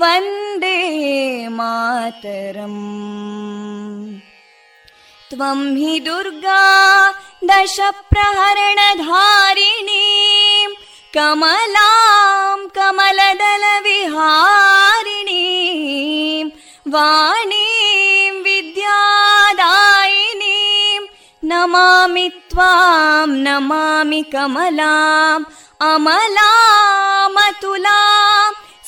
वन्दे मातरम् त्वं हि दुर्गा दशप्रहरणधारिणीं कमलां कमलदलविहारिणीं वाणीं विद्यादायिनीं नमामि त्वां नमामि कमलाम् अमलामतुलां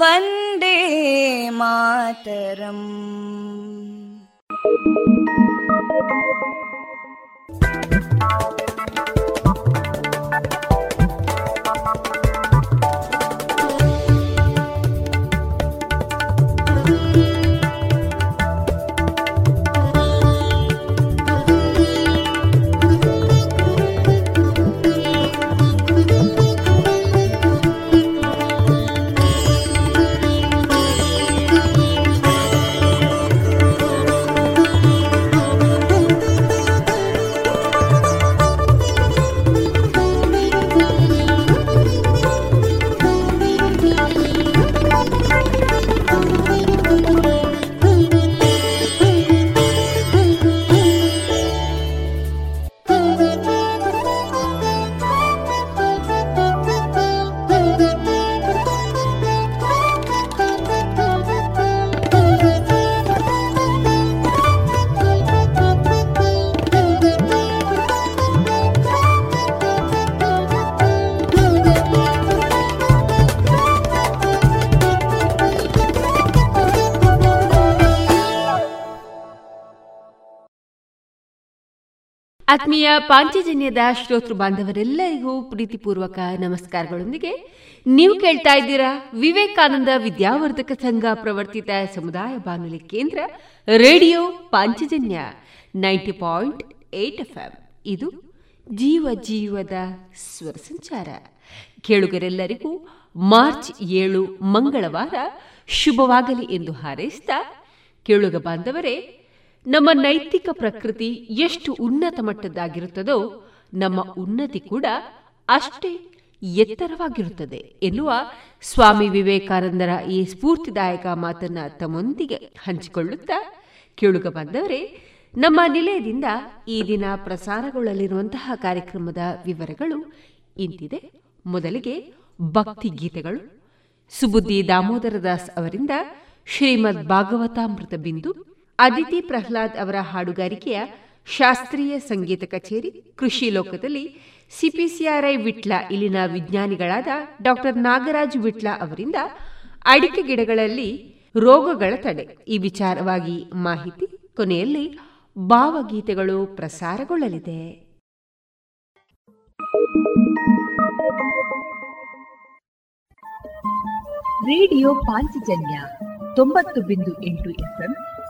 वन्दे मातरम् ಆತ್ಮೀಯ ಪಾಂಚಜನ್ಯದ ಶ್ರೋತೃ ಬಾಂಧವರೆಲ್ಲರಿಗೂ ಪ್ರೀತಿಪೂರ್ವಕ ನಮಸ್ಕಾರಗಳೊಂದಿಗೆ ನೀವು ಕೇಳ್ತಾ ಇದ್ದೀರಾ ವಿವೇಕಾನಂದ ವಿದ್ಯಾವರ್ಧಕ ಸಂಘ ಪ್ರವರ್ತಿತ ಸಮುದಾಯ ಬಾನುಲಿ ಕೇಂದ್ರ radio Panchajanya ninety point eight F ಇದು ಜೀವ ಜೀವದ ಸ್ವರ ಸಂಚಾರ. ಕೇಳುಗರೆಲ್ಲರಿಗೂ ಮಾರ್ಚ್ ಏಳು ಮಂಗಳವಾರ ಶುಭವಾಗಲಿ ಎಂದು ಹಾರೈಸಿದ ಕೇಳುಗ ಬಾಂಧವರೇ ನಮ್ಮ ನೈತಿಕ ಪ್ರಕೃತಿ ಎಷ್ಟು ಉನ್ನತ ಮಟ್ಟದ್ದಾಗಿರುತ್ತದೋ, ನಮ್ಮ ಉನ್ನತಿ ಕೂಡ ಅಷ್ಟೇ ಎತ್ತರವಾಗಿರುತ್ತದೆ ಎನ್ನುವ ಸ್ವಾಮಿ ವಿವೇಕಾನಂದರ ಈ ಸ್ಫೂರ್ತಿದಾಯಕ ಮಾತನ್ನ ತಮ್ಮೊಂದಿಗೆ ಹಂಚಿಕೊಳ್ಳುತ್ತಾ ಕೇಳುಗ ಬಂದವರೇ, ನಮ್ಮ ನಿಲಯದಿಂದ ಈ ದಿನ ಪ್ರಸಾರಗೊಳ್ಳಲಿರುವಂತಹ ಕಾರ್ಯಕ್ರಮದ ವಿವರಗಳು ಇಂತಿದೆ. ಮೊದಲಿಗೆ ಭಕ್ತಿ ಗೀತೆಗಳು. ಸುಬುದ್ದಿ ದಾಮೋದರ ದಾಸ್ ಅವರಿಂದ ಶ್ರೀಮದ್ ಭಾಗವತಾಮೃತ ಬಿಂದು ಅದಿತಿ ಪ್ರಹ್ಲಾದ್ ಅವರ ಹಾಡುಗಾರಿಕೆಯ ಶಾಸ್ತ್ರೀಯ ಸಂಗೀತ ಕಚೇರಿ ಕೃಷಿ ಲೋಕದಲ್ಲಿ ಸಿಪಿಸಿಆರ್ಐ ವಿಟ್ಲ ಇಲ್ಲಿನ ವಿಜ್ಞಾನಿಗಳಾದ ಡಾಕ್ಟರ್ ನಾಗರಾಜ್ ವಿಟ್ಲ ಅವರಿಂದ ಅಡಿಕೆ ಗಿಡಗಳಲ್ಲಿ ರೋಗಗಳ ತಡೆ. ಈ ವಿಚಾರವಾಗಿ ಮಾಹಿತಿ ಕೊನೆಯಲ್ಲಿ ಭಾವಗೀತೆಗಳು ಪ್ರಸಾರಗೊಳ್ಳಲಿದೆ. ರೇಡಿಯೋ ಪಾಂಚಜನ್ಯ ತೊಂಬತ್ತು ಬಿಂದು ಎಂಟು ಎಫ್ಎಂ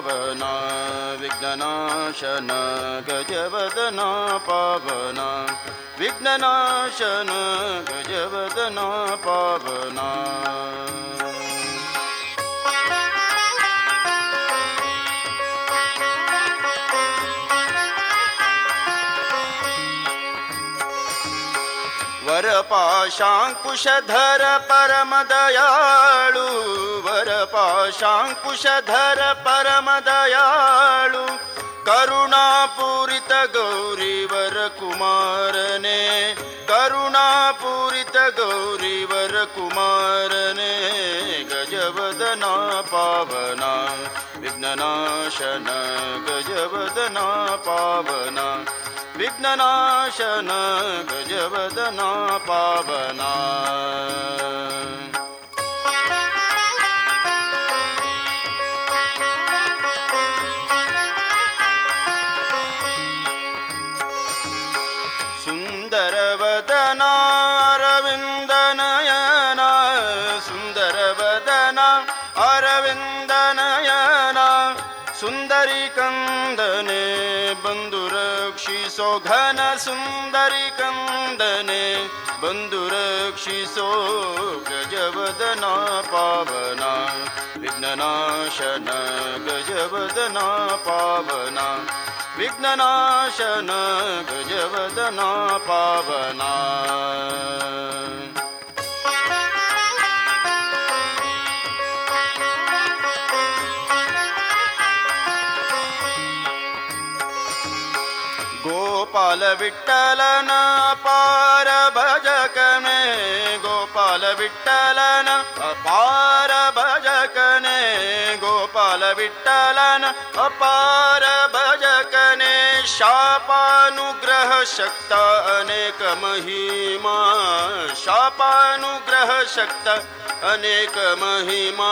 पावना विघ्ननाशन गजवदना पावना। विघ्ननाशन गजवदना पावना वरपाशाङ्कुशधर परमदयाळु वरपाशाङ्कुशधर परमदयाळु करुणापूरित गौरीवर कुमारने करुणापूरित गौरीवर कुमारने गजवदना पावना विघ्ननाशन गजवदना पावना विघ्ननाशन गजवदना पावना बन्धुरक्षिसो घन सुन्दरिकन्दने बन्धुरक्षिसो गजवदना पावना विघ्ननाशन गजवदना पावना विघ्ननाशन गजवदना पावना ವಿಠಲನ ಅಪಾರ ಭಜಕನೆ ಗೋಪಾಲ ವಿಠಲನ ಅಪಾರ ಭಜಕನೆ ಗೋಪಾಲ ವಿಠಲನ ಅಪಾರ ಭಜ शापानुग्रह शक्त अनेक महिमा शापानुग्रह शक्त अनेक महिमा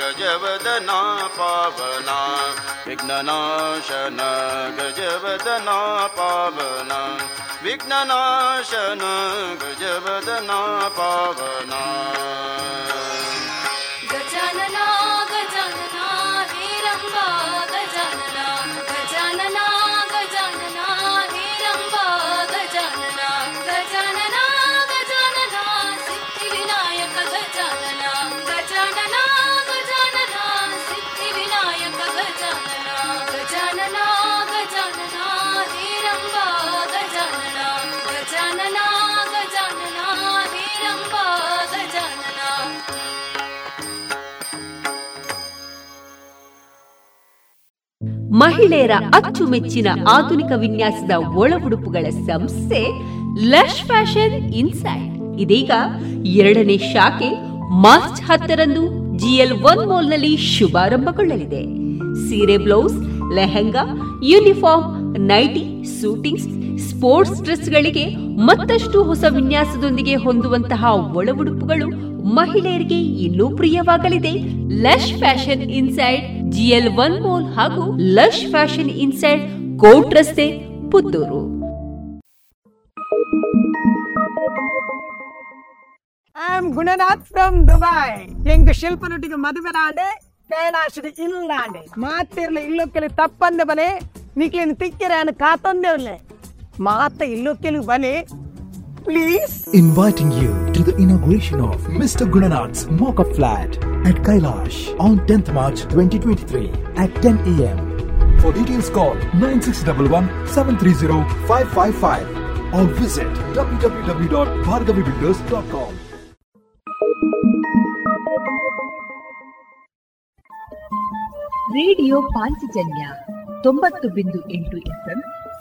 गजवदना पावना विघ्ननाशन गजवदना पावना विघ्ननाशन गजवदना पावना ಮಹಿಳೆಯರ ಅಚ್ಚುಮೆಚ್ಚಿನ ಆಧುನಿಕ ವಿನ್ಯಾಸದ ಒಳ ಉಡುಪುಗಳ ಸಂಸ್ಥೆ ಲಶ್ ಫ್ಯಾಷನ್ ಇನ್ಸೈಡ್. ಇದೀಗ ಎರಡನೇ ಶಾಖೆ ಮಾರ್ಚ್ ಹತ್ತರಂದು ಜಿಎಲ್ ಒನ್ನಲ್ಲಿ ಶುಭಾರಂಭಗೊಳ್ಳಲಿದೆ. ಸೀರೆ, blouse, lehenga, uniform, nightie, suitings, sports ಡ್ರೆಸ್ಗಳಿಗೆ ಮತ್ತಷ್ಟು ಹೊಸ ವಿನ್ಯಾಸದೊಂದಿಗೆ ಹೊಂದುವಂತಹ ಒಳ ಉಡುಪುಗಳು ಮಹಿಳೆಯರಿಗೆ ಇನ್ನೂ ಪ್ರಿಯವಾಗಲಿದೆ. Lush fashion inside GL one mall ಹಾಗೂ ಲಶ್ ಫ್ಯಾಷನ್ ಇನ್ಸೈಡ್ ಕೋಟ್ ರಸ್ತೆ, Puttur. I am Gunanath from Dubai ಹೆಂಗ್ ಶಿಲ್ಪನೊಟ್ಟಿಗೆ ಮದುವೆ ನಾಡೆ ಕೈಲಾಶದ ಇಲ್ಲಾಂಡೆ ಮಾತಿರ್ಲ ಇಲ್ಲೊಕ್ಕೆಲಿ ತಪ್ಪಂದೆ ಬನೆ ನಿಕ್ಲಿನ ತಿಕ್ಕಿರ ಕಾತಂದೆ ಉಳ್ಳೆ ಮಾತ ಇಲ್ಲೊಕ್ಕೆಲಿ ಬನೆ please. Inviting you to the inauguration of Mr. Gunanath's Mock-up Flat at Kailash on 10th March 2023 at 10 a.m. For details call 9611 730 555 or visit www.bhargavibuilders.com. Radio Panchajanya ತೊಂಬತ್ತು ಬಿಂದು ಎಂಟು FM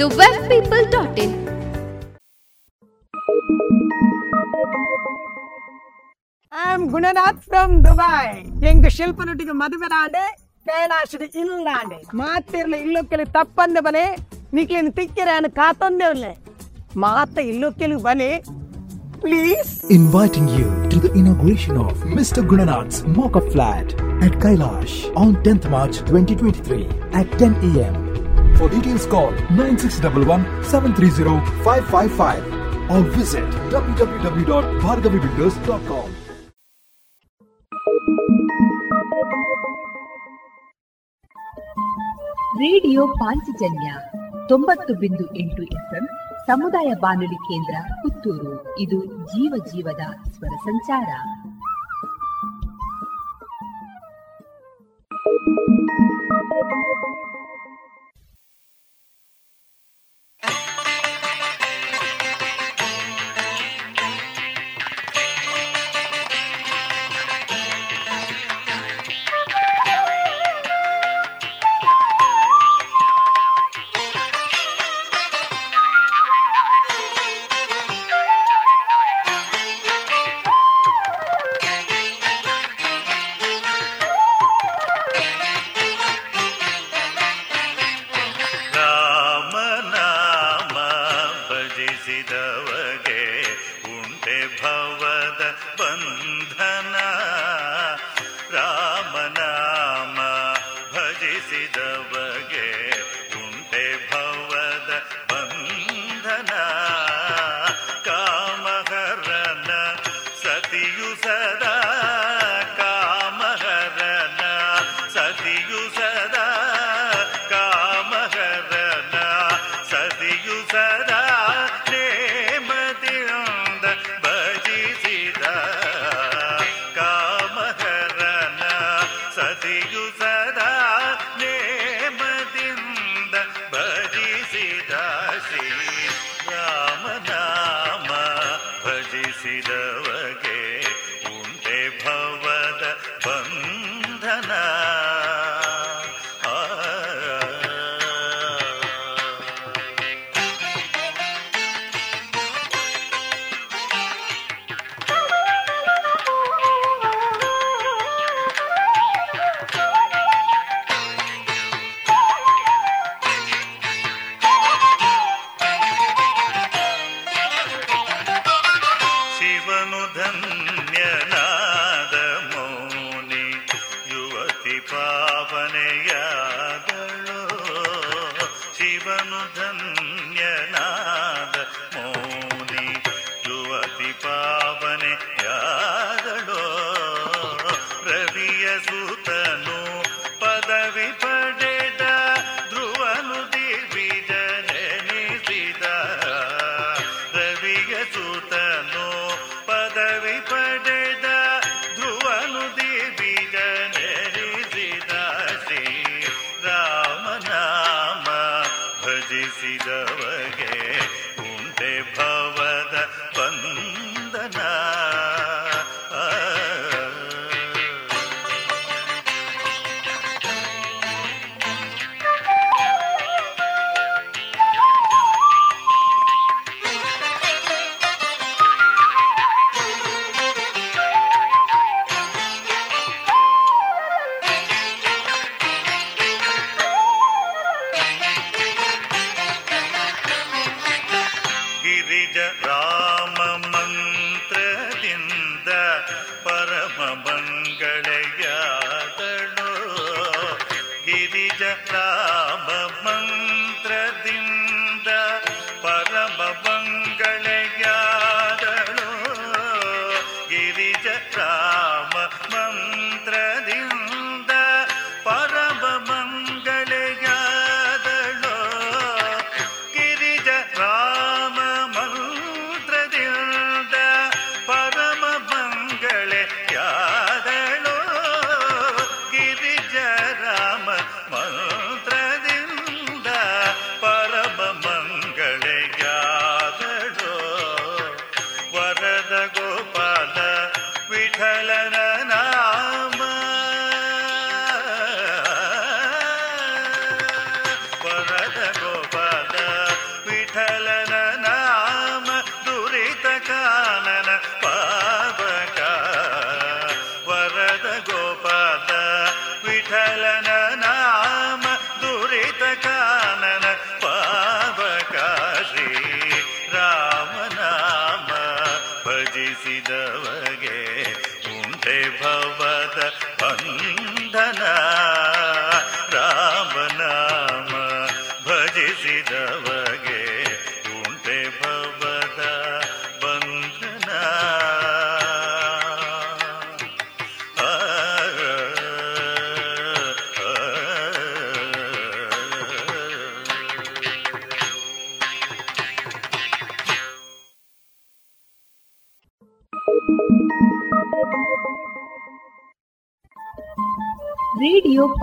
The web people dot in I am Gunanath from Dubai ಎಂಗ್ ಶಿಲ್ಪನೊಟ್ಟಿಗೆ ಮದುವೆರಾಂಡೆ ಕೈಲಾಶದ ಇಲ್ಲಾಂಡೆ ಮಾತಿರ್ಲ ಇಲ್ಲೊಕ್ಕೆಲಿ ತಪ್ಪಂದೆ ಬನೆ ನಿಕ್ಲಿನ ತಿಕ್ಕಿರ ಕಾತೊಂದೆ ಉಳ್ಳೆ ಮಾತ ಇಲ್ಲೊಕ್ಕೆಲಿ ಬನೆ please Inviting you to the inauguration of Mr. Gunanath's Mocha Flat at Kailash on 10th March 2023 at 10 a.m. For details, call 9611 730 555 or visit www.bhargavibuilders.com. Radio Panchajanya ತೊಂಬತ್ತು ಬಿಂದು ಎಂಟು ಎಫ್ಎಂ ಸಮುದಾಯ ಬಾನುಲಿ ಕೇಂದ್ರ ಪುತ್ತೂರು ಇದು ಜೀವ ಜೀವದ ಸ್ವರ ಸಂಚಾರ ಬಂದು Ah.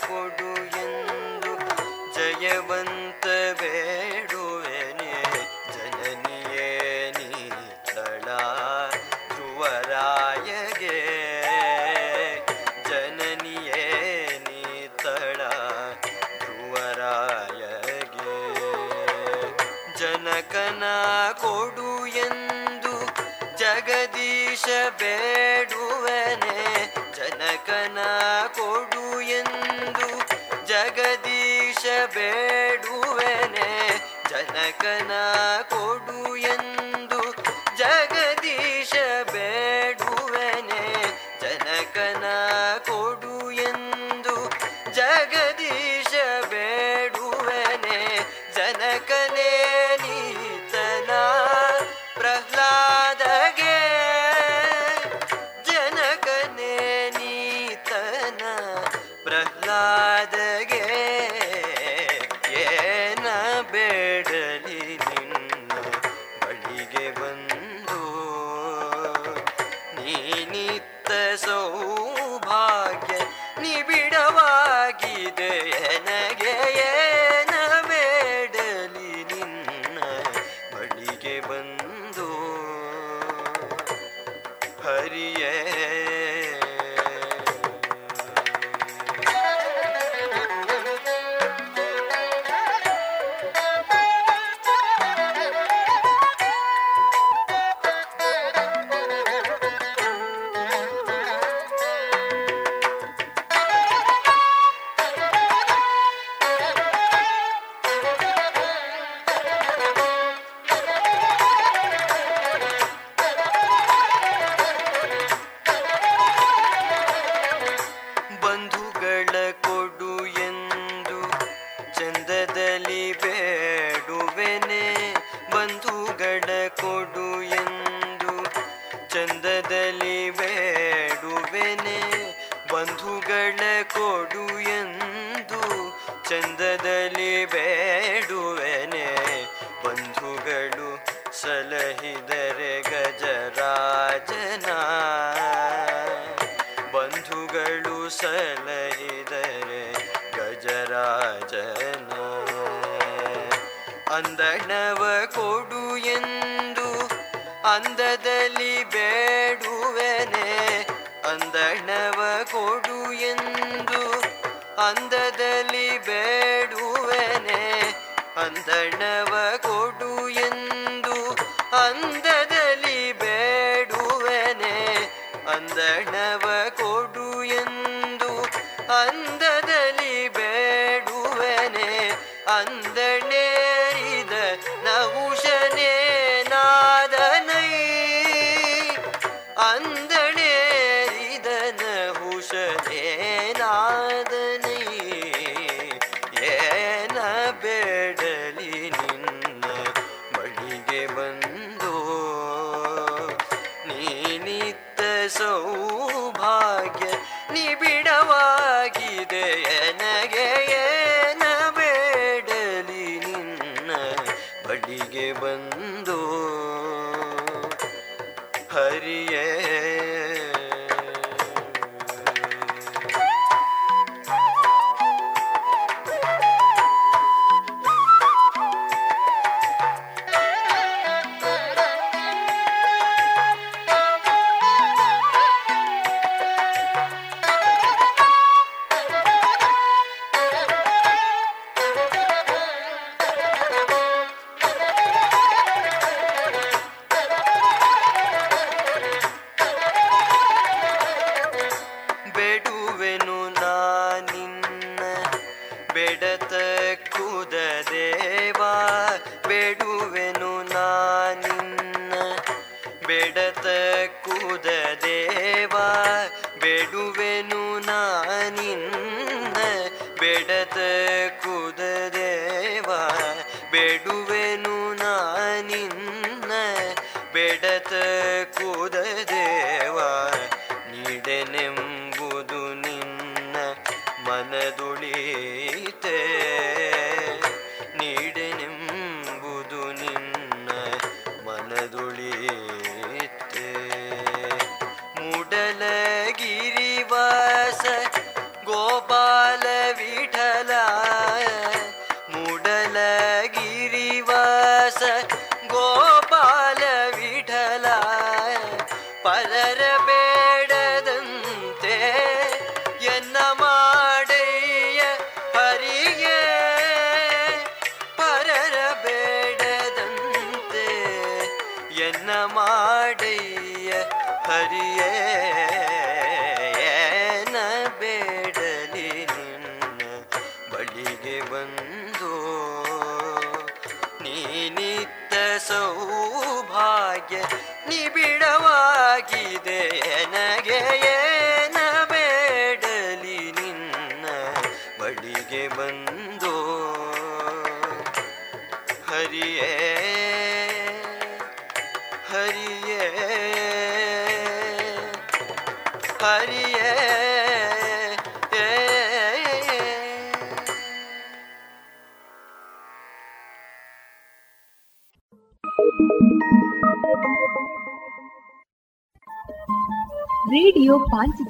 கொடு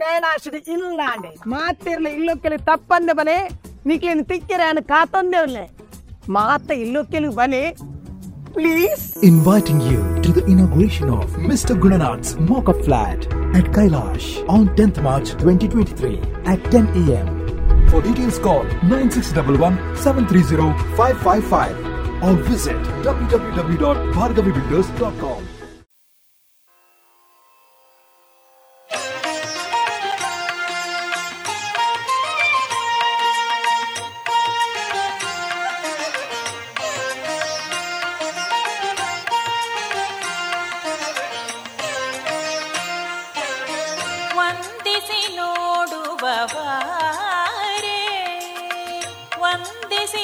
ನಾಡೆ ಕೈಲಾಸದ ಇಲ್ಲಾಂಡೆ ಮಾತಿರ್ಲ ಇಲ್ಲೊಕ್ಕೆಲಿ ತಪ್ಪಂದೆ ಬನೆ ನಿಕ್ಲಿನ ತಿಕ್ಕಿರ ಅನ್ನ ಕಾತೊಂದೆ ಉಲ್ಲೆ ಮಾತ ಇಲ್ಲೊಕ್ಕೆಲಿ ಬನೆ please Inviting you to the inauguration of Mr. Gunanath's Mock-up Flat at Kailash on 10th March 2023 at 10 a.m. For details call 9611 730 555 or visit www.bhargavibuilders.com. ನೋಡುವವಾರೆ ವಂದಿಸಿ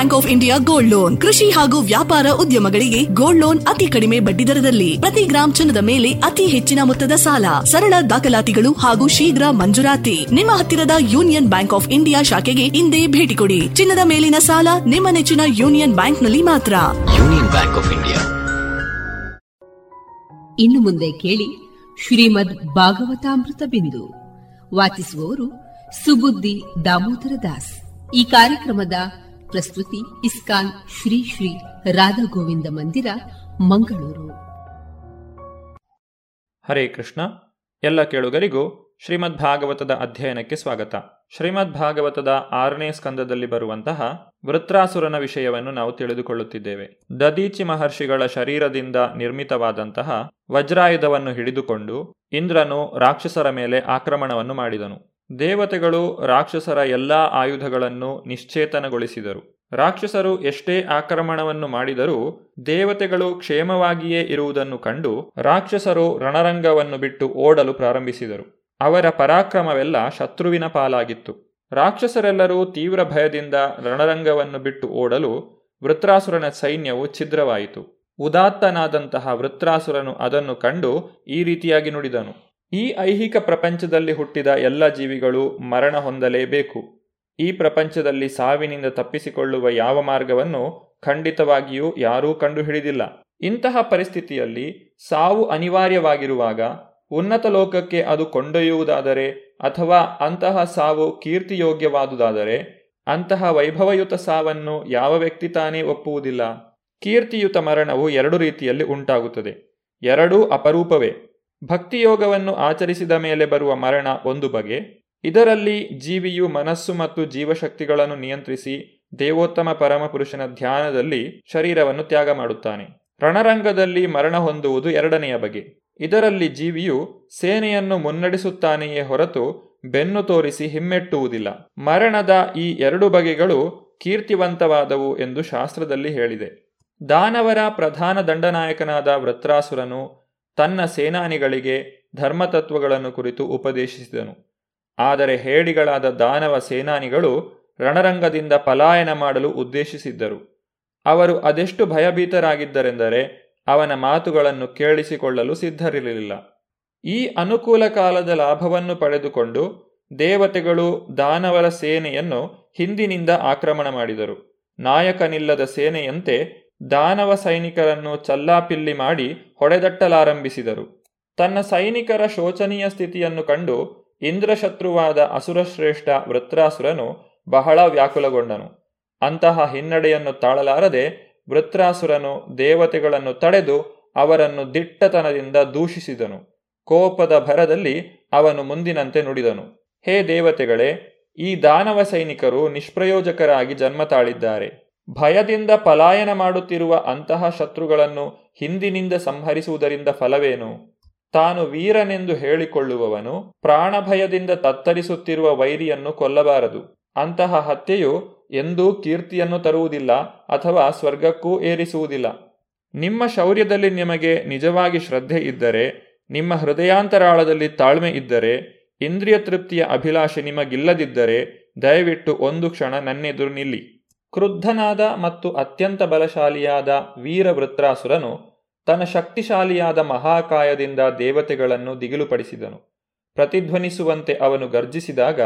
Bank of India gold loan ಕೃಷಿ ಹಾಗೂ ವ್ಯಾಪಾರ ಉದ್ಯಮಗಳಿಗೆ ಗೋಲ್ಡ್ ಲೋನ್ ಅತಿ ಕಡಿಮೆ ಬಡ್ಡಿ ದರದಲ್ಲಿ ಪ್ರತಿ ಗ್ರಾಮ್ ಚಿನ್ನದ ಮೇಲೆ ಅತಿ ಹೆಚ್ಚಿನ ಮೊತ್ತದ ಸಾಲ. ಸರಳ ದಾಖಲಾತಿಗಳು ಹಾಗೂ ಶೀಘ್ರ ಮಂಜೂರಾತಿ. ನಿಮ್ಮ ಹತ್ತಿರದ ಯೂನಿಯನ್ ಬ್ಯಾಂಕ್ ಆಫ್ ಇಂಡಿಯಾ ಶಾಖೆಗೆ ಇಂದೇ ಭೇಟಿ ಕೊಡಿ. ಚಿನ್ನದ ಮೇಲಿನ ಸಾಲ ನಿಮ್ಮ ನೆಚ್ಚಿನ ಯೂನಿಯನ್ ಬ್ಯಾಂಕ್ನಲ್ಲಿ ಮಾತ್ರ. Union Bank of India. ಇನ್ನು ಮುಂದೆ ಕೇಳಿ ಶ್ರೀಮದ್ ಭಾಗವತಾಮೃತ ಬಿಂದು. ವಾಚಿಸುವವರು ಸುಬುದ್ದಿ ದಾಮೋದರ ದಾಸ್. ಈ ಕಾರ್ಯಕ್ರಮದ ಪ್ರಸ್ತುತಿ ಇಸ್ಕಾನ್ ಶ್ರೀ ಶ್ರೀ ರಾಧಾ ಗೋವಿಂದ ಮಂದಿರ, ಮಂಗಳೂರು. ಹರೇ ಕೃಷ್ಣ. ಎಲ್ಲ ಕೇಳುಗರಿಗೂ ಶ್ರೀಮದ್ ಭಾಗವತದ ಅಧ್ಯಯನಕ್ಕೆ ಸ್ವಾಗತ. ಶ್ರೀಮದ್ ಭಾಗವತದ ಆರನೇ ಸ್ಕಂದದಲ್ಲಿ ಬರುವಂತಹ ವೃತ್ರಾಸುರನ ವಿಷಯವನ್ನು ನಾವು ತಿಳಿದುಕೊಳ್ಳುತ್ತಿದ್ದೇವೆ. ದದೀಚಿ ಮಹರ್ಷಿಗಳ ಶರೀರದಿಂದ ನಿರ್ಮಿತವಾದಂತಹ ವಜ್ರಾಯುಧವನ್ನು ಹಿಡಿದುಕೊಂಡು ಇಂದ್ರನು ರಾಕ್ಷಸರ ಮೇಲೆ ಆಕ್ರಮಣವನ್ನು ಮಾಡಿದನು. ದೇವತೆಗಳು ರಾಕ್ಷಸರ ಎಲ್ಲಾ ಆಯುಧಗಳನ್ನು ನಿಶ್ಚೇತನಗೊಳಿಸಿದರು. ರಾಕ್ಷಸರು ಎಷ್ಟೇ ಆಕ್ರಮಣವನ್ನು ಮಾಡಿದರೂ ದೇವತೆಗಳು ಕ್ಷೇಮವಾಗಿಯೇ ಇರುವುದನ್ನು ಕಂಡು ರಾಕ್ಷಸರು ರಣರಂಗವನ್ನು ಬಿಟ್ಟು ಓಡಲು ಪ್ರಾರಂಭಿಸಿದರು. ಅವರ ಪರಾಕ್ರಮವೆಲ್ಲ ಶತ್ರುವಿನ ಪಾಲಾಗಿತ್ತು. ರಾಕ್ಷಸರೆಲ್ಲರೂ ತೀವ್ರ ಭಯದಿಂದ ರಣರಂಗವನ್ನು ಬಿಟ್ಟು ಓಡಲು ವೃತ್ರಾಸುರನ ಸೈನ್ಯವು ಛಿದ್ರವಾಯಿತು. ಉದಾತ್ತನಾದಂತಹ ವೃತ್ರಾಸುರನು ಅದನ್ನು ಕಂಡು ಈ ರೀತಿಯಾಗಿ ನುಡಿದನು. ಈ ಐಹಿಕ ಪ್ರಪಂಚದಲ್ಲಿ ಹುಟ್ಟಿದ ಎಲ್ಲ ಜೀವಿಗಳು ಮರಣ ಹೊಂದಲೇಬೇಕು. ಈ ಪ್ರಪಂಚದಲ್ಲಿ ಸಾವಿನಿಂದ ತಪ್ಪಿಸಿಕೊಳ್ಳುವ ಯಾವ ಮಾರ್ಗವನ್ನು ಖಂಡಿತವಾಗಿಯೂ ಯಾರೂ ಕಂಡುಹಿಡಿದಿಲ್ಲ. ಇಂತಹ ಪರಿಸ್ಥಿತಿಯಲ್ಲಿ ಸಾವು ಅನಿವಾರ್ಯವಾಗಿರುವಾಗ ಉನ್ನತ ಲೋಕಕ್ಕೆ ಅದು ಕೊಂಡೊಯ್ಯುವುದಾದರೆ ಅಥವಾ ಅಂತಹ ಸಾವು ಕೀರ್ತಿಯೋಗ್ಯವಾದುದಾದರೆ ಅಂತಹ ವೈಭವಯುತ ಸಾವನ್ನು ಯಾವ ವ್ಯಕ್ತಿ ತಾನೇ ಒಪ್ಪುವುದಿಲ್ಲ. ಕೀರ್ತಿಯುತ ಮರಣವು ಎರಡು ರೀತಿಯಲ್ಲಿ ಉಂಟಾಗುತ್ತದೆ. ಎರಡೂ ಅಪರೂಪವೇ. ಭಕ್ತಿಯೋಗವನ್ನು ಆಚರಿಸಿದ ಮೇಲೆ ಬರುವ ಮರಣ ಒಂದು ಬಗೆ. ಇದರಲ್ಲಿ ಜೀವಿಯು ಮನಸ್ಸು ಮತ್ತು ಜೀವಶಕ್ತಿಗಳನ್ನು ನಿಯಂತ್ರಿಸಿ ದೇವೋತ್ತಮ ಪರಮಪುರುಷನ ಧ್ಯಾನದಲ್ಲಿ ಶರೀರವನ್ನು ತ್ಯಾಗ ಮಾಡುತ್ತಾನೆ. ರಣರಂಗದಲ್ಲಿ ಮರಣ ಹೊಂದುವುದು ಎರಡನೆಯ ಬಗೆ. ಇದರಲ್ಲಿ ಜೀವಿಯು ಸೇನೆಯನ್ನು ಮುನ್ನಡೆಸುತ್ತಾನೆಯೇ ಹೊರತು ಬೆನ್ನು ತೋರಿಸಿ ಹಿಮ್ಮೆಟ್ಟುವುದಿಲ್ಲ. ಮರಣದ ಈ ಎರಡು ಬಗೆಗಳು ಕೀರ್ತಿವಂತವಾದವು ಎಂದು ಶಾಸ್ತ್ರದಲ್ಲಿ ಹೇಳಿದೆ. ದಾನವರ ಪ್ರಧಾನ ದಂಡನಾಯಕನಾದ ವೃತ್ರಾಸುರನು ತನ್ನ ಸೇನಾನಿಗಳಿಗೆ ಧರ್ಮತತ್ವಗಳನ್ನು ಕುರಿತು ಉಪದೇಶಿಸಿದನು. ಆದರೆ ಹೇಡಿಗಳಾದ ದಾನವ ಸೇನಾನಿಗಳು ರಣರಂಗದಿಂದ ಪಲಾಯನ ಮಾಡಲು ಉದ್ದೇಶಿಸಿದ್ದರು. ಅವರು ಅದೆಷ್ಟು ಭಯಭೀತರಾಗಿದ್ದರೆಂದರೆ ಅವನ ಮಾತುಗಳನ್ನು ಕೇಳಿಸಿಕೊಳ್ಳಲು ಸಿದ್ಧರಿರಲಿಲ್ಲ. ಈ ಅನುಕೂಲ ಕಾಲದ ಲಾಭವನ್ನು ಪಡೆದುಕೊಂಡು ದೇವತೆಗಳು ದಾನವರ ಸೇನೆಯನ್ನು ಹಿಂದಿನಿಂದ ಆಕ್ರಮಣ ಮಾಡಿದರು. ನಾಯಕನಿಲ್ಲದ ಸೇನೆಯಂತೆ ದಾನವ ಸೈನಿಕರನ್ನು ಚಲ್ಲಾಪಿಲ್ಲಿ ಮಾಡಿ ಹೊಡೆದಟ್ಟಲಾರಂಭಿಸಿದರು. ತನ್ನ ಸೈನಿಕರ ಶೋಚನೀಯ ಸ್ಥಿತಿಯನ್ನು ಕಂಡು ಇಂದ್ರಶತ್ರುವಾದ ಅಸುರಶ್ರೇಷ್ಠ ವೃತ್ರಾಸುರನು ಬಹಳ ವ್ಯಾಕುಲಗೊಂಡನು. ಅಂತಹ ಹಿನ್ನಡೆಯನ್ನು ತಾಳಲಾರದೆ ವೃತ್ರಾಸುರನು ದೇವತೆಗಳನ್ನು ತಡೆದು ಅವರನ್ನು ದಿಟ್ಟತನದಿಂದ ದೂಷಿಸಿದನು. ಕೋಪದ ಭರದಲ್ಲಿ ಅವನು ಮುಂದಿನಂತೆ ನುಡಿದನು. ಹೇ ದೇವತೆಗಳೇ, ಈ ದಾನವ ಸೈನಿಕರು ನಿಷ್ಪ್ರಯೋಜಕರಾಗಿ ಜನ್ಮ ತಾಳಿದ್ದಾರೆ ಭಯದಿಂದ ಪಲಾಯನ ಮಾಡುತ್ತಿರುವ ಅಂತಹ ಶತ್ರುಗಳನ್ನು ಹಿಂದಿನಿಂದ ಸಂಹರಿಸುವುದರಿಂದ ಫಲವೇನು? ತಾನು ವೀರನೆಂದು ಹೇಳಿಕೊಳ್ಳುವವನು ಪ್ರಾಣಭಯದಿಂದ ತತ್ತರಿಸುತ್ತಿರುವ ವೈರಿಯನ್ನು ಕೊಲ್ಲಬಾರದು. ಅಂತಹ ಹತ್ಯೆಯು ಎಂದೂ ಕೀರ್ತಿಯನ್ನು ತರುವುದಿಲ್ಲ ಅಥವಾ ಸ್ವರ್ಗಕ್ಕೂ ಏರಿಸುವುದಿಲ್ಲ. ನಿಮ್ಮ ಶೌರ್ಯದಲ್ಲಿ ನಿಮಗೆ ನಿಜವಾಗಿ ಶ್ರದ್ಧೆ ಇದ್ದರೆ, ನಿಮ್ಮ ಹೃದಯಾಂತರಾಳದಲ್ಲಿ ತಾಳ್ಮೆ ಇದ್ದರೆ, ಇಂದ್ರಿಯ ತೃಪ್ತಿಯ ಅಭಿಲಾಷೆ ನಿಮಗಿಲ್ಲದಿದ್ದರೆ, ದಯವಿಟ್ಟು ಒಂದು ಕ್ಷಣ ನನ್ನೆದುರು ನಿಲ್ಲಿ. ಕ್ರುದ್ಧನಾದ ಮತ್ತು ಅತ್ಯಂತ ಬಲಶಾಲಿಯಾದ ವೀರವೃತ್ರಾಸುರನು ತನ್ನ ಶಕ್ತಿಶಾಲಿಯಾದ ಮಹಾಕಾಯದಿಂದ ದೇವತೆಗಳನ್ನು ದಿಗಿಲುಪಡಿಸಿದನು. ಪ್ರತಿಧ್ವನಿಸುವಂತೆ ಅವನು ಗರ್ಜಿಸಿದಾಗ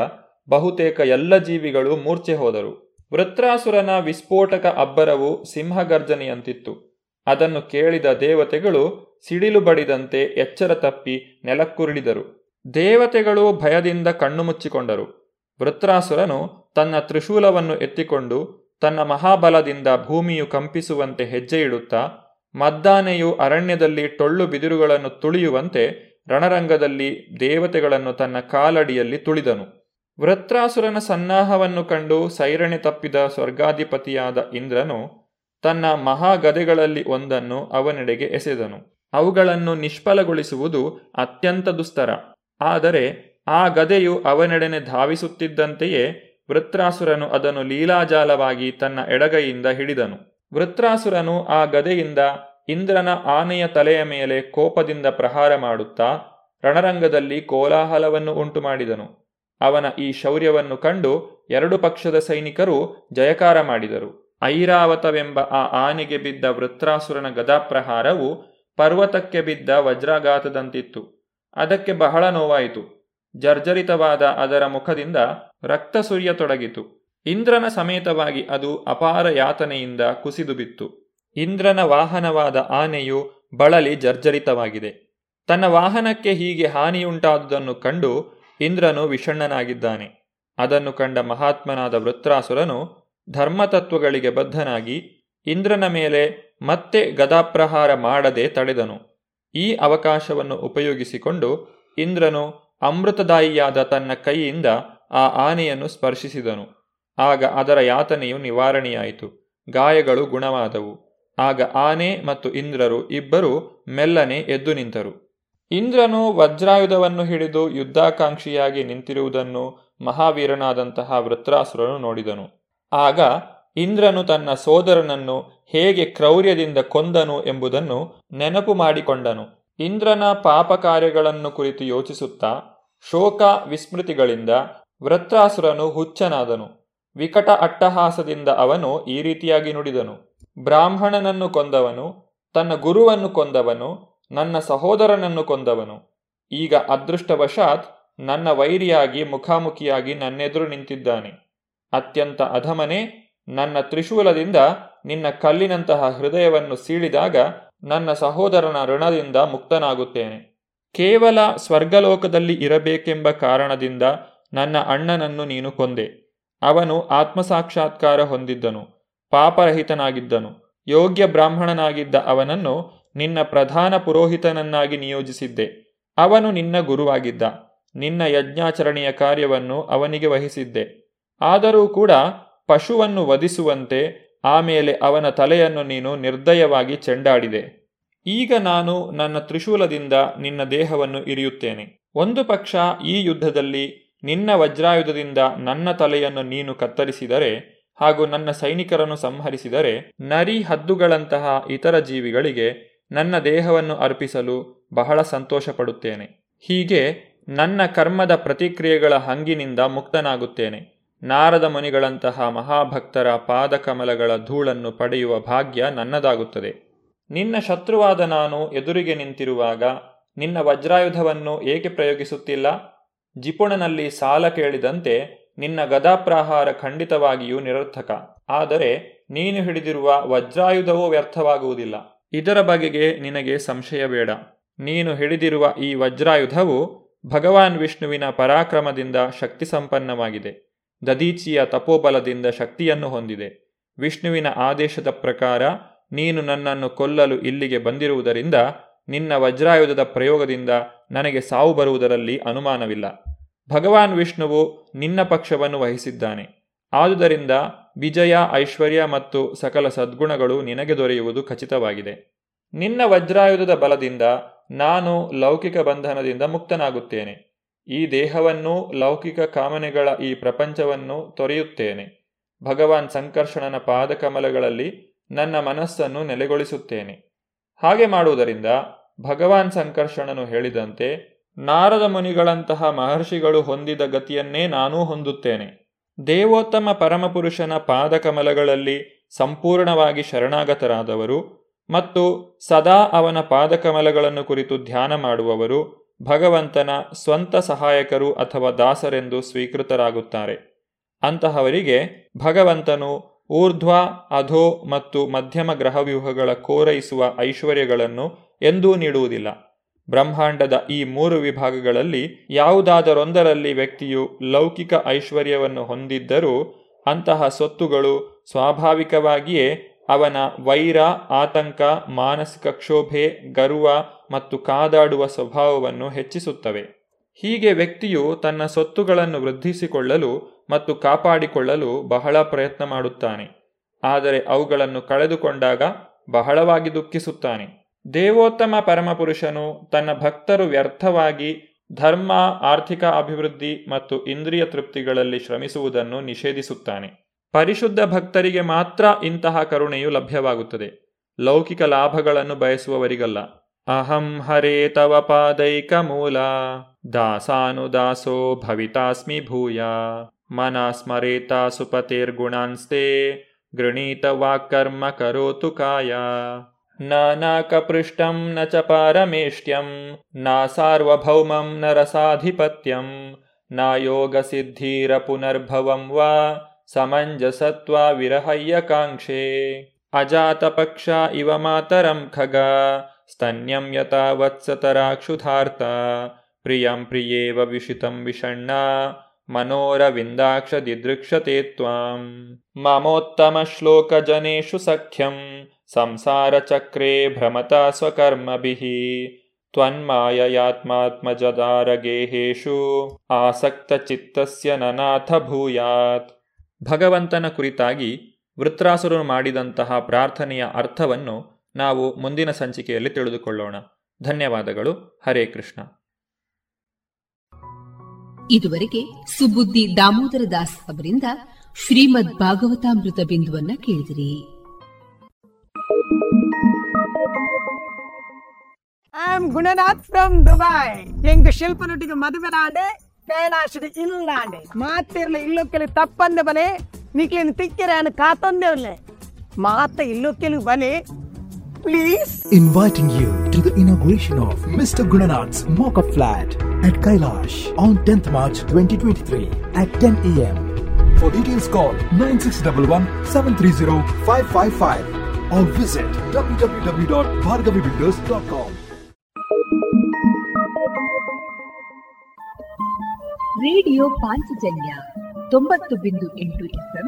ಬಹುತೇಕ ಎಲ್ಲ ಜೀವಿಗಳು ಮೂರ್ಛೆ ಹೋದರು. ವೃತ್ರಾಸುರನ ವಿಸ್ಫೋಟಕ ಅಬ್ಬರವು ಸಿಂಹಗರ್ಜನೆಯಂತಿತ್ತು. ಅದನ್ನು ಕೇಳಿದ ದೇವತೆಗಳು ಸಿಡಿಲು ಬಡಿದಂತೆ ಎಚ್ಚರ ತಪ್ಪಿ ನೆಲಕ್ಕುರುಳಿದರು. ದೇವತೆಗಳು ಭಯದಿಂದ ಕಣ್ಣು ಮುಚ್ಚಿಕೊಂಡರು. ವೃತ್ರಾಸುರನು ತನ್ನ ತ್ರಿಶೂಲವನ್ನು ಎತ್ತಿಕೊಂಡು ತನ್ನ ಮಹಾಬಲದಿಂದ ಭೂಮಿಯು ಕಂಪಿಸುವಂತೆ ಹೆಜ್ಜೆ ಇಡುತ್ತಾ ಮದ್ದಾನೆಯು ಅರಣ್ಯದಲ್ಲಿ ಟೊಳ್ಳು ಬಿದಿರುಗಳನ್ನು ತುಳಿಯುವಂತೆ ರಣರಂಗದಲ್ಲಿ ದೇವತೆಗಳನ್ನು ತನ್ನ ಕಾಲಡಿಯಲ್ಲಿ ತುಳಿದನು. ವೃತ್ರಾಸುರನ ಸನ್ನಾಹವನ್ನು ಕಂಡು ಸೈರಣೆ ತಪ್ಪಿದ ಸ್ವರ್ಗಾಧಿಪತಿಯಾದ ಇಂದ್ರನು ತನ್ನ ಮಹಾಗದೆಗಳಲ್ಲಿ ಒಂದನ್ನು ಅವನೆಡೆಗೆ ಎಸೆದನು. ಅವುಗಳನ್ನು ನಿಷ್ಫಲಗೊಳಿಸುವುದು ಅತ್ಯಂತ ದುಸ್ತರ ಆದರೆ ಆ ಗದೆಯು ಅವನೆಡನೆ ಧಾವಿಸುತ್ತಿದ್ದಂತೆಯೇ ವೃತ್ರಾಸುರನು ಅದನ್ನು ಲೀಲಾಜಾಲವಾಗಿ ತನ್ನ ಎಡಗೈಯಿಂದ ಹಿಡಿದನು. ವೃತ್ರಾಸುರನು ಆ ಗದೆಯಿಂದ ಇಂದ್ರನ ಆನೆಯ ತಲೆಯ ಮೇಲೆ ಕೋಪದಿಂದ ಪ್ರಹಾರ ಮಾಡುತ್ತಾ ರಣರಂಗದಲ್ಲಿ ಕೋಲಾಹಲವನ್ನು ಉಂಟು ಮಾಡಿದನು ಅವನ ಈ ಶೌರ್ಯವನ್ನು ಕಂಡು ಎರಡು ಪಕ್ಷದ ಸೈನಿಕರು ಜಯಕಾರ ಮಾಡಿದರು. ಐರಾವತವೆಂಬ ಆ ಆನೆಗೆ ಬಿದ್ದ ವೃತ್ರಾಸುರನ ಗದಾಪ್ರಹಾರವು ಪರ್ವತಕ್ಕೆ ಬಿದ್ದ ವಜ್ರಾಘಾತದಂತಿತ್ತು. ಅದಕ್ಕೆ ಬಹಳ ನೋವಾಯಿತು. ಜರ್ಜರಿತವಾದ ಅದರ ಮುಖದಿಂದ ರಕ್ತ ಸುರಿಯತೊಡಗಿತು. ಇಂದ್ರನ ಸಮೇತವಾಗಿ ಅದು ಅಪಾರ ಯಾತನೆಯಿಂದ ಕುಸಿದು ಬಿತ್ತು ಇಂದ್ರನ ವಾಹನವಾದ ಆನೆಯು ಬಳಲಿ ಜರ್ಜರಿತವಾಗಿದೆ. ತನ್ನ ವಾಹನಕ್ಕೆ ಹೀಗೆ ಹಾನಿಯುಂಟಾದುದನ್ನು ಕಂಡು ಇಂದ್ರನು ವಿಷಣ್ಣನಾಗಿದ್ದಾನೆ. ಅದನ್ನು ಕಂಡ ಮಹಾತ್ಮನಾದ ವೃತ್ರಾಸುರನು ಧರ್ಮತತ್ವಗಳಿಗೆ ಬದ್ಧನಾಗಿ ಇಂದ್ರನ ಮೇಲೆ ಮತ್ತೆ ಗದಾಪ್ರಹಾರ ಮಾಡದೆ ತಡೆದನು. ಈ ಅವಕಾಶವನ್ನು ಉಪಯೋಗಿಸಿಕೊಂಡು ಇಂದ್ರನು ಅಮೃತದಾಯಿಯಾದ ತನ್ನ ಕೈಯಿಂದ ಆ ಆನೆಯನ್ನು ಸ್ಪರ್ಶಿಸಿದನು. ಆಗ ಅದರ ಯಾತನೆಯು ನಿವಾರಣೆಯಾಯಿತು. ಗಾಯಗಳು ಗುಣವಾದವು. ಆಗ ಆನೆ ಮತ್ತು ಇಂದ್ರರು ಇಬ್ಬರು ಮೆಲ್ಲನೆ ಎದ್ದು ನಿಂತರು. ಇಂದ್ರನು ವಜ್ರಾಯುಧವನ್ನು ಹಿಡಿದು ಯುದ್ಧಾಕಾಂಕ್ಷಿಯಾಗಿ ನಿಂತಿರುವುದನ್ನು ಮಹಾವೀರನಾದಂತಹ ವೃತ್ರಾಸುರನು ನೋಡಿದನು. ಆಗ ಇಂದ್ರನು ತನ್ನ ಸೋದರನನ್ನು ಹೇಗೆ ಕ್ರೌರ್ಯದಿಂದ ಕೊಂದನು ಎಂಬುದನ್ನು ನೆನಪು ಮಾಡಿಕೊಂಡನು. ಇಂದ್ರನ ಪಾಪ ಕಾರ್ಯಗಳನ್ನು ಕುರಿತು ಯೋಚಿಸುತ್ತಾ ಶೋಕ ವಿಸ್ಮೃತಿಗಳಿಂದ ವೃತ್ರಾಸುರನು ಹುಚ್ಚನಾದನು. ವಿಕಟ ಅಟ್ಟಹಾಸದಿಂದ ಅವನು ಈ ರೀತಿಯಾಗಿ ನುಡಿದನು. ಬ್ರಾಹ್ಮಣನನ್ನು ಕೊಂದವನು, ತನ್ನ ಗುರುವನ್ನು ಕೊಂದವನು, ನನ್ನ ಸಹೋದರನನ್ನು ಕೊಂದವನು. ಈಗ ಅದೃಷ್ಟವಶಾತ್ ನನ್ನ ವೈರಿಯಾಗಿ ಮುಖಾಮುಖಿಯಾಗಿ ನನ್ನೆದುರು ನಿಂತಿದ್ದಾನೆ. ಅತ್ಯಂತ ಅಧಮನೆ ನನ್ನ ತ್ರಿಶೂಲದಿಂದ ನಿನ್ನ ಕಲ್ಲಿನಂತಹ ಹೃದಯವನ್ನು ಸೀಳಿದಾಗ ನನ್ನ ಸಹೋದರನ ಋಣದಿಂದ ಮುಕ್ತನಾಗುತ್ತೇನೆ. ಕೇವಲ ಸ್ವರ್ಗಲೋಕದಲ್ಲಿ ಇರಬೇಕೆಂಬ ಕಾರಣದಿಂದ ನನ್ನ ಅಣ್ಣನನ್ನು ನೀನು ಕೊಂದೆ. ಅವನು ಆತ್ಮಸಾಕ್ಷಾತ್ಕಾರ ಹೊಂದಿದ್ದನು, ಪಾಪರಹಿತನಾಗಿದ್ದನು. ಯೋಗ್ಯ ಬ್ರಾಹ್ಮಣನಾಗಿದ್ದ ಅವನನ್ನು ನಿನ್ನ ಪ್ರಧಾನ ಪುರೋಹಿತನನ್ನಾಗಿ ನಿಯೋಜಿಸಿದ್ದೆ. ಅವನು ನಿನ್ನ ಗುರುವಾಗಿದ್ದ. ನಿನ್ನ ಯಜ್ಞಾಚರಣೆಯ ಕಾರ್ಯವನ್ನು ಅವನಿಗೆ ವಹಿಸಿದ್ದೆ. ಆದರೂ ಕೂಡ ಪಶುವನ್ನು ವಧಿಸುವಂತೆ ಆಮೇಲೆ ಅವನ ತಲೆಯನ್ನು ನೀನು ನಿರ್ದಯವಾಗಿ ಚೆಂಡಾಡಿದೆ. ಈಗ ನಾನು ನನ್ನ ತ್ರಿಶೂಲದಿಂದ ನಿನ್ನ ದೇಹವನ್ನು ಇರಿಯುತ್ತೇನೆ. ಒಂದು ಪಕ್ಷ ಈ ಯುದ್ಧದಲ್ಲಿ ನಿನ್ನ ವಜ್ರಾಯುಧದಿಂದ ನನ್ನ ತಲೆಯನ್ನು ನೀನು ಕತ್ತರಿಸಿದರೆ ಹಾಗೂ ನನ್ನ ಸೈನಿಕರನ್ನು ಸಂಹರಿಸಿದರೆ ನರಿ ಹದ್ದುಗಳಂತಹ ಇತರ ಜೀವಿಗಳಿಗೆ ನನ್ನ ದೇಹವನ್ನು ಅರ್ಪಿಸಲು ಬಹಳ ಸಂತೋಷಪಡುತ್ತೇನೆ. ಹೀಗೆ ನನ್ನ ಕರ್ಮದ ಪ್ರತಿಕ್ರಿಯೆಗಳ ಹಂಗಿನಿಂದ ಮುಕ್ತನಾಗುತ್ತೇನೆ. ನಾರದ ಮುನಿಗಳಂತಹ ಮಹಾಭಕ್ತರ ಪಾದಕಮಲಗಳ ಧೂಳನ್ನು ಪಡೆಯುವ ಭಾಗ್ಯ ನನ್ನದಾಗುತ್ತದೆ. ನಿನ್ನ ಶತ್ರುವಾದ ನಾನು ಎದುರಿಗೆ ನಿಂತಿರುವಾಗ ನಿನ್ನ ವಜ್ರಾಯುಧವನ್ನು ಏಕೆ ಪ್ರಯೋಗಿಸುತ್ತಿಲ್ಲ? ಜಿಪುಣನಲ್ಲಿ ಸಾಲ ಕೇಳಿದಂತೆ ನಿನ್ನ ಗದಾಪ್ರಹಾರ ಖಂಡಿತವಾಗಿಯೂ ನಿರರ್ಥಕ. ಆದರೆ ನೀನು ಹಿಡಿದಿರುವ ವಜ್ರಾಯುಧವೂ ವ್ಯರ್ಥವಾಗುವುದಿಲ್ಲ. ಇದರ ಬಗೆಗೆ ನಿನಗೆ ಸಂಶಯ ಬೇಡ. ನೀನು ಹಿಡಿದಿರುವ ಈ ವಜ್ರಾಯುಧವು ಭಗವಾನ್ ವಿಷ್ಣುವಿನ ಪರಾಕ್ರಮದಿಂದ ಶಕ್ತಿ ಸಂಪನ್ನವಾಗಿದೆ ದದೀಚಿಯ ತಪೋಬಲದಿಂದ ಶಕ್ತಿಯನ್ನು ಹೊಂದಿದೆ. ವಿಷ್ಣುವಿನ ಆದೇಶದ ಪ್ರಕಾರ ನೀನು ನನ್ನನ್ನು ಕೊಲ್ಲಲು ಇಲ್ಲಿಗೆ ಬಂದಿರುವುದರಿಂದ ನಿನ್ನ ವಜ್ರಾಯುಧದ ಪ್ರಯೋಗದಿಂದ ನನಗೆ ಸಾವು ಬರುವುದರಲ್ಲಿ ಅನುಮಾನವಿಲ್ಲ. ಭಗವಾನ್ ವಿಷ್ಣುವು ನಿನ್ನ ಪಕ್ಷವನ್ನು ವಹಿಸಿದ್ದಾನೆ. ಆದುದರಿಂದ ವಿಜಯ, ಐಶ್ವರ್ಯ ಮತ್ತು ಸಕಲ ಸದ್ಗುಣಗಳು ನಿನಗೆ ದೊರೆಯುವುದು ಖಚಿತವಾಗಿದೆ. ನಿನ್ನ ವಜ್ರಾಯುಧದ ಬಲದಿಂದ ನಾನು ಲೌಕಿಕ ಬಂಧನದಿಂದ ಮುಕ್ತನಾಗುತ್ತೇನೆ. ಈ ದೇಹವನ್ನೂ ಲೌಕಿಕ ಕಾಮನೆಗಳ ಈ ಪ್ರಪಂಚವನ್ನು ತೊರೆಯುತ್ತೇನೆ. ಭಗವಾನ್ ಸಂಕರ್ಷಣನ ಪಾದಕಮಲಗಳಲ್ಲಿ ನನ್ನ ಮನಸ್ಸನ್ನು ನೆಲೆಗೊಳಿಸುತ್ತೇನೆ. ಹಾಗೆ ಮಾಡುವುದರಿಂದ ಭಗವಾನ್ ಸಂಕರ್ಷಣನು ಹೇಳಿದಂತೆ ನಾರದ ಮುನಿಗಳಂತಹ ಮಹರ್ಷಿಗಳು ಹೊಂದಿದ ಗತಿಯನ್ನೇ ನಾನೂ ಹೊಂದುತ್ತೇನೆ. ದೇವೋತ್ತಮ ಪರಮಪುರುಷನ ಪಾದಕಮಲಗಳಲ್ಲಿ ಸಂಪೂರ್ಣವಾಗಿ ಶರಣಾಗತರಾದವರು ಮತ್ತು ಸದಾ ಅವನ ಪಾದಕಮಲಗಳನ್ನು ಕುರಿತು ಧ್ಯಾನ ಮಾಡುವವರು ಭಗವಂತನ ಸ್ವಂತ ಸಹಾಯಕರು ಅಥವಾ ದಾಸರೆಂದು ಸ್ವೀಕೃತರಾಗುತ್ತಾರೆ. ಅಂತಹವರಿಗೆ ಭಗವಂತನು ಊರ್ಧ್ವ, ಅಧೋ ಮತ್ತು ಮಧ್ಯಮ ಗ್ರಹವ್ಯೂಹಗಳ ಕೋರೈಸುವ ಐಶ್ವರ್ಯಗಳನ್ನು ಎಂದೂ ನೀಡುವುದಿಲ್ಲ. ಬ್ರಹ್ಮಾಂಡದ ಈ ಮೂರು ವಿಭಾಗಗಳಲ್ಲಿ ಯಾವುದಾದರೊಂದರಲ್ಲಿ ವ್ಯಕ್ತಿಯು ಲೌಕಿಕ ಐಶ್ವರ್ಯವನ್ನು ಹೊಂದಿದ್ದರೂ ಅಂತಹ ಸ್ವತ್ತುಗಳು ಸ್ವಾಭಾವಿಕವಾಗಿಯೇ ಅವನ ವೈರ, ಆತಂಕ, ಮಾನಸಿಕ ಕ್ಷೋಭೆ, ಗರ್ವ ಮತ್ತು ಕಾದಾಡುವ ಸ್ವಭಾವವನ್ನು ಹೆಚ್ಚಿಸುತ್ತವೆ. ಹೀಗೆ ವ್ಯಕ್ತಿಯು ತನ್ನ ಸ್ವತ್ತುಗಳನ್ನು ವೃದ್ಧಿಸಿಕೊಳ್ಳಲು ಮತ್ತು ಕಾಪಾಡಿಕೊಳ್ಳಲು ಬಹಳ ಪ್ರಯತ್ನ ಮಾಡುತ್ತಾನೆ. ಆದರೆ ಅವುಗಳನ್ನು ಕಳೆದುಕೊಂಡಾಗ ಬಹಳವಾಗಿ ದುಃಖಿಸುತ್ತಾನೆ. ದೇವೋತ್ತಮ ಪರಮಪುರುಷನು ತನ್ನ ಭಕ್ತರು ವ್ಯರ್ಥವಾಗಿ ಧರ್ಮ, ಆರ್ಥಿಕ ಅಭಿವೃದ್ಧಿ ಮತ್ತು ಇಂದ್ರಿಯ ತೃಪ್ತಿಗಳಲ್ಲಿ ಶ್ರಮಿಸುವುದನ್ನು ನಿಷೇಧಿಸುತ್ತಾನೆ. ಪರಿಶುದ್ಧ ಭಕ್ತರಿಗೆ ಮಾತ್ರ ಇಂತಹ ಕರುಣೆಯು ಲಭ್ಯವಾಗುತ್ತದೆ. ಲೌಕಿಕ ಲಾಭಗಳನ್ನು ಬಯಸುವವರಿಗಲ್ಲ. अहं हरे तव पादैकमूला दासानुदासो भवितास्मि भूया। मना स्मरेता सुपतेर्गुणांस्ते गृणीत वाक् कर्म करोतु काया। न नाकपृष्टं न च पारमेष्ट्यम् न सार्वभौमम् न रसाधिपत्यम् न योगसिद्धिरपुनर्भवं वा समञ्जसत्वा विरहय्यकाङ्क्षे। अजातपक्षा इव मातरं खगा स्तन्यं यथा वत्सतराक्षुधार्ता प्रियं प्रियेव विषितं विषण्णा मनोरविन्दाक्षदिदृक्षते त्वां ममोत्तमश्लोकजनेषु सख्यं संसारचक्रे भ्रमता स्वकर्मभिः ತ್ವನ್ಮಾಯಯಾತ್ಮಾತ್ಮಜದಾರಗೇಹೇಷು ಆಸಕ್ತಚಿತ್ತಸ್ಯ ನನಾಥ ಭೂಯಾತ್ ಭಗವಂತನ ಕುರಿತಾಗಿ ವೃತ್ರಾಸುರನು ಮಾಡಿದಂತಹ ಪ್ರಾರ್ಥನೆಯ ಅರ್ಥವನ್ನು ನಾವು ಮುಂದಿನ ಸಂಚಿಕೆಯಲ್ಲಿ ತಿಳಿದುಕೊಳ್ಳೋಣ. ಧನ್ಯವಾದಗಳು. ಹರೇ ಕೃಷ್ಣ. ಇದುವರೆಗೆ ಸುಬುದ್ದಿ ದಾಮೋದರ ದಾಸ್ ಅವರಿಂದ ಶ್ರೀಮದ್ ಭಾಗವತಾಮೃತ ಬಿಂದುವನ್ನ ಕೇಳಿದಿರಿ. I am Gunanath from Dubai ಎಂಗ್ ಶಿಲ್ಪನೊಟ್ಟಿಗೆ ಮದುವೆ ನಾಡೆ? ಕೈಲಾಶದ ಇಲ್ಲಾಂಡೆ ಮಾತಿರ್ಲಿ ಇಲ್ಲೊಕ್ಕೆಲಿ ತಪ್ಪಂದೆ ಬನೆ. ನಿಕ್ಲಿನ ತಿಕ್ಕಿರ ಕಾತೊಂದೆ ಮಾತ ಇಲ್ಲೊಕ್ಕೆಲಿ ಬನೆ. please. Inviting you to the inauguration of Mr. Gunanath's Mock-up Flat at Kailash on 10th March 2023 at 10 a.m. For details call 9611-730-555 or visit www.bhargavibuilders.com. Radio Panchajanya ತೊಂಬತ್ತು ಬಿಂದು ಎಂಟು ಎಫ್ಎಂ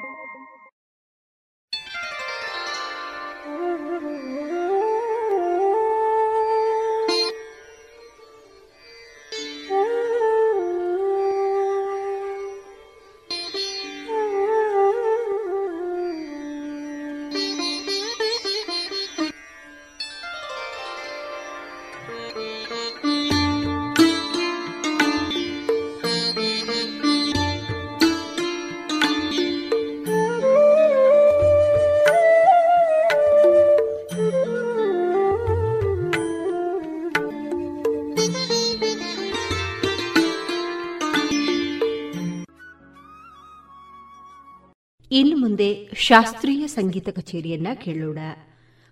ಶಾಸ್ತ್ರೀಯ ಸಂಗೀತ ಕಚೇರಿಯನ್ನ ಕೇಳೋಣ.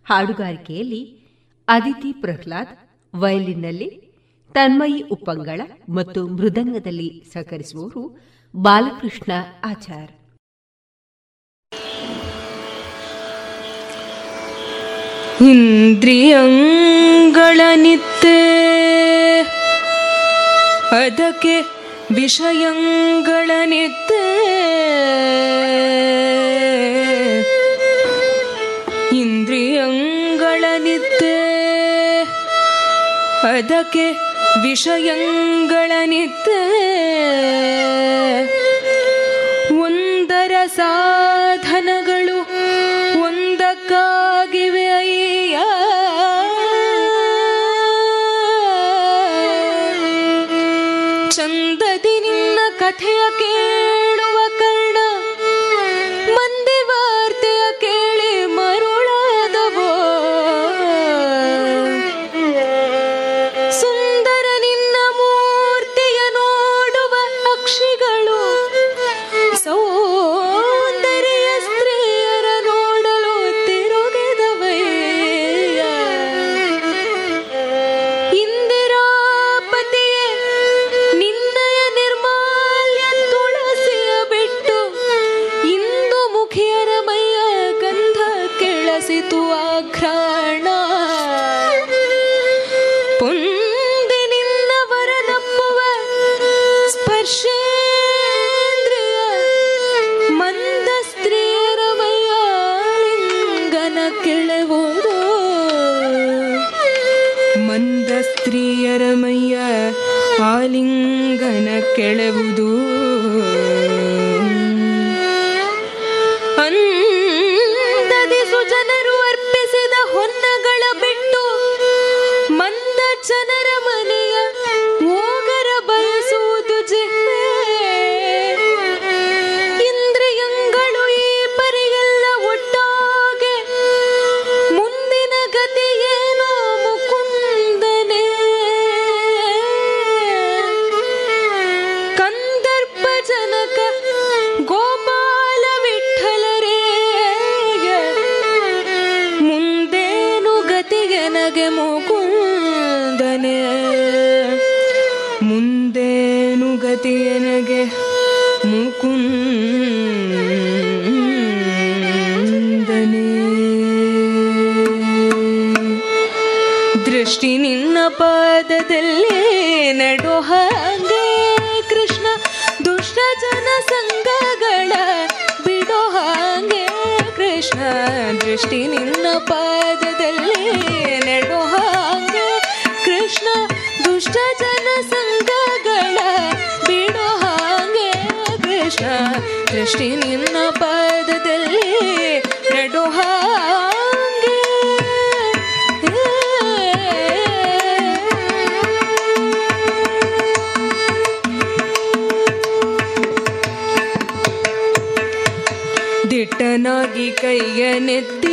ಹಾಡುಗಾರಿಕೆಯಲ್ಲಿ ಅದಿತಿ ಪ್ರಹ್ಲಾದ್, ವಯಲಿನ್ನಲ್ಲಿ ತನ್ಮಯಿ ಉಪ್ಪಂಗಳ ಮತ್ತು ಮೃದಂಗದಲ್ಲಿ ಸಹಕರಿಸುವವರು ಬಾಲಕೃಷ್ಣ ಆಚಾರ್. ಅದಕೆ ವಿಷಯಂಗಳ വിഷയങ്ങളനിത്തേ ಇಂದ್ರಿಯಂಗಳ ಅದಕ್ಕೆ ವಿಷಯಂಗಳ ಒಂದರ ಸಾಧನಗಳು ಸೃಷ್ಟಿ ನಿನ್ನ ಪಾದದಲ್ಲಿ ನಡು ದಿಟ್ಟನಾಗಿ ಕೈಯ ನೆತ್ತಿ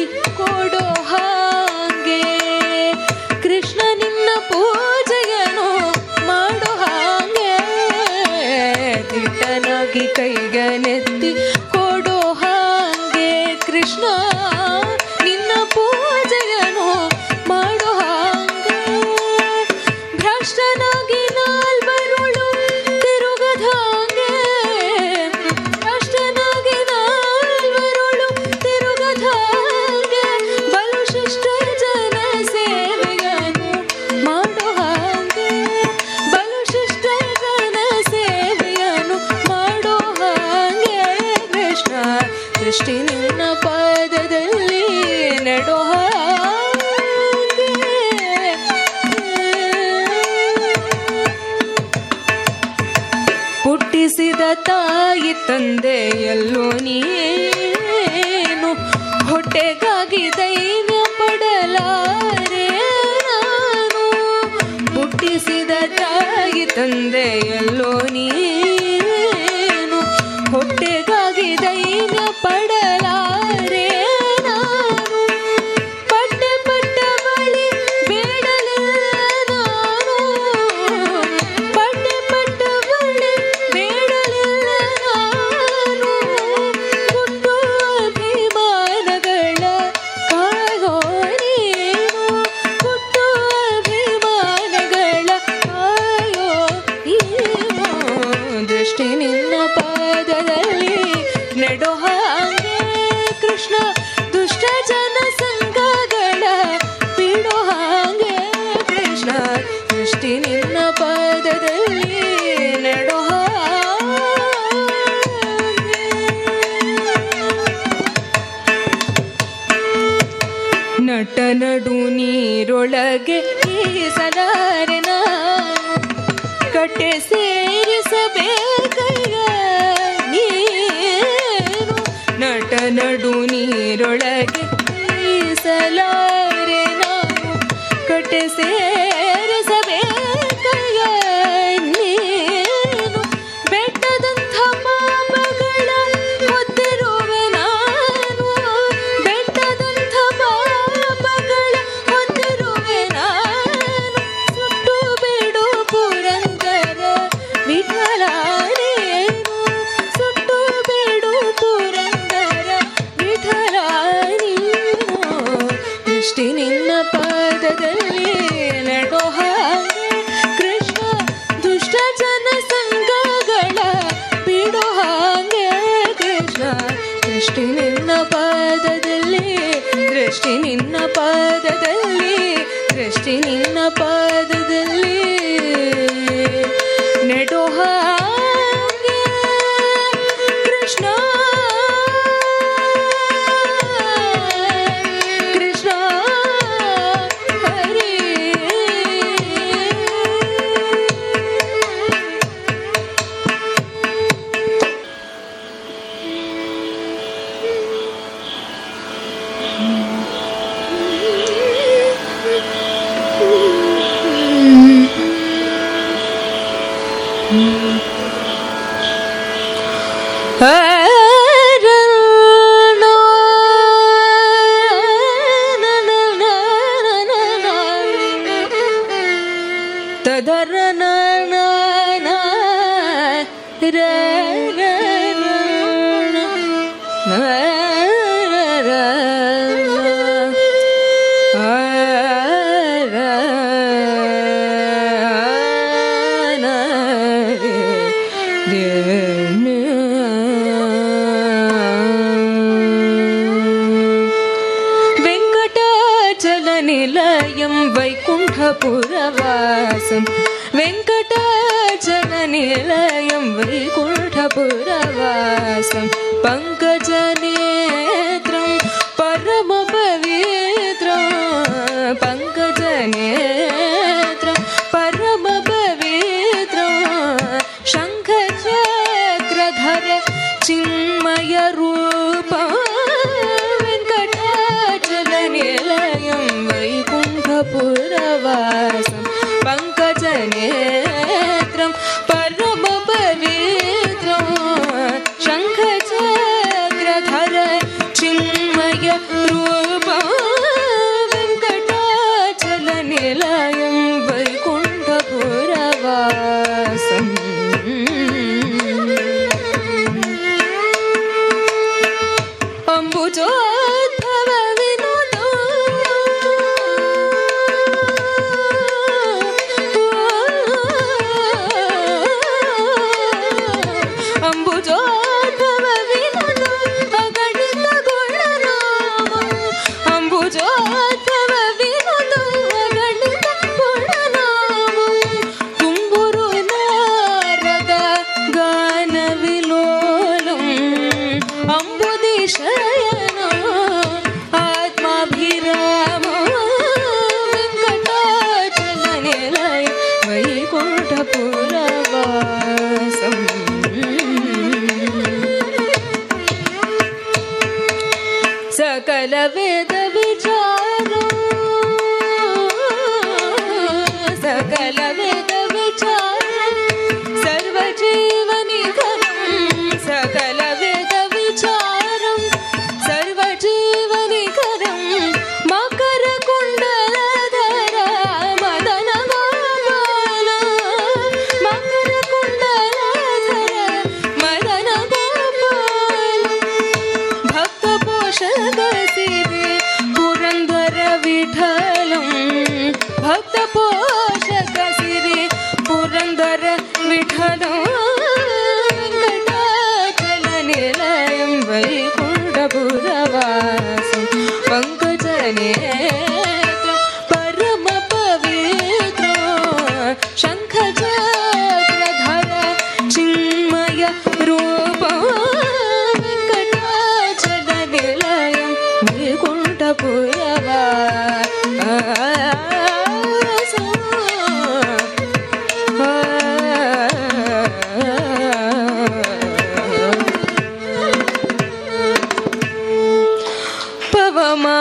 പവമാ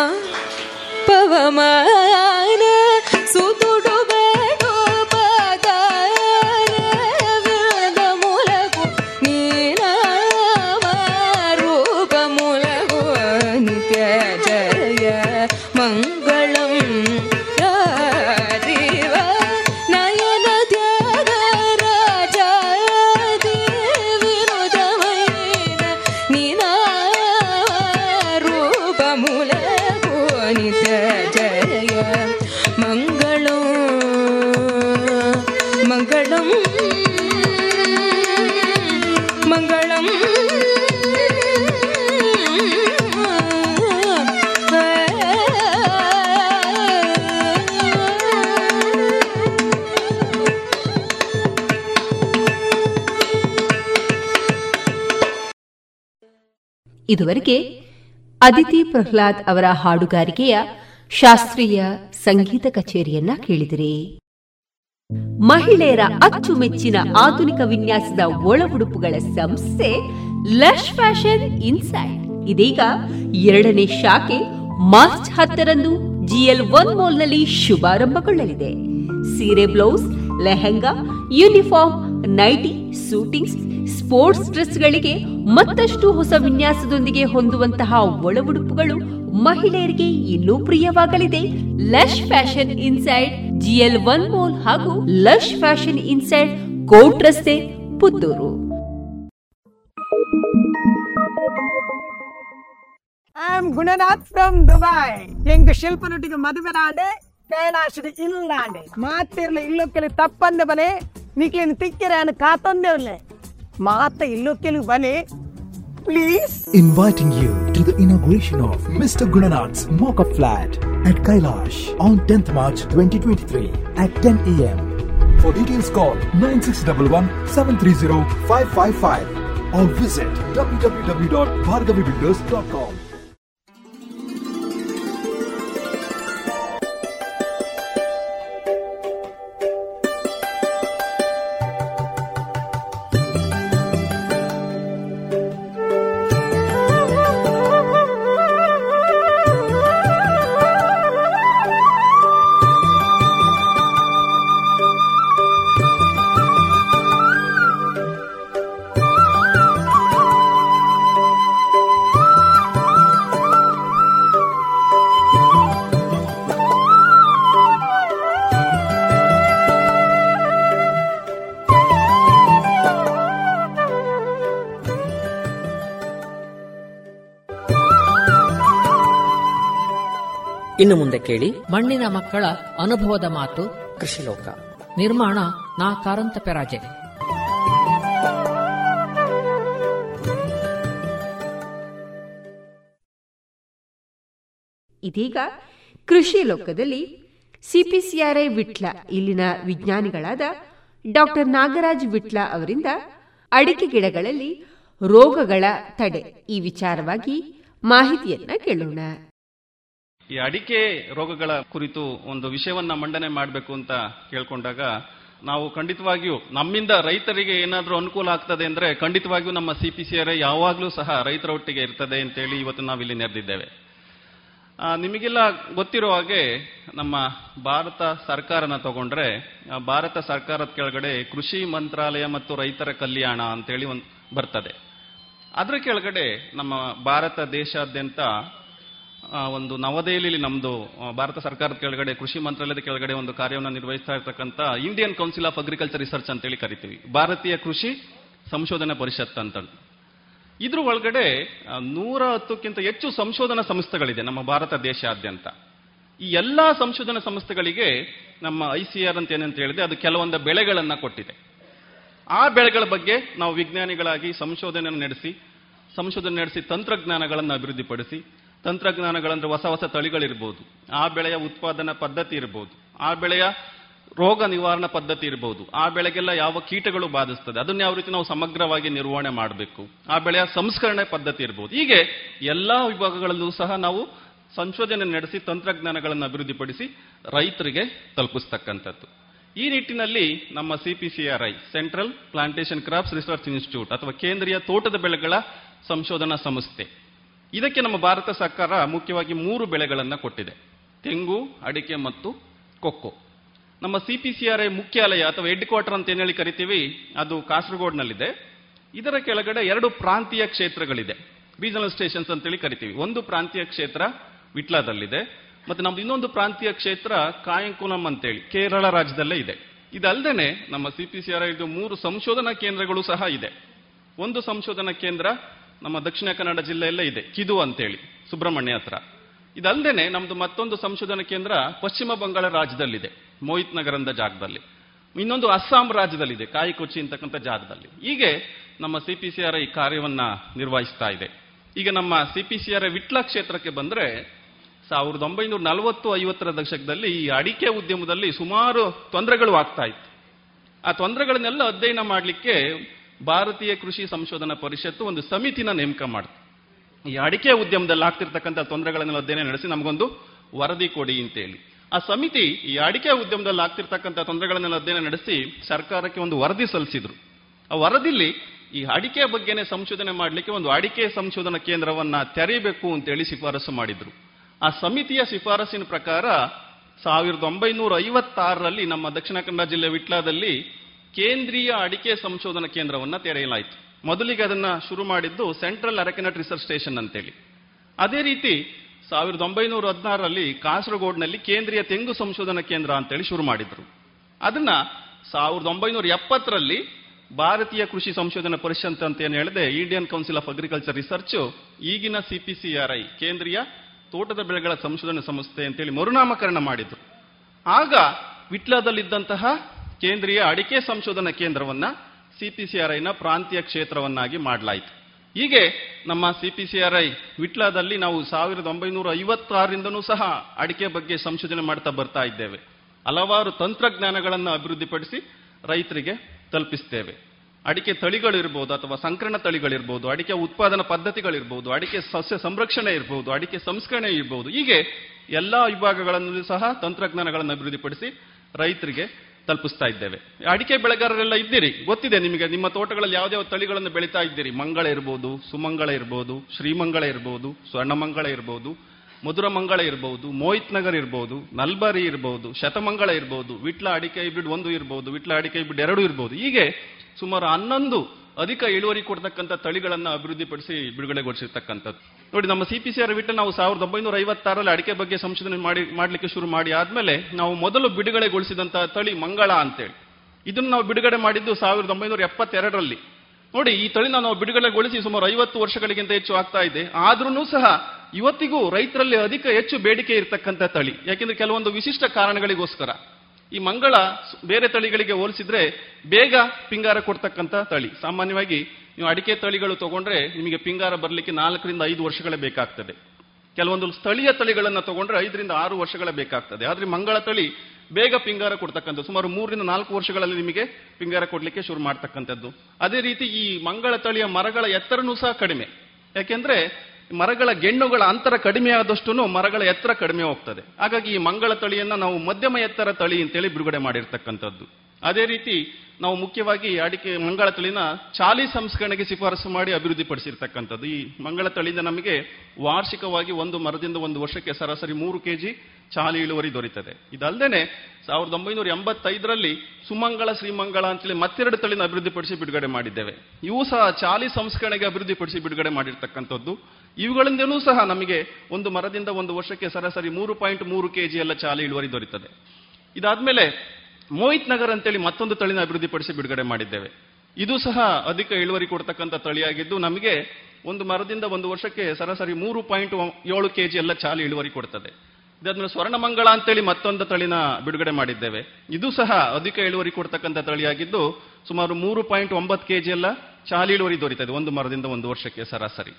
പവമായ ಇದುವರೆಗೆ ಅದಿತಿ ಪ್ರಹ್ಲಾದ್ ಅವರ ಹಾಡುಗಾರಿಕೆಯ ಶಾಸ್ತ್ರೀಯ ಸಂಗೀತ ಕಚೇರಿಯನ್ನ ಕೇಳಿದಿರಿ. ಮಹಿಳೆಯರ ಅಚ್ಚುಮೆಚ್ಚಿನ ಆಧುನಿಕ ವಿನ್ಯಾಸದ ಒಳ ಉಡುಪುಗಳ ಸಂಸ್ಥೆ ಲಶ್ ಫ್ಯಾಷನ್ ಇನ್ಸೈಡ್. ಇದೀಗ ಎರಡನೇ ಶಾಖೆ ಮಾರ್ಚ್ ಹತ್ತರಂದು ಜಿಎಲ್ ಒನ್ ಮಾಲ್ನಲ್ಲಿ ಶುಭಾರಂಭಗೊಳ್ಳಲಿದೆ. ಸೀರೆ blouse, lehenga, uniform nightie, suitings, sports ಡ್ರೆಸ್ಗಳಿಗೆ ಮತ್ತಷ್ಟು ಹೊಸ ವಿನ್ಯಾಸದೊಂದಿಗೆ ಹೊಂದುವಂತಹ ಒಳ ಉಡುಪುಗಳು ಮಹಿಳೆಯರಿಗೆ ಇನ್ನೂ ಪ್ರಿಯವಾಗಲಿದೆ. Lush fashion inside, GL one mall ಹಾಗೂ ಲಶ್ ಫ್ಯಾಷನ್ ಇನ್ಸೈಡ್ ಕೋಟ್ ರಸ್ತೆ, ಪುತ್ತೂರು. ಗುಣನಾಥ್ ಫ್ರಮ್ ದುಬೈ ಮದುವೆ ನಾಡೆ ಕೈಲಾಶದ ಇಲ್ಲ ಮಾತಿರ್ಲಿ, ಇಲ್ಲೊಕ್ಕೆಲಿ ತಪ್ಪಂದ ಬನೆ ನಿಕ್ಲಿನ ತಿಕ್ಕಿರ ಕಾತೊಂದೆ ಉಳ್ಳೆ ಮಾತ ಇಲ್ಲೊಕ್ಕೆಲಿ ಬನೆ please Inviting you to the inauguration of Mr. Gunanath's Mock-up Flat at Kailash on 10th March 2023 at 10 a.m. For details call 9611-730-555 or visit www.bhargavibuilders.com. ಇನ್ನು ಮುಂದೆ ಕೇಳಿ. ಮಣ್ಣಿನ ಮಕ್ಕಳ ಅನುಭವದ ಮಾತು. ಕೃಷಿಲೋಕ. ನಿರ್ಮಾಣ ನಾ ಕಾರಂತ ಪೆರಾಜೆ. ಇದೀಗ ಕೃಷಿ ಲೋಕದಲ್ಲಿ ಸಿಪಿಸಿಆರ್ಐ ವಿಟ್ಲ ಇಲ್ಲಿನ ವಿಜ್ಞಾನಿಗಳಾದ ಡಾಕ್ಟರ್ ನಾಗರಾಜ್ ವಿಟ್ಲ ಅವರಿಂದ ಅಡಿಕೆ ಗಿಡಗಳಲ್ಲಿ ರೋಗಗಳ ತಡೆ ಈ ವಿಚಾರವಾಗಿ ಮಾಹಿತಿಯನ್ನ ಕೇಳೋಣ. ಈ ಅಡಿಕೆ ರೋಗಗಳ ಕುರಿತು ಒಂದು ವಿಷಯವನ್ನ ಮಂಡನೆ ಮಾಡಬೇಕು ಅಂತ ಕೇಳ್ಕೊಂಡಾಗ ನಾವು ಖಂಡಿತವಾಗಿಯೂ ನಮ್ಮಿಂದ ರೈತರಿಗೆ ಏನಾದರೂ ಅನುಕೂಲ ಆಗ್ತದೆ ಅಂದ್ರೆ ಖಂಡಿತವಾಗಿಯೂ ನಮ್ಮ ಸಿ ಯಾವಾಗಲೂ ಸಹ ರೈತರ ಒಟ್ಟಿಗೆ ಇರ್ತದೆ ಅಂತೇಳಿ ಇವತ್ತು ನಾವಿಲ್ಲಿ ನೆರೆದಿದ್ದೇವೆ. ನಿಮಗೆಲ್ಲ ಗೊತ್ತಿರೋ ಹಾಗೆ ನಮ್ಮ ಭಾರತ ಸರ್ಕಾರನ ತಗೊಂಡ್ರೆ ಭಾರತ ಸರ್ಕಾರದ ಕೆಳಗಡೆ ಕೃಷಿ ಮಂತ್ರಾಲಯ ಮತ್ತು ರೈತರ ಕಲ್ಯಾಣ ಅಂತೇಳಿ ಒಂದು ಬರ್ತದೆ. ಅದರ ಕೆಳಗಡೆ ನಮ್ಮ ಭಾರತ ದೇಶಾದ್ಯಂತ ಒಂದು ನವದೆಹಲಿಯಲ್ಲಿ ನಮ್ದು ಭಾರತ ಸರ್ಕಾರದ ಕೆಳಗಡೆ, ಕೃಷಿ ಮಂತ್ರಾಲಯದ ಕೆಳಗಡೆ ಒಂದು ಕಾರ್ಯವನ್ನು ನಿರ್ವಹಿಸ್ತಾ ಇರ್ತಕ್ಕಂಥ Indian Council of Agriculture Research ಅಂತೇಳಿ ಕರಿತೀವಿ. ಭಾರತೀಯ ಕೃಷಿ ಸಂಶೋಧನಾ ಪರಿಷತ್ ಅಂತ ಇದ್ರ ಒಳಗಡೆ ನೂರ ಹತ್ತಕ್ಕಿಂತ ಹೆಚ್ಚು ಸಂಶೋಧನಾ ಸಂಸ್ಥೆಗಳಿದೆ ನಮ್ಮ ಭಾರತ ದೇಶಾದ್ಯಂತ. ಈ ಎಲ್ಲ ಸಂಶೋಧನಾ ಸಂಸ್ಥೆಗಳಿಗೆ ನಮ್ಮ ಐ ಸಿ ಆರ್ ಅಂತ ಏನಂತ ಹೇಳಿದೆ ಅದು ಕೆಲವೊಂದು ಬೆಳೆಗಳನ್ನ ಕೊಟ್ಟಿದೆ. ಆ ಬೆಳೆಗಳ ಬಗ್ಗೆ ನಾವು ವಿಜ್ಞಾನಿಗಳಾಗಿ ಸಂಶೋಧನೆ ನಡೆಸಿ ಸಂಶೋಧನೆ ನಡೆಸಿ ತಂತ್ರಜ್ಞಾನಗಳನ್ನು ಅಭಿವೃದ್ಧಿಪಡಿಸಿ ತಂತ್ರಜ್ಞಾನಗಳಂದ್ರೆ ಹೊಸ ಹೊಸ ತಳಿಗಳಿರ್ಬೋದು. ಆ ಬೆಳೆಯ ಉತ್ಪಾದನಾ ಪದ್ಧತಿ ಇರ್ಬೋದು. ಆ ಬೆಳೆಯ ರೋಗ ನಿವಾರಣಾ ಪದ್ಧತಿ ಇರ್ಬೋದು. ಆ ಬೆಳೆಗೆಲ್ಲ ಯಾವ ಕೀಟಗಳು ಬಾಧಿಸ್ತದೆ, ಅದನ್ನ ಯಾವ ರೀತಿ ನಾವು ಸಮಗ್ರವಾಗಿ ನಿರ್ವಹಣೆ ಮಾಡಬೇಕು. ಆ ಬೆಳೆಯ ಸಂಸ್ಕರಣೆ ಪದ್ಧತಿ ಇರ್ಬೋದು. ಹೀಗೆ ಎಲ್ಲಾ ವಿಭಾಗಗಳಲ್ಲೂ ಸಹ ನಾವು ಸಂಶೋಧನೆ ನಡೆಸಿ ತಂತ್ರಜ್ಞಾನಗಳನ್ನು ಅಭಿವೃದ್ಧಿಪಡಿಸಿ ರೈತರಿಗೆ ತಲುಪಿಸ್ತಕ್ಕಂಥದ್ದು. ಈ ನಿಟ್ಟಿನಲ್ಲಿ ನಮ್ಮ CPCRI Central Plantation Crops Research Institute ಅಥವಾ ಕೇಂದ್ರೀಯ ತೋಟದ ಬೆಳೆಗಳ ಸಂಶೋಧನಾ ಸಂಸ್ಥೆ ಇದಕ್ಕೆ ನಮ್ಮ ಭಾರತ ಸರ್ಕಾರ ಮುಖ್ಯವಾಗಿ ಮೂರು ಬೆಳೆಗಳನ್ನು ಕೊಟ್ಟಿದೆ. ತೆಂಗು, ಅಡಿಕೆ ಮತ್ತು ಕೊಕ್ಕೋ. ನಮ್ಮ ಸಿ ಪಿ ಮುಖ್ಯಾಲಯ ಅಥವಾ ಹೆಡ್ ಕ್ವಾರ್ಟರ್ ಅಂತ ಏನೇಳಿ ಹೇಳಿ ಕರಿತೀವಿ, ಅದು ಕಾಸರಗೋಡ್ನಲ್ಲಿದೆ. ಇದರ ಕೆಳಗಡೆ ಎರಡು ಪ್ರಾಂತೀಯ ಕ್ಷೇತ್ರಗಳಿದೆ. ರೀಜನಲ್ ಸ್ಟೇಷನ್ಸ್ ಅಂತೇಳಿ ಕರಿತೀವಿ. ಒಂದು ಪ್ರಾಂತೀಯ ಕ್ಷೇತ್ರ ವಿಟ್ಲಾದಲ್ಲಿದೆ, ಮತ್ತು ನಮ್ದು ಇನ್ನೊಂದು ಪ್ರಾಂತೀಯ ಕ್ಷೇತ್ರ ಕಾಯಂಕುಲಂ ಅಂತೇಳಿ ಕೇರಳ ರಾಜ್ಯದಲ್ಲೇ ಇದೆ. ಇದಲ್ಲದೆ ನಮ್ಮ ಸಿ ಪಿ ಸಿ ಆರ್ ಐದು ಮೂರು ಸಂಶೋಧನಾ ಕೇಂದ್ರಗಳು ಸಹ ಇದೆ. ಒಂದು ಸಂಶೋಧನಾ ಕೇಂದ್ರ ನಮ್ಮ ದಕ್ಷಿಣ ಕನ್ನಡ ಜಿಲ್ಲೆಯಲ್ಲೇ ಇದೆ, ಕಿದು ಅಂತೇಳಿ, ಸುಬ್ರಹ್ಮಣ್ಯ ಹತ್ರ. ಇದಲ್ಲದೆ ನಮ್ದು ಮತ್ತೊಂದು ಸಂಶೋಧನಾ ಕೇಂದ್ರ ಪಶ್ಚಿಮ ಬಂಗಾಳ ರಾಜ್ಯದಲ್ಲಿದೆ, ಮೋಹಿತ್ ನಗರ ಅಂತ ಜಾಗದಲ್ಲಿ. ಇನ್ನೊಂದು ಅಸ್ಸಾಂ ರಾಜ್ಯದಲ್ಲಿದೆ, ಕಾಯಿಕೊಚ್ಚಿ ಅಂತಕ್ಕಂಥ ಜಾಗದಲ್ಲಿ. ಹೀಗೆ ನಮ್ಮ ಸಿ ಪಿ ಈ ಕಾರ್ಯವನ್ನ ನಿರ್ವಹಿಸ್ತಾ ಇದೆ. ಈಗ ನಮ್ಮ C P C R Vitla ಕ್ಷೇತ್ರಕ್ಕೆ ಬಂದರೆ, ಸಾವಿರದ ಒಂಬೈನೂರ ನಲವತ್ತು ಐವತ್ತರ ದಶಕದಲ್ಲಿ ಈ ಅಡಿಕೆ ಉದ್ಯಮದಲ್ಲಿ ಸುಮಾರು ತೊಂದರೆಗಳು ಆಗ್ತಾ ಇತ್ತು. ಆ ತೊಂದರೆಗಳನ್ನೆಲ್ಲ ಅಧ್ಯಯನ ಮಾಡಲಿಕ್ಕೆ ಭಾರತೀಯ ಕೃಷಿ ಸಂಶೋಧನಾ ಪರಿಷತ್ತು ಒಂದು ಸಮಿತಿನ ನೇಮಕ ಮಾಡ್ತು. ಈ ಅಡಿಕೆ ಉದ್ಯಮದಲ್ಲಿ ಆಗ್ತಿರ್ತಕ್ಕಂಥ ತೊಂದರೆಗಳನ್ನೆಲ್ಲ ಅಧ್ಯಯನ ನಡೆಸಿ ನಮಗೊಂದು ವರದಿ ಕೊಡಿ ಅಂತ ಹೇಳಿ ಆ ಸಮಿತಿ ಈ ಅಡಿಕೆ ಉದ್ಯಮದಲ್ಲಿ ಆಗ್ತಿರ್ತಕ್ಕಂಥ ತೊಂದರೆಗಳನ್ನೆಲ್ಲ ಅಧ್ಯಯನ ನಡೆಸಿ ಸರ್ಕಾರಕ್ಕೆ ಒಂದು ವರದಿ ಸಲ್ಲಿಸಿದ್ರು. ಆ ವರದಿಲಿ ಈ ಅಡಿಕೆ ಬಗ್ಗೆನೇ ಸಂಶೋಧನೆ ಮಾಡಲಿಕ್ಕೆ ಒಂದು ಅಡಿಕೆ ಸಂಶೋಧನಾ ಕೇಂದ್ರವನ್ನ ತೆರೀಬೇಕು ಅಂತೇಳಿ ಶಿಫಾರಸು ಮಾಡಿದ್ರು. ಆ ಸಮಿತಿಯ ಶಿಫಾರಸಿನ ಪ್ರಕಾರ ಸಾವಿರದ ಒಂಬೈನೂರ ಐವತ್ತಾರರಲ್ಲಿ ನಮ್ಮ ದಕ್ಷಿಣ ಕನ್ನಡ ಜಿಲ್ಲೆ ವಿಟ್ಲಾದಲ್ಲಿ ಕೇಂದ್ರೀಯ ಅಡಿಕೆ ಸಂಶೋಧನಾ ಕೇಂದ್ರವನ್ನ ತೆರೆಯಲಾಯಿತು. ಮೊದಲಿಗೆ ಅದನ್ನು ಶುರು ಮಾಡಿದ್ದು ಸೆಂಟ್ರಲ್ ಅರಕೆನಟ್ ರಿಸರ್ಚ್ ಸ್ಟೇಷನ್ ಅಂತೇಳಿ. ಅದೇ ರೀತಿ ಸಾವಿರದ ಒಂಬೈನೂರ ಹದಿನಾರರಲ್ಲಿ ಕಾಸರಗೋಡ್ನಲ್ಲಿ ಕೇಂದ್ರೀಯ ತೆಂಗು ಸಂಶೋಧನಾ ಕೇಂದ್ರ ಅಂತೇಳಿ ಶುರು ಮಾಡಿದ್ರು. ಅದನ್ನ ಸಾವಿರದ ಒಂಬೈನೂರ ಎಪ್ಪತ್ತರಲ್ಲಿ ಭಾರತೀಯ ಕೃಷಿ ಸಂಶೋಧನಾ ಪರಿಷತ್ ಅಂತ ಏನು ಹೇಳಿದೆ Indian Council of Agriculture Research ಈಗಿನ ಸಿಪಿಸಿಆರ್ಐ ಕೇಂದ್ರೀಯ ತೋಟದ ಬೆಳೆಗಳ ಸಂಶೋಧನಾ ಸಂಸ್ಥೆ ಅಂತೇಳಿ ಮರುನಾಮಕರಣ ಮಾಡಿದ್ರು. ಆಗ ವಿಟ್ಲದಲ್ಲಿದ್ದಂತಹ ಕೇಂದ್ರೀಯ ಅಡಿಕೆ ಸಂಶೋಧನಾ ಕೇಂದ್ರವನ್ನ ಸಿಪಿಸಿಆರ್ಐನ ಪ್ರಾಂತೀಯ ಕ್ಷೇತ್ರವನ್ನಾಗಿ ಮಾಡಲಾಯಿತು. ಹೀಗೆ ನಮ್ಮ ಸಿಪಿಸಿಆರ್ಐ ವಿಟ್ಲಾದಲ್ಲಿ ನಾವು ಸಾವಿರದ ಒಂಬೈನೂರ ಐವತ್ತಾರರಿಂದನೂ ಸಹ ಅಡಿಕೆ ಬಗ್ಗೆ ಸಂಶೋಧನೆ ಮಾಡ್ತಾ ಬರ್ತಾ ಇದ್ದೇವೆ. ಹಲವಾರು ತಂತ್ರಜ್ಞಾನಗಳನ್ನು ಅಭಿವೃದ್ಧಿಪಡಿಸಿ ರೈತರಿಗೆ ತಲುಪಿಸ್ತೇವೆ. ಅಡಿಕೆ ತಳಿಗಳಿರ್ಬೋದು ಅಥವಾ ಸಂಕರಣ ತಳಿಗಳಿರ್ಬೋದು, ಅಡಿಕೆ ಉತ್ಪಾದನಾ ಪದ್ಧತಿಗಳಿರ್ಬೋದು, ಅಡಿಕೆ ಸಸ್ಯ ಸಂರಕ್ಷಣೆ ಇರ್ಬೋದು, ಅಡಿಕೆ ಸಂಸ್ಕರಣೆ ಇರ್ಬೋದು. ಹೀಗೆ ಎಲ್ಲ ವಿಭಾಗಗಳನ್ನು ಸಹ ತಂತ್ರಜ್ಞಾನಗಳನ್ನು ಅಭಿವೃದ್ಧಿಪಡಿಸಿ ರೈತರಿಗೆ ತಲುಪಿಸ್ತಾ ಇದ್ದೇವೆ. ಅಡಿಕೆ ಬೆಳೆಗಾರರೆಲ್ಲ ಇದ್ದೀರಿ, ಗೊತ್ತಿದೆ ನಿಮಗೆ, ನಿಮ್ಮ ತೋಟಗಳಲ್ಲಿ ಯಾವ್ದಾವ ತಳಿಗಳನ್ನು ಬೆಳೀತಾ ಇದ್ದೀರಿ? ಮಂಗಳ ಇರ್ಬೋದು, ಸುಮಂಗಳ ಇರ್ಬೋದು, ಶ್ರೀಮಂಗಳ ಇರ್ಬೋದು, ಸ್ವರ್ಣಮಂಗಳ ಇರ್ಬೋದು, ಮಧುರಮಂಗಳ ಇರ್ಬೋದು, ಮೋಹಿತ್ ನಗರ್ ಇರ್ಬೋದು, ನಲ್ಬರಿ ಇರ್ಬೋದು, ಶತಮಂಗಳ ಇರ್ಬೋದು, ವಿಟ್ಲ ಅಡಿಕೆ ಬಿಡ್ ಒಂದು ಇರ್ಬೋದು, ವಿಟ್ಲ ಅಡಿಕೆ ಹೈಬ್ರಿಡ್ ಎರಡು ಇರ್ಬೋದು. ಹೀಗೆ ಸುಮಾರು ಹನ್ನೊಂದು, ಅಧಿಕ ಇಳುವರಿ ಕೊಡ್ತಕ್ಕಂಥ ತಳಿಗಳನ್ನ ಅಭಿವೃದ್ಧಿಪಡಿಸಿ ಬಿಡುಗಡೆಗೊಳಿಸಿರ್ತಕ್ಕಂಥದ್ದು. ನೋಡಿ, ನಮ್ಮ ಸಿ ಆರ್ ಬಿಟ್ಟು ನಾವು ಸಾವಿರದ ಒಂಬೈನೂರ ಐವತ್ತಾರಲ್ಲಿ ಅಡಿಕೆ ಬಗ್ಗೆ ಸಂಶೋಧನೆ ಮಾಡಿ, ಮಾಡಲಿಕ್ಕೆ ಶುರು ಮಾಡಿ ಆದ್ಮೇಲೆ ನಾವು ಮೊದಲು ಬಿಡುಗಡೆಗೊಳಿಸಿದಂತಹ ತಳಿ ಮಂಗಳ ಅಂತೇಳಿ. ಇದನ್ನು ನಾವು ಬಿಡುಗಡೆ ಮಾಡಿದ್ದು ಸಾವಿರದ ಒಂಬೈನೂರ ಎಪ್ಪತ್ತೆರಡರಲ್ಲಿ. ನೋಡಿ, ಈ ತಳಿನ ನಾವು ಬಿಡುಗಡೆಗೊಳಿಸಿ ಸುಮಾರು ಐವತ್ತು ವರ್ಷಗಳಿಗಿಂತ ಹೆಚ್ಚು ಆಗ್ತಾ ಇದೆ. ಆದ್ರೂ ಸಹ ಇವತ್ತಿಗೂ ರೈತರಲ್ಲಿ ಅಧಿಕ ಹೆಚ್ಚು ಬೇಡಿಕೆ ಇರತಕ್ಕಂಥ ತಳಿ. ಯಾಕೆಂದ್ರೆ ಕೆಲವೊಂದು ವಿಶಿಷ್ಟ ಕಾರಣಗಳಿಗೋಸ್ಕರ. ಈ ಮಂಗಳ ಬೇರೆ ತಳಿಗಳಿಗೆ ಹೋಲಿಸಿದ್ರೆ ಬೇಗ ಪಿಂಗಾರ ಕೊಡ್ತಕ್ಕಂಥ ತಳಿ. ಸಾಮಾನ್ಯವಾಗಿ ನೀವು ಅಡಿಕೆ ತಳಿಗಳು ತಗೊಂಡ್ರೆ ನಿಮಗೆ ಪಿಂಗಾರ ಬರಲಿಕ್ಕೆ ನಾಲ್ಕರಿಂದ ಐದು ವರ್ಷಗಳೇ ಬೇಕಾಗ್ತದೆ. ಕೆಲವೊಂದು ಸ್ಥಳೀಯ ತಳಿಗಳನ್ನು ತಗೊಂಡ್ರೆ ಐದರಿಂದ ಆರು ವರ್ಷಗಳೇ ಬೇಕಾಗ್ತದೆ. ಆದರೆ ಮಂಗಳ ತಳಿ ಬೇಗ ಪಿಂಗಾರ ಕೊಡ್ತಕ್ಕಂಥದ್ದು. ಸುಮಾರು ಮೂರರಿಂದ ನಾಲ್ಕು ವರ್ಷಗಳಲ್ಲಿ ನಿಮಗೆ ಪಿಂಗಾರ ಕೊಡಲಿಕ್ಕೆ ಶುರು ಮಾಡ್ತಕ್ಕಂಥದ್ದು. ಅದೇ ರೀತಿ ಈ ಮಂಗಳ ತಳಿಯ ಮರಗಳ ಎತ್ತರನೂ ಸಹ ಕಡಿಮೆ. ಯಾಕೆಂದ್ರೆ ಮರಗಳ ಗೆಣ್ಣುಗಳ ಅಂತರ ಕಡಿಮೆ ಆದಷ್ಟು ಮರಗಳ ಎತ್ತರ ಕಡಿಮೆ ಹೋಗ್ತದೆ. ಹಾಗಾಗಿ ಈ ಮಂಗಳ ತಳಿಯನ್ನು ನಾವು ಮಧ್ಯಮ ಎತ್ತರ ತಳಿ ಅಂತೇಳಿ ಬಿಡುಗಡೆ ಮಾಡಿರ್ತಕ್ಕಂಥದ್ದು. ಅದೇ ರೀತಿ ನಾವು ಮುಖ್ಯವಾಗಿ ಅಡಿಕೆ ಮಂಗಳ ತಳಿನ ಚಾಲಿ ಸಂಸ್ಕರಣೆಗೆ ಶಿಫಾರಸು ಮಾಡಿ ಅಭಿವೃದ್ಧಿಪಡಿಸಿರ್ತಕ್ಕಂಥದ್ದು. ಈ ಮಂಗಳ ತಳಿಯಿಂದ ನಮಗೆ ವಾರ್ಷಿಕವಾಗಿ ಒಂದು ಮರದಿಂದ ಒಂದು ವರ್ಷಕ್ಕೆ ಸರಾಸರಿ ಮೂರು ಕೆಜಿ ಚಾಲಿ ಇಳುವರಿ ದೊರೀತದೆ. ಇದಲ್ಲದೆ ಸಾವಿರದ ಒಂಬೈನೂರ ಎಂಬತ್ತೈದರಲ್ಲಿ ಸುಮಂಗಳ, ಶ್ರೀಮಂಗಳ ಅಂತೇಳಿ ಮತ್ತೆರಡು ತಳಿನ ಅಭಿವೃದ್ಧಿಪಡಿಸಿ ಬಿಡುಗಡೆ ಮಾಡಿದ್ದೇವೆ. ಇವು ಸಹ ಚಾಲಿ ಸಂಸ್ಕರಣೆಗೆ ಅಭಿವೃದ್ಧಿಪಡಿಸಿ ಬಿಡುಗಡೆ ಮಾಡಿರ್ತಕ್ಕಂಥದ್ದು. ಇವುಗಳಿಂದಲೂ ಸಹ ನಮಗೆ ಒಂದು ಮರದಿಂದ ಒಂದು ವರ್ಷಕ್ಕೆ ಸರಾಸರಿ ಮೂರು ಪಾಯಿಂಟ್ ಮೂರು ಕೆಜಿ ಎಲ್ಲ ಚಾಲಿ ಇಳುವರಿ ದೊರೀತದೆ. ಇದಾದ್ಮೇಲೆ ಮೋಹಿತ್ ನಗರ್ ಅಂತೇಳಿ ಮತ್ತೊಂದು ತಳಿನ ಅಭಿವೃದ್ಧಿಪಡಿಸಿ ಬಿಡುಗಡೆ ಮಾಡಿದ್ದೇವೆ. ಇದು ಸಹ ಅಧಿಕ ಇಳುವರಿ ಕೊಡ್ತಕ್ಕಂಥ ತಳಿಯಾಗಿದ್ದು ನಮಗೆ ಒಂದು ಮರದಿಂದ ಒಂದು ವರ್ಷಕ್ಕೆ ಸರಾಸರಿ ಮೂರು ಪಾಯಿಂಟ್ ಏಳು ಕೆಜಿ ಎಲ್ಲ ಚಾಲಿ ಇಳುವರಿ ಕೊಡ್ತದೆ. ಇದಾದ್ಮೇಲೆ ಸ್ವರ್ಣಮಂಗಳ ಅಂತೇಳಿ ಮತ್ತೊಂದು ತಳಿನ ಬಿಡುಗಡೆ ಮಾಡಿದ್ದೇವೆ. ಇದು ಸಹ ಅಧಿಕ ಇಳುವರಿ ಕೊಡ್ತಕ್ಕಂಥ ತಳಿಯಾಗಿದ್ದು ಸುಮಾರು ಮೂರು ಪಾಯಿಂಟ್ ಒಂಬತ್ತು ಕೆಜಿ ಎಲ್ಲ ಚಾಲಿ ಇಳುವರಿ ದೊರೀತದೆ ಒಂದು ಮರದಿಂದ ಒಂದು ವರ್ಷಕ್ಕೆ ಸರಾಸರಿ.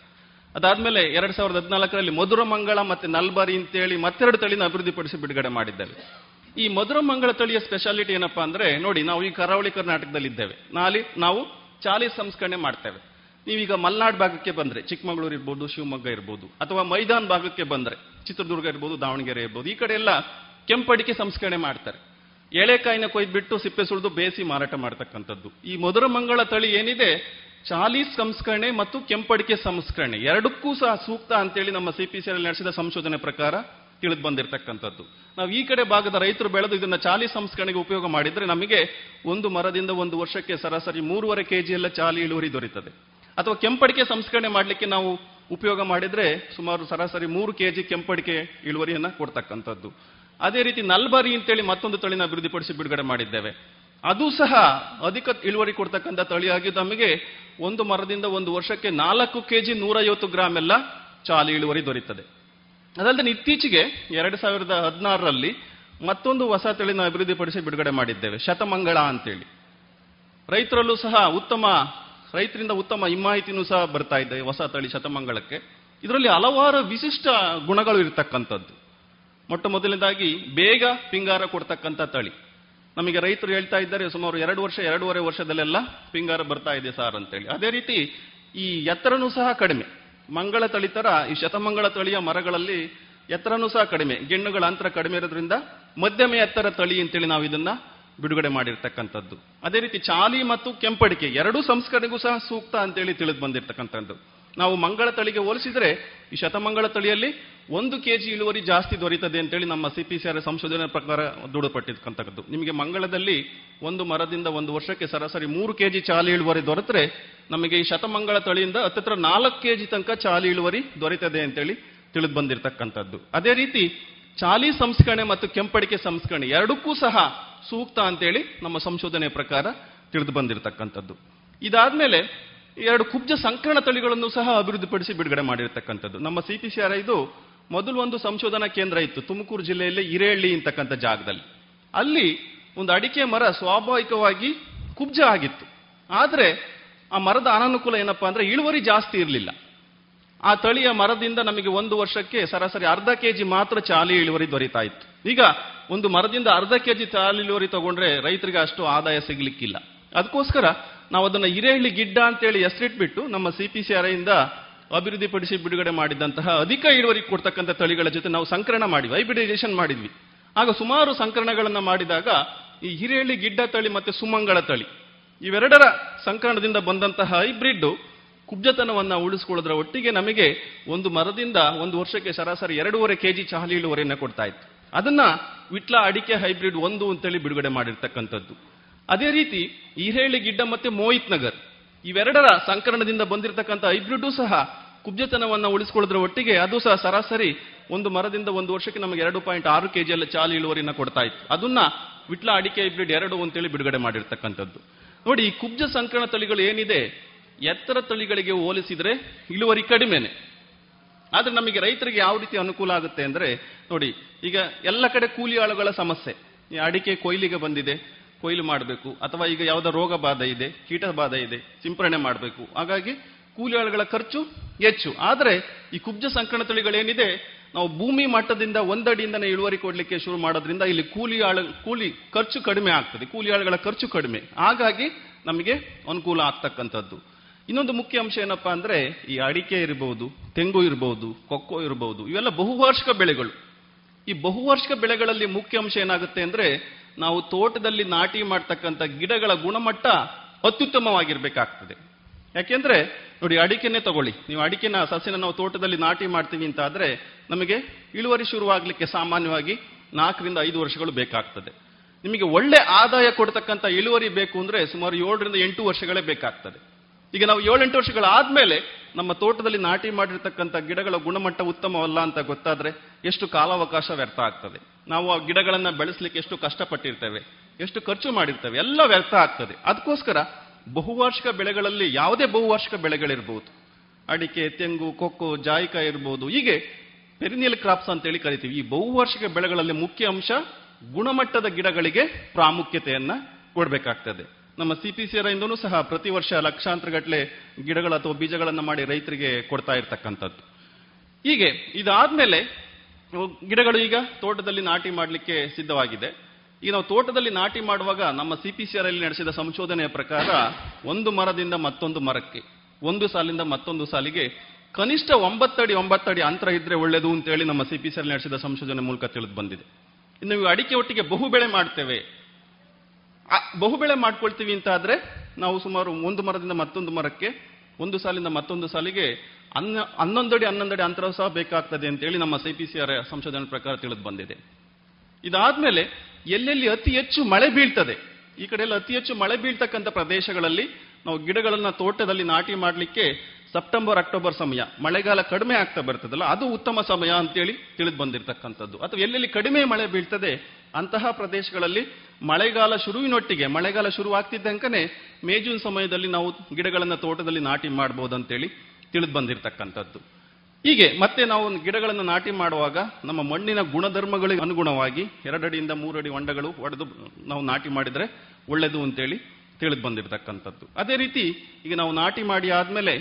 ಅದಾದ್ಮೇಲೆ ಎರಡ್ ಸಾವಿರದ ಹದಿನಾಲ್ಕರಲ್ಲಿ ಮಧುರ ಮಂಗಳ ಮತ್ತೆ ನಲ್ಬಾರಿ ಅಂತೇಳಿ ಮತ್ತೆರಡು ತಳಿನ ಅಭಿವೃದ್ಧಿಪಡಿಸಿ ಬಿಡುಗಡೆ ಮಾಡಿದ್ದೇವೆ. ಈ ಮಧುರ ಮಂಗಳ ತಳಿಯ ಸ್ಪೆಷಾಲಿಟಿ ಏನಪ್ಪಾ ಅಂದ್ರೆ, ನೋಡಿ, ನಾವು ಈ ಕರಾವಳಿ ಕರ್ನಾಟಕದಲ್ಲಿ ಇದ್ದೇವೆ ನಾಲಿ, ನಾವು ಚಾಲಿ ಸಂಸ್ಕರಣೆ ಮಾಡ್ತೇವೆ. ನೀವೀಗ ಮಲ್ನಾಡ್ ಭಾಗಕ್ಕೆ ಬಂದ್ರೆ, ಚಿಕ್ಕಮಗಳೂರು ಇರ್ಬೋದು, ಶಿವಮೊಗ್ಗ ಇರ್ಬೋದು, ಅಥವಾ ಮೈದಾನ್ ಭಾಗಕ್ಕೆ ಬಂದ್ರೆ, ಚಿತ್ರದುರ್ಗ ಇರ್ಬೋದು, ದಾವಣಗೆರೆ ಇರ್ಬೋದು, ಈ ಕಡೆ ಎಲ್ಲ ಕೆಂಪಡಿಕೆ ಸಂಸ್ಕರಣೆ ಮಾಡ್ತಾರೆ. ಎಳೆಕಾಯಿನ ಕೊಯ್ದ್ಬಿಟ್ಟು ಸಿಪ್ಪೆ ಸುಳಿದು ಬೇಯಿಸಿ ಮಾರಾಟ ಮಾಡ್ತಕ್ಕಂಥದ್ದು. ಈ ಮಧುರ ಮಂಗಳ ತಳಿ ಏನಿದೆ ಚಾಲಿ ಸಂಸ್ಕರಣೆ ಮತ್ತು ಕೆಂಪಡಿಕೆ ಸಂಸ್ಕರಣೆ. ಎರಡಕ್ಕೂ ಸಹ ಸೂಕ್ತ ಅಂತೇಳಿ ನಮ್ಮ ಸಿಪಿಸಿಯಲ್ಲಿ ನಡೆಸಿದ ಸಂಶೋಧನೆ ಪ್ರಕಾರ ತಿಳಿದು ಬಂದಿರತಕ್ಕಂಥದ್ದು. ನಾವು ಈ ಕಡೆ ಭಾಗದ ರೈತರು ಬೆಳೆದು ಇದನ್ನ ಚಾಲಿ ಸಂಸ್ಕರಣೆಗೆ ಉಪಯೋಗ ಮಾಡಿದ್ರೆ ನಮಗೆ ಒಂದು ಮರದಿಂದ ಒಂದು ವರ್ಷಕ್ಕೆ ಸರಾಸರಿ ಮೂರುವರೆ ಕೆಜಿ ಎಲ್ಲ ಚಾಲಿ ಇಳುವರಿ ದೊರೀತದೆ. ಅಥವಾ ಕೆಂಪಡಿಕೆ ಸಂಸ್ಕರಣೆ ಮಾಡಲಿಕ್ಕೆ ನಾವು ಉಪಯೋಗ ಮಾಡಿದ್ರೆ ಸುಮಾರು ಸರಾಸರಿ ಮೂರು ಕೆಜಿ ಕೆಂಪಡಿಕೆ ಇಳುವರಿಯನ್ನ ಕೊಡ್ತಕ್ಕಂಥದ್ದು. ಅದೇ ರೀತಿ ನಲ್ಬರಿ ಅಂತೇಳಿ ಮತ್ತೊಂದು ತಳಿನ ಅಭಿವೃದ್ಧಿಪಡಿಸಿ ಬಿಡುಗಡೆ ಮಾಡಿದ್ದೇವೆ. ಅದು ಸಹ ಅಧಿಕ ಇಳುವರಿ ಕೊಡ್ತಕ್ಕಂಥ ತಳಿಯಾಗಿ ನಮಗೆ ಒಂದು ಮರದಿಂದ ಒಂದು ವರ್ಷಕ್ಕೆ ನಾಲ್ಕು ಕೆಜಿ ನೂರೈವತ್ತು ಗ್ರಾಮ್ ಎಲ್ಲ ಚಾಲಿ ಇಳುವರಿ ದೊರೀತದೆ. ಅದಲ್ಲದೆ ಇತ್ತೀಚೆಗೆ ಎರಡು ಸಾವಿರದ ಹದಿನಾರರಲ್ಲಿ ಮತ್ತೊಂದು ಹೊಸ ತಳಿನ ಅಭಿವೃದ್ಧಿಪಡಿಸಿ ಬಿಡುಗಡೆ ಮಾಡಿದ್ದೇವೆ, ಶತಮಂಗಳ ಅಂತೇಳಿ. ರೈತರಲ್ಲೂ ಸಹ ಉತ್ತಮ, ರೈತರಿಂದ ಉತ್ತಮ ಹಿಮಾಯಿತಿನೂ ಸಹ ಬರ್ತಾ ಇದೆ ಹೊಸ ತಳಿ ಶತಮಂಗಳಕ್ಕೆ. ಇದರಲ್ಲಿ ಹಲವಾರು ವಿಶಿಷ್ಟ ಗುಣಗಳು ಇರತಕ್ಕಂಥದ್ದು. ಮೊಟ್ಟ ಮೊದಲನೇದಾಗಿ ಬೇಗ ಪಿಂಗಾರ ಕೊಡ್ತಕ್ಕಂಥ ತಳಿ. ನಮಗೆ ರೈತರು ಹೇಳ್ತಾ ಇದ್ದಾರೆ, ಸುಮಾರು ಎರಡು ವರ್ಷ, ಎರಡೂವರೆ ವರ್ಷದಲ್ಲೆಲ್ಲ ಪಿಂಗಾರ ಬರ್ತಾ ಇದೆ ಸಾರ್ ಅಂತೇಳಿ. ಅದೇ ರೀತಿ ಈ ಎತ್ತರನೂ ಸಹ ಕಡಿಮೆ. ಮಂಗಳ ತಳಿ ತರ ಈ ಶತಮಂಗಳ ತಳಿಯ ಮರಗಳಲ್ಲಿ ಎತ್ತರನೂ ಸಹ ಕಡಿಮೆ. ಗಿಣ್ಣುಗಳ ಅಂತರ ಕಡಿಮೆ ಇರೋದ್ರಿಂದ ಮಧ್ಯಮ ಎತ್ತರ ತಳಿ ಅಂತೇಳಿ ನಾವು ಇದನ್ನ ಬಿಡುಗಡೆ ಮಾಡಿರ್ತಕ್ಕಂಥದ್ದು. ಅದೇ ರೀತಿ ಚಾಲಿ ಮತ್ತು ಕೆಂಪಡಿಕೆ ಎರಡೂ ಸಂಸ್ಕರಣೆಗೂ ಸಹ ಸೂಕ್ತ ಅಂತೇಳಿ ತಿಳಿದು ಬಂದಿರತಕ್ಕಂಥದ್ದು. ನಾವು ಮಂಗಳ ತಳಿಗೆ ಹೋಲಿಸಿದ್ರೆ ಈ ಶತಮಂಗಳ ತಳಿಯಲ್ಲಿ ಒಂದು ಕೆಜಿ ಇಳುವರಿ ಜಾಸ್ತಿ ದೊರೀತದೆ ಅಂತೇಳಿ ನಮ್ಮ ಸಿ ಪಿ ಸಿ ಆರ್ ಸಂಶೋಧನೆ ಪ್ರಕಾರ ದೃಢಪಟ್ಟಿರ್ತಕ್ಕಂಥದ್ದು ನಿಮಗೆ ಮಂಗಳದಲ್ಲಿ ಒಂದು ಮರದಿಂದ ಒಂದು ವರ್ಷಕ್ಕೆ ಸರಾಸರಿ ಮೂರು ಕೆಜಿ ಚಾಲಿ ಇಳುವರಿ ದೊರೆತರೆ, ನಮಗೆ ಈ ಶತಮಂಗಳ ತಳಿಯಿಂದ ಹತ್ತತ್ರ ನಾಲ್ಕು ಕೆಜಿ ತನಕ ಚಾಲಿ ಇಳುವರಿ ದೊರೀತದೆ ಅಂತೇಳಿ ತಿಳಿದು ಬಂದಿರತಕ್ಕಂಥದ್ದು. ಅದೇ ರೀತಿ ಚಾಲಿ ಸಂಸ್ಕರಣೆ ಮತ್ತು ಕೆಂಪಡಿಕೆ ಸಂಸ್ಕರಣೆ ಎರಡಕ್ಕೂ ಸಹ ಸೂಕ್ತ ಅಂತೇಳಿ ನಮ್ಮ ಸಂಶೋಧನೆ ಪ್ರಕಾರ ತಿಳಿದು ಬಂದಿರತಕ್ಕಂಥದ್ದು. ಇದಾದ್ಮೇಲೆ ಎರಡು ಕುಬ್ಜ ಸಂಕರಣ ತಳಿಗಳನ್ನು ಸಹ ಅಭಿವೃದ್ಧಿಪಡಿಸಿ ಬಿಡುಗಡೆ ಮಾಡಿರ್ತಕ್ಕಂಥದ್ದು. ನಮ್ಮ ಸಿ ಪಿ ಇದು ಮೊದಲು ಒಂದು ಸಂಶೋಧನಾ ಕೇಂದ್ರ ಇತ್ತು, ತುಮಕೂರು ಜಿಲ್ಲೆಯಲ್ಲಿ ಇರೇಳ್ಳಿ ಅಂತಕ್ಕಂಥ ಜಾಗದಲ್ಲಿ. ಅಲ್ಲಿ ಒಂದು ಅಡಿಕೆ ಮರ ಸ್ವಾಭಾವಿಕವಾಗಿ ಕುಬ್ಜ ಆಗಿತ್ತು. ಆದರೆ ಆ ಮರದ ಅನಾನುಕೂಲ ಏನಪ್ಪಾ ಅಂದ್ರೆ ಇಳುವರಿ ಜಾಸ್ತಿ ಇರಲಿಲ್ಲ. ಆ ತಳಿಯ ಮರದಿಂದ ನಮಗೆ ಒಂದು ವರ್ಷಕ್ಕೆ ಸರಾಸರಿ ಅರ್ಧ ಕೆಜಿ ಮಾತ್ರ ಚಾಲಿ ಇಳುವರಿ ದೊರೀತಾ ಇತ್ತು. ಈಗ ಒಂದು ಮರದಿಂದ ಅರ್ಧ ಕೆಜಿ ಚಾಲಿ ಇಳುವರಿ ತಗೊಂಡ್ರೆ ರೈತರಿಗೆ ಅಷ್ಟು ಆದಾಯ ಸಿಗಲಿಕ್ಕಿಲ್ಲ. ಅದಕ್ಕೋಸ್ಕರ ನಾವು ಅದನ್ನ ಹಿರೇಹಳ್ಳಿ ಗಿಡ್ಡ ಅಂತೇಳಿ ಹೆಸರಿಟ್ಬಿಟ್ಟು ನಮ್ಮ ಸಿ ಪಿ ಸಿ ಇಂದ ಅಭಿವೃದ್ಧಿಪಡಿಸಿ ಬಿಡುಗಡೆ ಮಾಡಿದಂತಹ ಅಧಿಕ ಇಳುವರಿ ಕೊಡ್ತಕ್ಕಂಥ ತಳಿಗಳ ಜೊತೆ ನಾವು ಸಂಕರಣ ಮಾಡಿದ್ವಿ, ಹೈಬ್ರಿಡೈಸೇಷನ್ ಮಾಡಿದ್ವಿ. ಆಗ ಸುಮಾರು ಸಂಕರಣಗಳನ್ನು ಮಾಡಿದಾಗ ಈ ಹಿರೇಹಳ್ಳಿ ಗಿಡ್ಡ ತಳಿ ಮತ್ತು ಸುಮಂಗಳ ತಳಿ, ಇವೆರಡರ ಸಂಕರಣದಿಂದ ಬಂದಂತಹ ಹೈಬ್ರಿಡ್ ಕುಬ್ಜತನವನ್ನು ಉಳಿಸ್ಕೊಳ್ಳೋದ್ರ ಒಟ್ಟಿಗೆ ನಮಗೆ ಒಂದು ಮರದಿಂದ ಒಂದು ವರ್ಷಕ್ಕೆ ಸರಾಸರಿ ಎರಡೂವರೆ ಕೆಜಿ ಚಹಲಿ ಇಳುವರಿಯನ್ನು ಕೊಡ್ತಾ ಇತ್ತು. ಅದನ್ನ ವಿಟ್ಲ ಅಡಿಕೆ ಹೈಬ್ರಿಡ್ ಒಂದು ಅಂತೇಳಿ ಬಿಡುಗಡೆ ಮಾಡಿರ್ತಕ್ಕಂಥದ್ದು. ಅದೇ ರೀತಿ ಈರೇಳಿ ಗಿಡ್ಡ ಮತ್ತೆ ಮೋಹಿತ್ ನಗರ್. ಇವೆರಡರ ಸಂಕರಣದಿಂದ ಬಂದಿರತಕ್ಕಂಥ ಹೈಬ್ರಿಡ್ ಸಹ ಕುಬ್ಜತನವನ್ನು ಉಳಿಸಿಕೊಳ್ಳೋದ್ರ ಒಟ್ಟಿಗೆ ಅದು ಸಹ ಸರಾಸರಿ ಒಂದು ಮರದಿಂದ ಒಂದು ವರ್ಷಕ್ಕೆ ನಮಗೆ ಎರಡು ಪಾಯಿಂಟ್ ಆರು ಕೆ ಜಿಯಲ್ಲಿ ಚಾಲಿ ಇಳುವರಿನ ಕೊಡ್ತಾ ಇತ್ತು. ಅದನ್ನ ವಿಟ್ಲ ಅಡಿಕೆ ಹೈಬ್ರಿಡ್ ಎರಡು ಅಂತೇಳಿ ಬಿಡುಗಡೆ ಮಾಡಿರ್ತಕ್ಕಂಥದ್ದು. ನೋಡಿ, ಈ ಕುಬ್ಜ ಸಂಕರಣ ತಳಿಗಳು ಏನಿದೆ? ಎತ್ತರ ತಳಿಗಳಿಗೆ ಹೋಲಿಸಿದ್ರೆ ಇಳುವರಿ ಕಡಿಮೆನೆ. ಆದ್ರೆ ನಮಗೆ ರೈತರಿಗೆ ಯಾವ ರೀತಿ ಅನುಕೂಲ ಆಗುತ್ತೆ ಅಂದ್ರೆ, ನೋಡಿ, ಈಗ ಎಲ್ಲ ಕಡೆ ಕೂಲಿ ಆಳುಗಳ ಸಮಸ್ಯೆ. ಅಡಿಕೆ ಕೊಯ್ಲಿಗೆ ಬಂದಿದೆ. ಕೊಯ್ಲು ಮಾಡಬೇಕು, ಅಥವಾ ಈಗ ಯಾವುದೋ ರೋಗ ಬಾಧೆ ಇದೆ ಕೀಟ ಬಾಧೆ ಇದೆ ಸಿಂಪರಣೆ ಮಾಡಬೇಕು. ಹಾಗಾಗಿ ಕೂಲಿ ಆಳುಗಳ ಖರ್ಚು ಹೆಚ್ಚು. ಆದರೆ ಈ ಕುಬ್ಜ ಸಂಕರಣ ತಳಿಗಳೇನಿದೆ, ನಾವು ಭೂಮಿ ಮಟ್ಟದಿಂದ ಒಂದಡಿಯಿಂದನೇ ಇಳುವರಿ ಕೊಡ್ಲಿಕ್ಕೆ ಶುರು ಮಾಡೋದ್ರಿಂದ ಇಲ್ಲಿ ಕೂಲಿ ಆಳು ಕೂಲಿ ಖರ್ಚು ಕಡಿಮೆ ಆಗ್ತದೆ ಕೂಲಿ ಆಳುಗಳ ಖರ್ಚು ಕಡಿಮೆ. ಹಾಗಾಗಿ ನಮಗೆ ಅನುಕೂಲ ಆಗ್ತಕ್ಕಂಥದ್ದು. ಇನ್ನೊಂದು ಮುಖ್ಯ ಅಂಶ ಏನಪ್ಪಾ ಅಂದ್ರೆ, ಈ ಅಡಿಕೆ ಇರಬಹುದು ತೆಂಗು ಇರಬಹುದು ಕೊಕ್ಕೋ ಇರಬಹುದು ಇವೆಲ್ಲ ಬಹುವಾರ್ಷಿಕ ಬೆಳೆಗಳು. ಈ ಬಹುವಾರ್ಷಿಕ ಬೆಳೆಗಳಲ್ಲಿ ಮುಖ್ಯ ಅಂಶ ಏನಾಗುತ್ತೆ ಅಂದ್ರೆ ನಾವು ತೋಟದಲ್ಲಿ ನಾಟಿ ಮಾಡ್ತಕ್ಕಂಥ ಗಿಡಗಳ ಗುಣಮಟ್ಟ ಅತ್ಯುತ್ತಮವಾಗಿರ್ಬೇಕಾಗ್ತದೆ. ಯಾಕೆಂದ್ರೆ, ನೋಡಿ, ಅಡಿಕೆನೆ ತಗೊಳ್ಳಿ. ನೀವು ಅಡಿಕೆನ, ಸಸ್ಯನ ನಾವು ತೋಟದಲ್ಲಿ ನಾಟಿ ಮಾಡ್ತೀವಿ ಅಂತ ಆದ್ರೆ, ನಮಗೆ ಇಳುವರಿ ಶುರುವಾಗಲಿಕ್ಕೆ ಸಾಮಾನ್ಯವಾಗಿ ನಾಲ್ಕರಿಂದ ಐದು ವರ್ಷಗಳು ಬೇಕಾಗ್ತದೆ. ನಿಮಗೆ ಒಳ್ಳೆ ಆದಾಯ ಕೊಡ್ತಕ್ಕಂಥ ಇಳುವರಿ ಬೇಕು ಅಂದ್ರೆ ಸುಮಾರು ಏಳರಿಂದ ಎಂಟು ವರ್ಷಗಳೇ ಬೇಕಾಗ್ತದೆ. ಈಗ ನಾವು ಏಳೆಂಟು ವರ್ಷಗಳಾದ್ಮೇಲೆ ನಮ್ಮ ತೋಟದಲ್ಲಿ ನಾಟಿ ಮಾಡಿರ್ತಕ್ಕಂಥ ಗಿಡಗಳ ಗುಣಮಟ್ಟ ಉತ್ತಮವಲ್ಲ ಅಂತ ಗೊತ್ತಾದ್ರೆ ಎಷ್ಟು ಕಾಲಾವಕಾಶ ವ್ಯರ್ಥ ಆಗ್ತದೆ. ನಾವು ಆ ಗಿಡಗಳನ್ನು ಬೆಳೆಸಲಿಕ್ಕೆ ಎಷ್ಟು ಕಷ್ಟಪಟ್ಟಿರ್ತೇವೆ, ಎಷ್ಟು ಖರ್ಚು ಮಾಡಿರ್ತೇವೆ, ಎಲ್ಲ ವ್ಯರ್ಥ ಆಗ್ತದೆ. ಅದಕ್ಕೋಸ್ಕರ ಬಹುವಾರ್ಷಿಕ ಬೆಳೆಗಳಲ್ಲಿ ಯಾವುದೇ ಬಹುವಾರ್ಷಿಕ ಬೆಳೆಗಳಿರ್ಬೋದು. ಅಡಿಕೆ, ತೆಂಗು, ಕೊಕ್ಕೋ, ಜಾಯಿಕಾಯಿ ಇರ್ಬೋದು. ಹೀಗೆ ಪೆರಿನಿಯಲ್ ಕ್ರಾಪ್ಸ್ ಅಂತೇಳಿ ಕರಿತೀವಿ. ಈ ಬಹುವಾರ್ಷಿಕ ಬೆಳೆಗಳಲ್ಲಿ ಮುಖ್ಯ ಅಂಶ ಗುಣಮಟ್ಟದ ಗಿಡಗಳಿಗೆ ಪ್ರಾಮುಖ್ಯತೆಯನ್ನ ಕೊಡಬೇಕಾಗ್ತದೆ. ನಮ್ಮ ಸಿ ಪಿ ಸಿ ಇಂದನೂ ಸಹ ಪ್ರತಿ ವರ್ಷ ಲಕ್ಷಾಂತರ ಗಟ್ಟಲೆ ಗಿಡಗಳು ಅಥವಾ ಬೀಜಗಳನ್ನು ಮಾಡಿ ರೈತರಿಗೆ ಕೊಡ್ತಾ ಇರ್ತಕ್ಕಂಥದ್ದು. ಹೀಗೆ ಇದಾದ್ಮೇಲೆ ಗಿಡಗಳು ಈಗ ತೋಟದಲ್ಲಿ ನಾಟಿ ಮಾಡಲಿಕ್ಕೆ ಸಿದ್ಧವಾಗಿದೆ. ಈಗ ನಾವು ತೋಟದಲ್ಲಿ ನಾಟಿ ಮಾಡುವಾಗ ನಮ್ಮ ಸಿ ಪಿ ಸಿ ಅಲ್ಲಿ ನಡೆಸಿದ ಸಂಶೋಧನೆಯ ಪ್ರಕಾರ ಒಂದು ಮರದಿಂದ ಮತ್ತೊಂದು ಮರಕ್ಕೆ, ಒಂದು ಸಾಲಿಂದ ಮತ್ತೊಂದು ಸಾಲಿಗೆ ಕನಿಷ್ಠ ಒಂಬತ್ತಡಿ ಒಂಬತ್ತಡಿ ಅಂತರ ಇದ್ರೆ ಒಳ್ಳೆಯದು ಅಂತೇಳಿ ನಮ್ಮ ಸಿ ಪಿ ಸಿ ನಡೆಸಿದ ಸಂಶೋಧನೆ ಮೂಲಕ ತಿಳಿದು ಬಂದಿದೆ. ಇನ್ನು ಅಡಿಕೆ ಒಟ್ಟಿಗೆ ಬಹುಬೆಳೆ ಮಾಡ್ತೇವೆ. ಆ ಬಹುಬೆಳೆ ಮಾಡ್ಕೊಳ್ತೀವಿ ಅಂತ ಆದರೆ ನಾವು ಸುಮಾರು ಒಂದು ಮರದಿಂದ ಮತ್ತೊಂದು ಮರಕ್ಕೆ, ಒಂದು ಸಾಲಿಂದ ಮತ್ತೊಂದು ಸಾಲಿಗೆ ಅನ್ನ ಹನ್ನೊಂದಡಿ ಹನ್ನೊಂದಡಿ ಅಂತರ ಸಹ ಬೇಕಾಗ್ತದೆ ಅಂತೇಳಿ ನಮ್ಮ ಸಿ ಪಿ ಸಿ ಆರ್ ಸಂಶೋಧನೆ ಪ್ರಕಾರ ತಿಳಿದು ಬಂದಿದೆ. ಇದಾದ್ಮೇಲೆ ಎಲ್ಲೆಲ್ಲಿ ಅತಿ ಹೆಚ್ಚು ಮಳೆ ಬೀಳ್ತದೆ, ಈ ಕಡೆ ಎಲ್ಲ ಅತಿ ಹೆಚ್ಚು ಮಳೆ ಬೀಳ್ತಕ್ಕಂಥ ಪ್ರದೇಶಗಳಲ್ಲಿ ನಾವು ಗಿಡಗಳನ್ನು ತೋಟದಲ್ಲಿ ನಾಟಿ ಮಾಡಲಿಕ್ಕೆ ಸೆಪ್ಟೆಂಬರ್, ಅಕ್ಟೋಬರ್ ಸಮಯ. ಮಳೆಗಾಲ ಕಡಿಮೆ ಆಗ್ತಾ ಬರ್ತದಲ್ಲ, ಅದು ಉತ್ತಮ ಸಮಯ ಅಂತೇಳಿ ತಿಳಿದು ಬಂದಿರತಕ್ಕಂಥದ್ದು. ಅಥವಾ ಎಲ್ಲೆಲ್ಲಿ ಕಡಿಮೆ ಮಳೆ ಬೀಳ್ತದೆ, ಅಂತಹ ಪ್ರದೇಶಗಳಲ್ಲಿ ಮಳೆಗಾಲ ಶುರುವಿನೊಟ್ಟಿಗೆ, ಮಳೆಗಾಲ ಶುರುವಾಗ್ತಿದ್ದಂಕನೇ ಮೇಜೂನ್ ಸಮಯದಲ್ಲಿ ನಾವು ಗಿಡಗಳನ್ನ ತೋಟದಲ್ಲಿ ನಾಟಿ ಮಾಡಬಹುದು ಅಂತೇಳಿ ತಿಳಿದು ಬಂದಿರತಕ್ಕಂಥದ್ದು. ಹೀಗೆ ಮತ್ತೆ ನಾವು ಗಿಡಗಳನ್ನು ನಾಟಿ ಮಾಡುವಾಗ ನಮ್ಮ ಮಣ್ಣಿನ ಗುಣಧರ್ಮಗಳಿಗೆ ಅನುಗುಣವಾಗಿ ಎರಡಡಿಯಿಂದ ಮೂರಡಿ ಹೊಂಡಗಳು ಒಡೆದು ನಾವು ನಾಟಿ ಮಾಡಿದರೆ ಒಳ್ಳೆಯದು ಅಂತೇಳಿ ತಿಳಿದು ಬಂದಿರತಕ್ಕಂಥದ್ದು. ಅದೇ ರೀತಿ ಈಗ ನಾವು ನಾಟಿ ಮಾಡಿ ಆದ್ಮೇಲೆ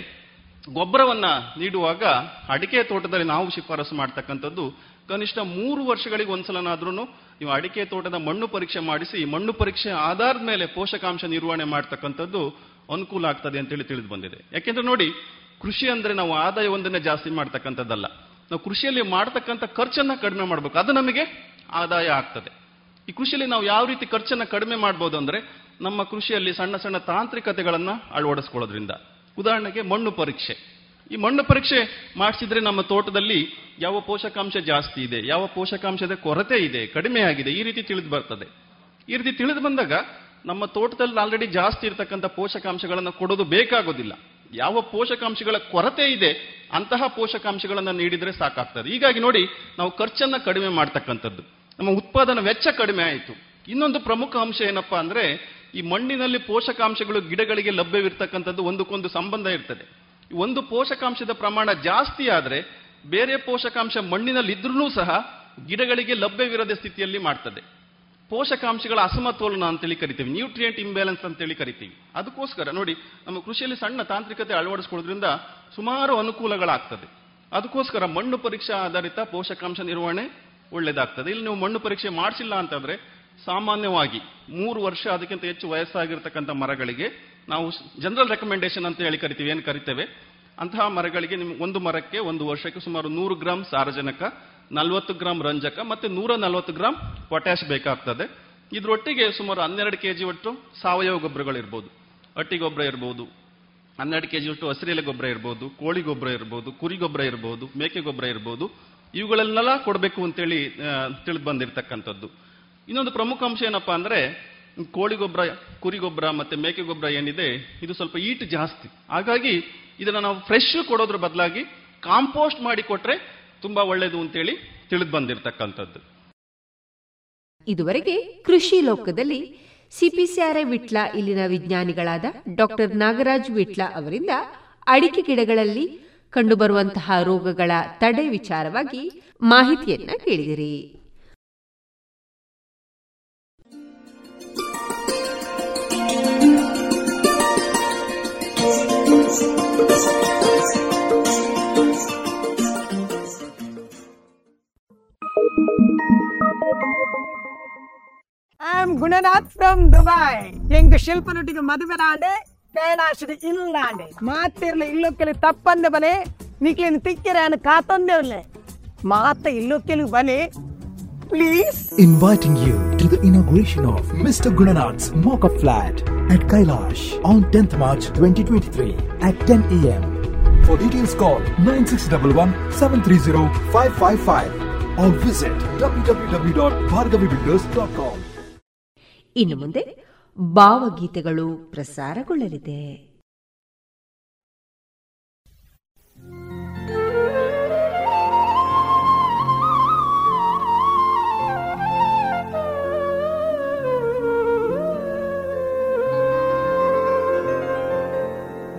ಗೊಬ್ಬರವನ್ನ ನೀಡುವಾಗ ಅಡಿಕೆ ತೋಟದಲ್ಲಿ ನಾವು ಶಿಫಾರಸು ಮಾಡ್ತಕ್ಕಂಥದ್ದು ಕನಿಷ್ಠ ಮೂರು ವರ್ಷಗಳಿಗೆ ಒಂದ್ಸಲನಾದ್ರೂ ನೀವು ಅಡಿಕೆ ತೋಟದ ಮಣ್ಣು ಪರೀಕ್ಷೆ ಮಾಡಿಸಿ ಮಣ್ಣು ಪರೀಕ್ಷೆ ಆಧಾರದ ಮೇಲೆ ಪೋಷಕಾಂಶ ನಿರ್ವಹಣೆ ಮಾಡ್ತಕ್ಕಂಥದ್ದು ಅನುಕೂಲ ಆಗ್ತದೆ ಅಂತೇಳಿ ತಿಳಿದು ಬಂದಿದೆ. ಯಾಕೆಂದ್ರೆ ನೋಡಿ, ಕೃಷಿ ಅಂದ್ರೆ ನಾವು ಆದಾಯ ಒಂದನ್ನೇ ಜಾಸ್ತಿ ಮಾಡ್ತಕ್ಕಂಥದ್ದಲ್ಲ. ನಾವು ಕೃಷಿಯಲ್ಲಿ ಮಾಡ್ತಕ್ಕಂಥ ಖರ್ಚನ್ನ ಕಡಿಮೆ ಮಾಡಬೇಕು. ಅದು ನಮಗೆ ಆದಾಯ ಆಗ್ತದೆ. ಈ ಕೃಷಿಯಲ್ಲಿ ನಾವು ಯಾವ ರೀತಿ ಖರ್ಚನ್ನ ಕಡಿಮೆ ಮಾಡ್ಬೋದು ಅಂದ್ರೆ ನಮ್ಮ ಕೃಷಿಯಲ್ಲಿ ಸಣ್ಣ ಸಣ್ಣ ತಾಂತ್ರಿಕತೆಗಳನ್ನ ಅಳವಡಿಸ್ಕೊಳ್ಳೋದ್ರಿಂದ. ಉದಾಹರಣೆಗೆ ಮಣ್ಣು ಪರೀಕ್ಷೆ. ಈ ಮಣ್ಣು ಪರೀಕ್ಷೆ ಮಾಡಿಸಿದ್ರೆ ನಮ್ಮ ತೋಟದಲ್ಲಿ ಯಾವ ಪೋಷಕಾಂಶ ಜಾಸ್ತಿ ಇದೆ, ಯಾವ ಪೋಷಕಾಂಶದ ಕೊರತೆ ಇದೆ, ಕಡಿಮೆ ಆಗಿದೆ, ಈ ರೀತಿ ತಿಳಿದು ಬರ್ತದೆ. ಈ ರೀತಿ ತಿಳಿದು ಬಂದಾಗ ನಮ್ಮ ತೋಟದಲ್ಲಿ ಆಲ್ರೆಡಿ ಜಾಸ್ತಿ ಇರತಕ್ಕಂಥ ಪೋಷಕಾಂಶಗಳನ್ನು ಕೊಡೋದು ಬೇಕಾಗೋದಿಲ್ಲ. ಯಾವ ಪೋಷಕಾಂಶಗಳ ಕೊರತೆ ಇದೆ, ಅಂತಹ ಪೋಷಕಾಂಶಗಳನ್ನು ನೀಡಿದರೆ ಸಾಕಾಗ್ತದೆ. ಹೀಗಾಗಿ ನೋಡಿ, ನಾವು ಖರ್ಚನ್ನು ಕಡಿಮೆ ಮಾಡ್ತಕ್ಕಂಥದ್ದು. ನಮ್ಮ ಉತ್ಪಾದನಾ ವೆಚ್ಚ ಕಡಿಮೆ ಆಯಿತು. ಇನ್ನೊಂದು ಪ್ರಮುಖ ಅಂಶ ಏನಪ್ಪಾ ಅಂದ್ರೆ ಈ ಮಣ್ಣಿನಲ್ಲಿ ಪೋಷಕಾಂಶಗಳು ಗಿಡಗಳಿಗೆ ಲಭ್ಯವಿರ್ತಕ್ಕಂಥದ್ದು ಒಂದಕ್ಕೊಂದು ಸಂಬಂಧ ಇರ್ತದೆ. ಒಂದು ಪೋಷಕಾಂಶದ ಪ್ರಮಾಣ ಜಾಸ್ತಿ ಆದರೆ ಬೇರೆ ಪೋಷಕಾಂಶ ಮಣ್ಣಿನಲ್ಲಿ ಇದ್ರೂ ಸಹ ಗಿಡಗಳಿಗೆ ಲಭ್ಯವಿರದ ಸ್ಥಿತಿಯಲ್ಲಿ ಮಾಡ್ತದೆ. ಪೋಷಕಾಂಶಗಳ ಅಸಮತೋಲನ ಅಂತೇಳಿ ಕರಿತೀವಿ ನ್ಯೂಟ್ರಿಯೆಂಟ್ ಇಂಬ್ಯಾಲೆನ್ಸ್ ಅಂತೇಳಿ ಕರಿತೀವಿ. ಅದಕ್ಕೋಸ್ಕರ ನೋಡಿ, ನಮ್ಮ ಕೃಷಿಯಲ್ಲಿ ಸಣ್ಣ ತಾಂತ್ರಿಕತೆ ಅಳವಡಿಸ್ಕೊಳ್ಳೋದ್ರಿಂದ ಸುಮಾರು ಅನುಕೂಲಗಳಾಗ್ತದೆ. ಅದಕ್ಕೋಸ್ಕರ ಮಣ್ಣು ಪರೀಕ್ಷಾ ಆಧಾರಿತ ಪೋಷಕಾಂಶ ನಿರ್ವಹಣೆ ಒಳ್ಳೇದಾಗ್ತದೆ. ಇಲ್ಲಿ ನೀವು ಮಣ್ಣು ಪರೀಕ್ಷೆ ಮಾಡಿಸಿಲ್ಲ ಅಂತಂದ್ರೆ ಸಾಮಾನ್ಯವಾಗಿ ಮೂರು ವರ್ಷ ಅದಕ್ಕಿಂತ ಹೆಚ್ಚು ವಯಸ್ಸಾಗಿರ್ತಕ್ಕಂಥ ಮರಗಳಿಗೆ ನಾವು ಜನರಲ್ ರೆಕಮೆಂಡೇಶನ್ ಅಂತ ಹೇಳಿ ಕರಿತೀವಿ. ಏನು ಕರಿತೇವೆ? ಅಂತಹ ಮರಗಳಿಗೆ ನಿಮ್ಗೆ ಒಂದು ಮರಕ್ಕೆ ಒಂದು ವರ್ಷಕ್ಕೆ ಸುಮಾರು ನೂರು ಗ್ರಾಂ ಸಾರಜನಕ, ನಲವತ್ತು ಗ್ರಾಂ ರಂಜಕ ಮತ್ತೆ ನೂರ ನಲವತ್ತು ಗ್ರಾಂ ಪೊಟ್ಯಾಶ್ ಬೇಕಾಗ್ತದೆ. ಇದರೊಟ್ಟಿಗೆ ಸುಮಾರು ಹನ್ನೆರಡು ಕೆ ಜಿ ಒಟ್ಟು ಸಾವಯವ ಗೊಬ್ಬರಗಳಿರ್ಬೋದು ಅಟ್ಟಿ ಗೊಬ್ಬರ ಇರ್ಬೋದು, ಹನ್ನೆರಡು ಕೆಜಿ ಒಟ್ಟು ಹಸಿರೆಲೆ ಗೊಬ್ಬರ ಇರ್ಬೋದು, ಕೋಳಿ ಗೊಬ್ಬರ ಇರ್ಬೋದು, ಕುರಿ ಗೊಬ್ಬರ ಇರ್ಬೋದು, ಮೇಕೆ ಗೊಬ್ಬರ ಇರ್ಬೋದು. ಇವುಗಳನ್ನೆಲ್ಲ ಕೊಡಬೇಕು ಅಂತೇಳಿ ತಿಳಿದು ಬಂದಿರತಕ್ಕಂಥದ್ದು. ಇನ್ನೊಂದು ಪ್ರಮುಖ ಅಂಶ ಏನಪ್ಪಾ ಅಂದ್ರೆ ಕೋಳಿ ಗೊಬ್ಬರ ಕುರಿ ಗೊಬ್ಬರ ಮತ್ತೆ ಮೇಕೆ ಗೊಬ್ಬರ ಏನಿದೆ, ಇದು ಸ್ವಲ್ಪ ಈಟ್ ಜಾಸ್ತಿ. ಹಾಗಾಗಿ ಇದನ್ನ ನಾವು ಫ್ರೆಶ್ ಕೊಡೋದ್ರ ಬದಲಾಗಿ ಕಾಂಪೋಸ್ಟ್ ಮಾಡಿ ಕೊಟ್ರೆ ತುಂಬಾ ಒಳ್ಳೇದು ಅಂತೇಳಿ ತಿಳಿದು ಬಂದಿರತಕ್ಕಂಥದ್ದು. ಇದುವರೆಗೆ ಕೃಷಿ ಲೋಕದಲ್ಲಿ ಸಿಪಿಸಿಆರ್ಎ ವಿಟ್ಲ ಇಲ್ಲಿನ ವಿಜ್ಞಾನಿಗಳಾದ ಡಾಕ್ಟರ್ ನಾಗರಾಜ್ ವಿಟ್ಲ ಅವರಿಂದ ಅಡಿಕೆ ಗಿಡಗಳಲ್ಲಿ ಕಂಡುಬರುವಂತಹ ರೋಗಗಳ ತಡೆ ವಿಚಾರವಾಗಿ ಮಾಹಿತಿಯನ್ನ ಕೇಳಿದಿರಿ. I am Gunanath from Dubai ಎಂಗ್ ಶಿಲ್ಪನೊಟ್ಟಿಗೆ ಮದುವೆ ನಾಡೆ ಕೈಲಾಸದ ಇಲ್ಲಾಂಡೆ ಮಾತಿರ್ಲ ಇಲ್ಲೊಕ್ಕೆಲಿ ತಪ್ಪಂದೆ ಬಲೆ ನಿಕ್ಲಿನ ತಿಕ್ಕಿರ ಅನ್ನ ಕಾತೊಂದೆ ಉಲ್ಲೆ ಮಾತ ಇಲ್ಲೊಕ್ಕೆಲಿ ಬಲೆ please Inviting you to the inauguration of Mr. Gunanath's mock-up Flat at Kailash on 10th March 2023 at 10 a.m. For details call 9611 730 555 or visit www.bhargavibuilders.com. ಇನ್ನು ಮುಂದೆ ಭಾವಗೀತೆಗಳು ಪ್ರಸಾರಗೊಳ್ಳಲಿದೆ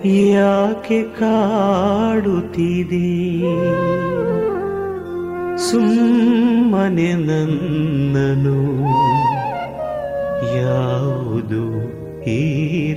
ಯಾಕೆ ಕಾಡುತ್ತಿದೆ? ಸುಮ್ಮನೆ ನನ್ನನು ಯಾವುದು ಈ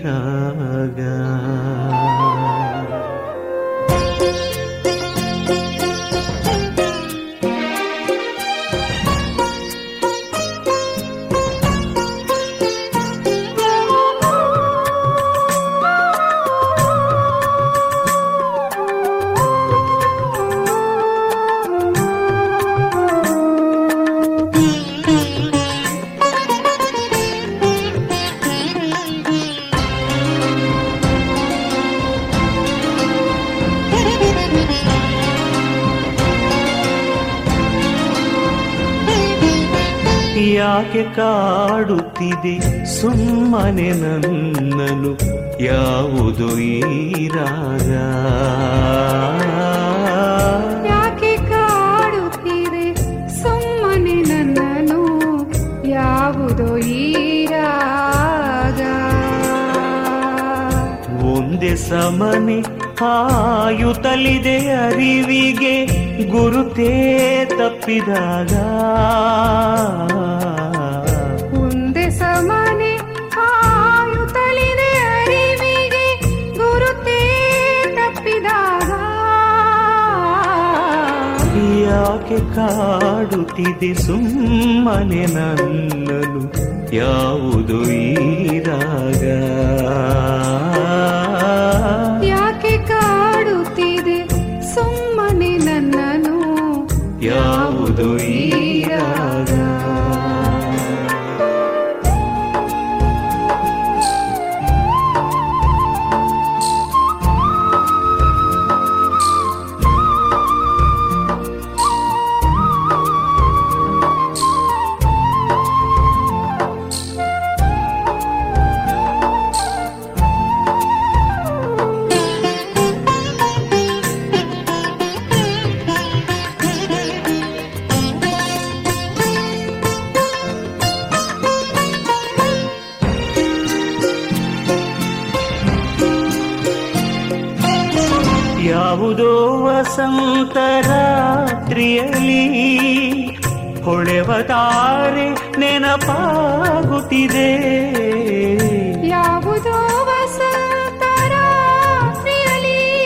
ಕಾಡುತ್ತಿದೆ. ಸುಮ್ಮನೆ ನನ್ನನು ಯಾವುದು ಈ ರಾಗ? ಯಾಕೆ ಕಾಡುತ್ತಿದೆ? ಸುಮ್ಮನೆ ನನ್ನನು ಯಾವುದೋ ಈ ರಾಗ? ಒಂದೇ ಸಮನೆ ಆಯುತಲಿದೆ ಅರಿವಿಗೆ ಗುರುತೇ ತಪ್ಪಿದಾಗ. ಯಾಕೆ ಕಾಡುತ್ತಿದೆ ಸುಮ್ಮನೆ ನನ್ನನು ಯಾವುದು ಈ ರಾಗ? ತಾರೆ ನೆನಪಾಗುತ್ತಿದೆ? ಯಾವುದೋ ವಸಂತ ರಾತ್ರಿಯಲ್ಲಿ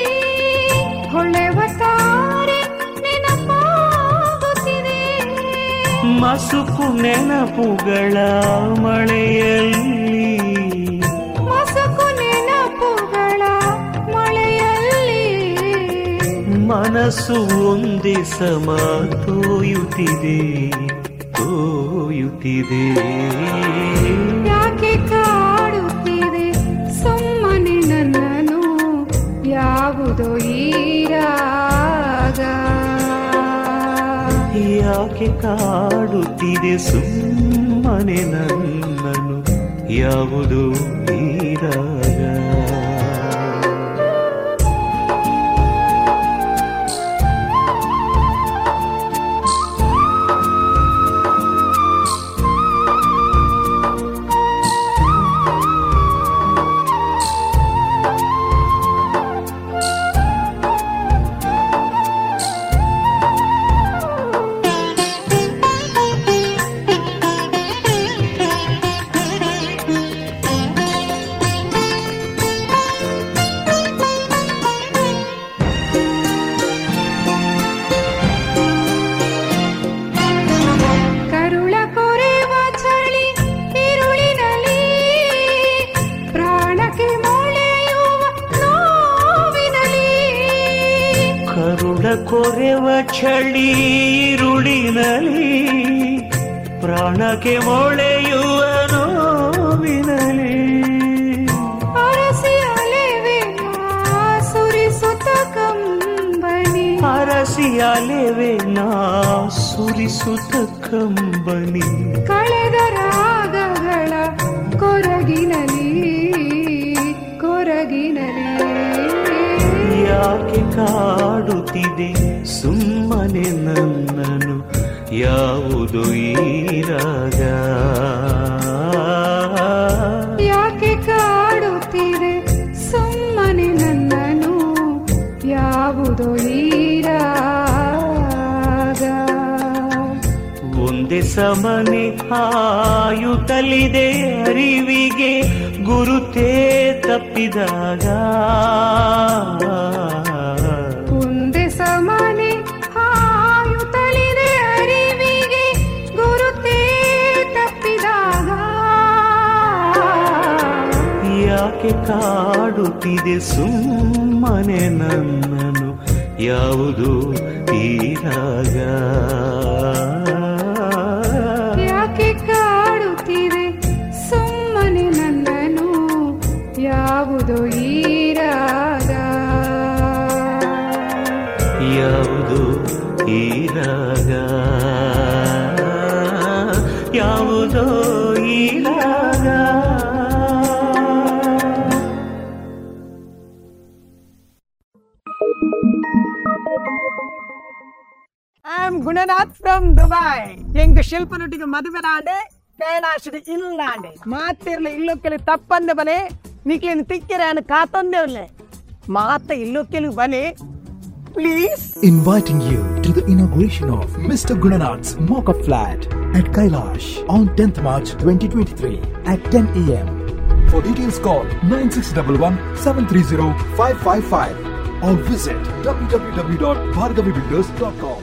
ಹೊಳೆವ ತಾರೆ ನೆನಪಾಗುತ್ತಿದೆ. ಮಸುಕು ನೆನಪುಗಳ ಮಳೆಯಲ್ಲಿ. ಮಸುಕು ನೆನಪುಗಳ ಮಳೆಯಲ್ಲಿ. ಮನಸ್ಸು ಒಂದೇ ಸಮ ತೋಯುತ್ತಿದೆ ತೋಯುತ್ತಿದೆ ಯಾಕೆ ಕಾಡುತ್ತಿದೆ? ಸುಮ್ಮನೆ ನನ್ನನು ಯಾವುದೋ ಈರಾಗ ರಾಗ? ಯಾಕೆ ಕಾಡುತ್ತಿದೆ? ಸುಮ್ಮನೆ ನನ್ನನು ಯಾವುದು ಈ ಪ್ರಾಣಕ್ಕೆ ಮೊಳೆಯುವ ನೋವಿನಲಿ. ಅರಸಿ ಸುರಿಸುತ್ತ ಕಂಬನಿ. ಅರಸಿ ಅಲೆವೆ ನಾ ಸುರಿಸುತ್ತ ಕಂಬನಿ. ಕಳೆದ ರಾಗಗಳ ಕೊರಗಿನಲಿ ಕೊರಗಿನಲಿ. ಯಾಕೆ ಕಾಡುತ್ತಿದೆ ಸುಮ್ಮನೆ ನನ್ನನು ಯಾವುದು ಈ ರಾಗ? ಯಾಕೆ ಕಾಡುತ್ತೀರೆ ಸುಮ್ಮನೆ ನನ್ನನು ಯಾವುದು ಈ ರಾಗ? ಒಂದೇ ಸಮನೆ ತಲಿದೆ ಅರಿವಿಗೆ ಗುರುತೇ ತಪ್ಪಿದಾಗ. ಯಾಕೆ ಕಾಡುತ್ತಿದೆ ಸುಮ್ಮನೆ ನನ್ನನು ಯಾವುದು ಈ ಫ್ರಮ್ ದುಬೈ ಎಂಗ್ ಶಿಲ್ಪನೊಟ್ಟಿಗೆ ಮದುವೆರಾಂಡೆ ಕೈಲಾಶದ ಇಲ್ಲಾಂಡೆ ಮಾತಿರ್ಲಿ ಇಲ್ಲೊಕ್ಕೆಲಿ ತಪ್ಪಂದೆ ಬನೆ ನಿಕ್ಲಿನ ತಿಕ್ಕಿರ ಕಾತೊಂದೆ ಉಳ್ಳೆ ಮಾತ ಇಲ್ಲೊಕ್ಕೆಲಿ ಬನೆ please Inviting you to the inauguration of Mr. Gunanath's Mock-up Flat at Kailash on 10th March 2023 at 10 a.m. For details call 9611-730-555 or visit www.bhargavibuilders.com.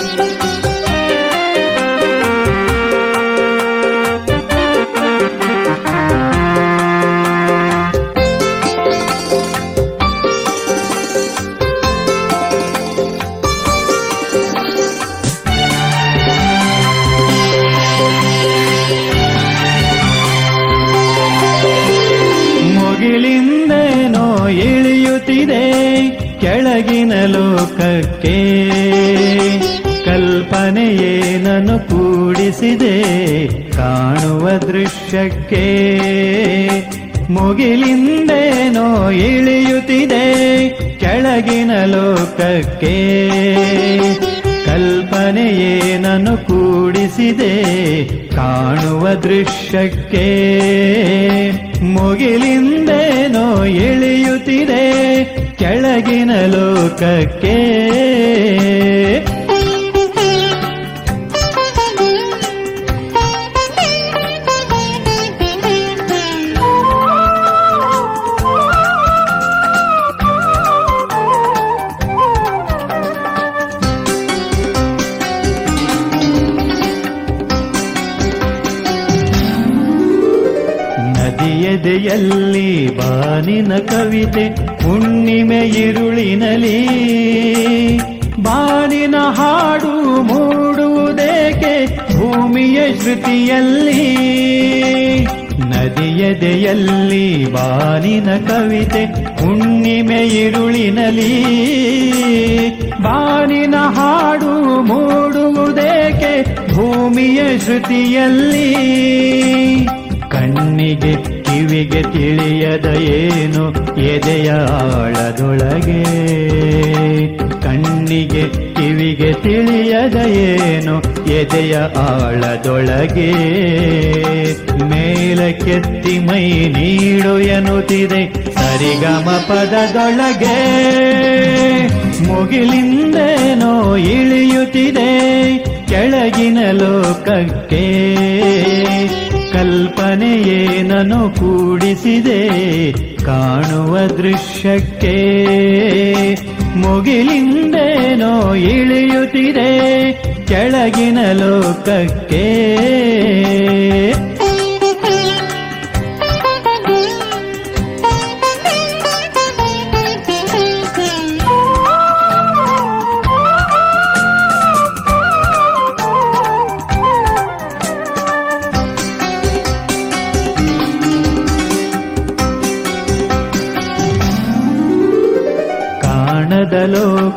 ಲೋಕಕ್ಕೆ ಕಲ್ಪನೆಯೇನನ್ನು ಕೂಡಿಸಿದೆ ಕಾಣುವ ದೃಶ್ಯಕ್ಕೆ ಮುಗಿಲಿಂದೇನೋ ಇಳಿಯುತ್ತಿದೆ ಕೆಳಗಿನ ಲೋಕಕ್ಕೆ ಕಲ್ಪನೆಯೇನನ್ನು ಕೂಡಿಸಿದೆ ಕಾಣುವ ದೃಶ್ಯಕ್ಕೆ ಮುಗಿಲಿಂದೇನೋ ಇಳಿಯುತ್ತಿದೆ ಕೆಳಗಿನ ಲೋಕಕ್ಕೆ. ಬಾನಿನ ಕವಿತೆ ಹುಣ್ಣಿಮೆ ಇರುಳಿನಲಿ ಬಾನಿನ ಹಾಡು ಮೂಡುವುದೇಕೆ ಭೂಮಿಯ ಶ್ರುತಿಯಲ್ಲಿ ನದಿಯದೆಯಲ್ಲಿ ಬಾನಿನ ಕವಿತೆ ಹುಣ್ಣಿಮೆ ಇರುಳಿನಲಿ ಬಾನಿನ ಹಾಡು ಮೂಡುವುದೇಕೆ ಭೂಮಿಯ ಶ್ರುತಿಯಲ್ಲಿ ಕಣ್ಣಿಗೆ ಕಿವಿಗೆ ತಿಳಿಯದ ಏನು? ಎದೆಯ ಆಳದೊಳಗೆ. ಕಣ್ಣಿಗೆ, ಕಿವಿಗೆ ತಿಳಿಯದ ಏನು? ಎದೆಯ ಆಳದೊಳಗೆ. ಮೇಲಕ್ಕೆತ್ತಿ ಮೈ ನೀಡು ಎನ್ನುತ್ತಿದೆ ಸರಿಗಮ ಪದದೊಳಗೆ. ಮುಗಿಲಿಂದೇನೋ ಇಳಿಯುತ್ತಿದೆ ಕೆಳಗಿನ ಲೋಕಕ್ಕೆ. ಕಲ್ಪನೆಯೇನನು ಕೂಡಿಸಿದೆ ಕಾಣುವ ದೃಶ್ಯಕ್ಕೆ. ಮುಗಿಲಿಂದೇನೋ ಇಳಿಯುತ್ತಿದೆ ಕೆಳಗಿನ ಲೋಕಕ್ಕೆ.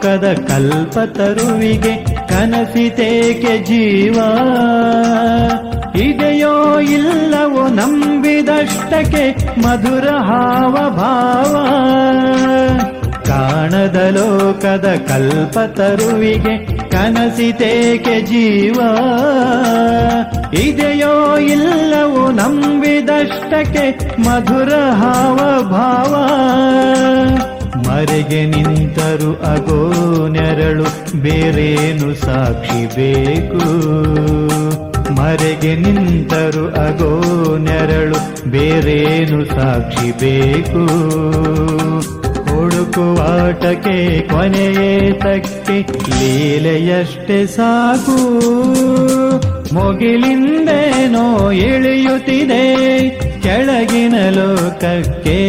ಲೋಕದ ಕಲ್ಪತರುವಿಗೆ ಕನಸಿತೇಕೆ ಜೀವ? ಇದೆಯೋ ಇಲ್ಲವೋ ನಂಬಿದಷ್ಟಕ್ಕೆ ಮಧುರ ಹಾವ ಭಾವ ಕಾಣದ ಲೋಕದ ಕಲ್ಪತರುವಿಗೆ ಕನಸಿತೇಕೆ ಜೀವ? ಇದೆಯೋ ಇಲ್ಲವೋ ನಂಬಿದಷ್ಟಕ್ಕೆ ಮಧುರ ಹಾವ ಭಾವ ಮರೆಗೆ ನಿಂತರು ಅಗೋ ನೆರಳು, ಬೇರೇನು ಸಾಕ್ಷಿ ಬೇಕು? ಮರೆಗೆ ನಿಂತರು ಅಗೋ ನೆರಳು, ಬೇರೇನು ಸಾಕ್ಷಿ ಬೇಕು? ಹುಡುಕುವಾಟಕ್ಕೆ ಕೊನೆಯೇ ತಕ್ಕೆ, ಲೀಲೆಯಷ್ಟೇ ಸಾಕು. ಮುಗಿಲಿಂದೇನೋ ಇಳಿಯುತ್ತಿದೆ ಕೆಳಗಿನ ಲೋಕಕ್ಕೆ.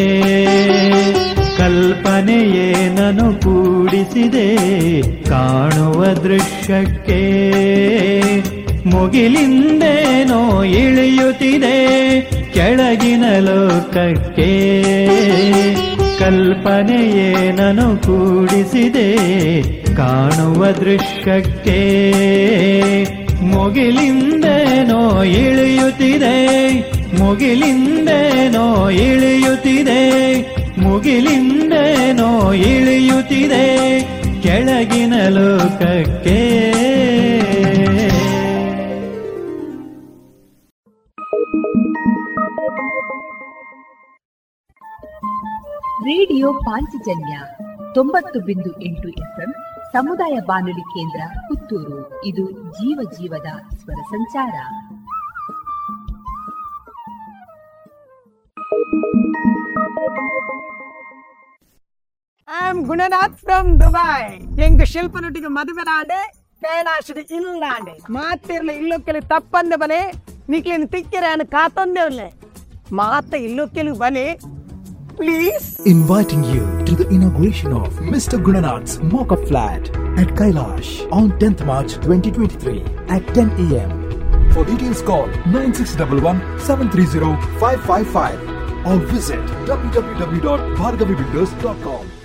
ಕಲ್ಪನೆಯೇ ನಾನು ಕೂಡಿಸಿದೆ ಕಾಣುವ ದೃಶ್ಯಕ್ಕೆ. ಮುಗಿಲಿಂದೇನೋ ಇಳಿಯುತ್ತಿದೆ ಕೆಳಗಿನ ಲೋಕಕ್ಕೆ. ಕಲ್ಪನೆಯೇ ನಾನು ಕೂಡಿಸಿದೆ ಕಾಣುವ ದೃಶ್ಯಕ್ಕೆ. ಮುಗಿಲಿಂದೇನೋ ಇಳಿಯುತ್ತಿದೆ ಮುಗಿಲಿಂದೇನೋ ಇಳಿಯುತ್ತಿದೆ ಮುಗಿಲಿಂದೇನೋ ಇಳಿಯುತ್ತಿದೆ ಕೆಳಗಿನ ಲೋಕಕ್ಕೆ. ರೇಡಿಯೋ ಪಾಂಚಜನ್ಯ ತೊಂಬತ್ತು ಬಿಂದು ಎಂಟು ಎಫ್ಎಂ ಸಮುದಾಯ ಬಾನುಲಿ ಕೇಂದ್ರ ಪುತ್ತೂರು. ಇದು ಜೀವ ಜೀವದ ಸ್ವರ ಸಂಚಾರ. I am Gunanath from Dubai ಎಂಗ ಶಿಲ್ಪನೊಟ್ಟಿಗೆ ಮದುವೆನಾಡೆ ಕೈಲಾಶದ ಇಲ್ಲಾಂಡೆ ಮಾತಿರ್ಲ ಇಲ್ಲೊಕ್ಕೆಲಿ ತಪ್ಪಂದೆ ಬಲೆ ನಿಕ್ಲಿನ ತಿಕ್ಕಿರ ಅನ್ನ ಕಾತೊಂದೆ ಉಲ್ಲೆ ಮಾತ ಇಲ್ಲೊಕ್ಕೆಲಿ ಬಲೆ please Inviting you to the inauguration of Mr. Gunanath's Mocha Flat at Kailash on 10th March 2023 at 10 a.m. For details call 9611 730 555 Or visit www.bhargavibuilders.com.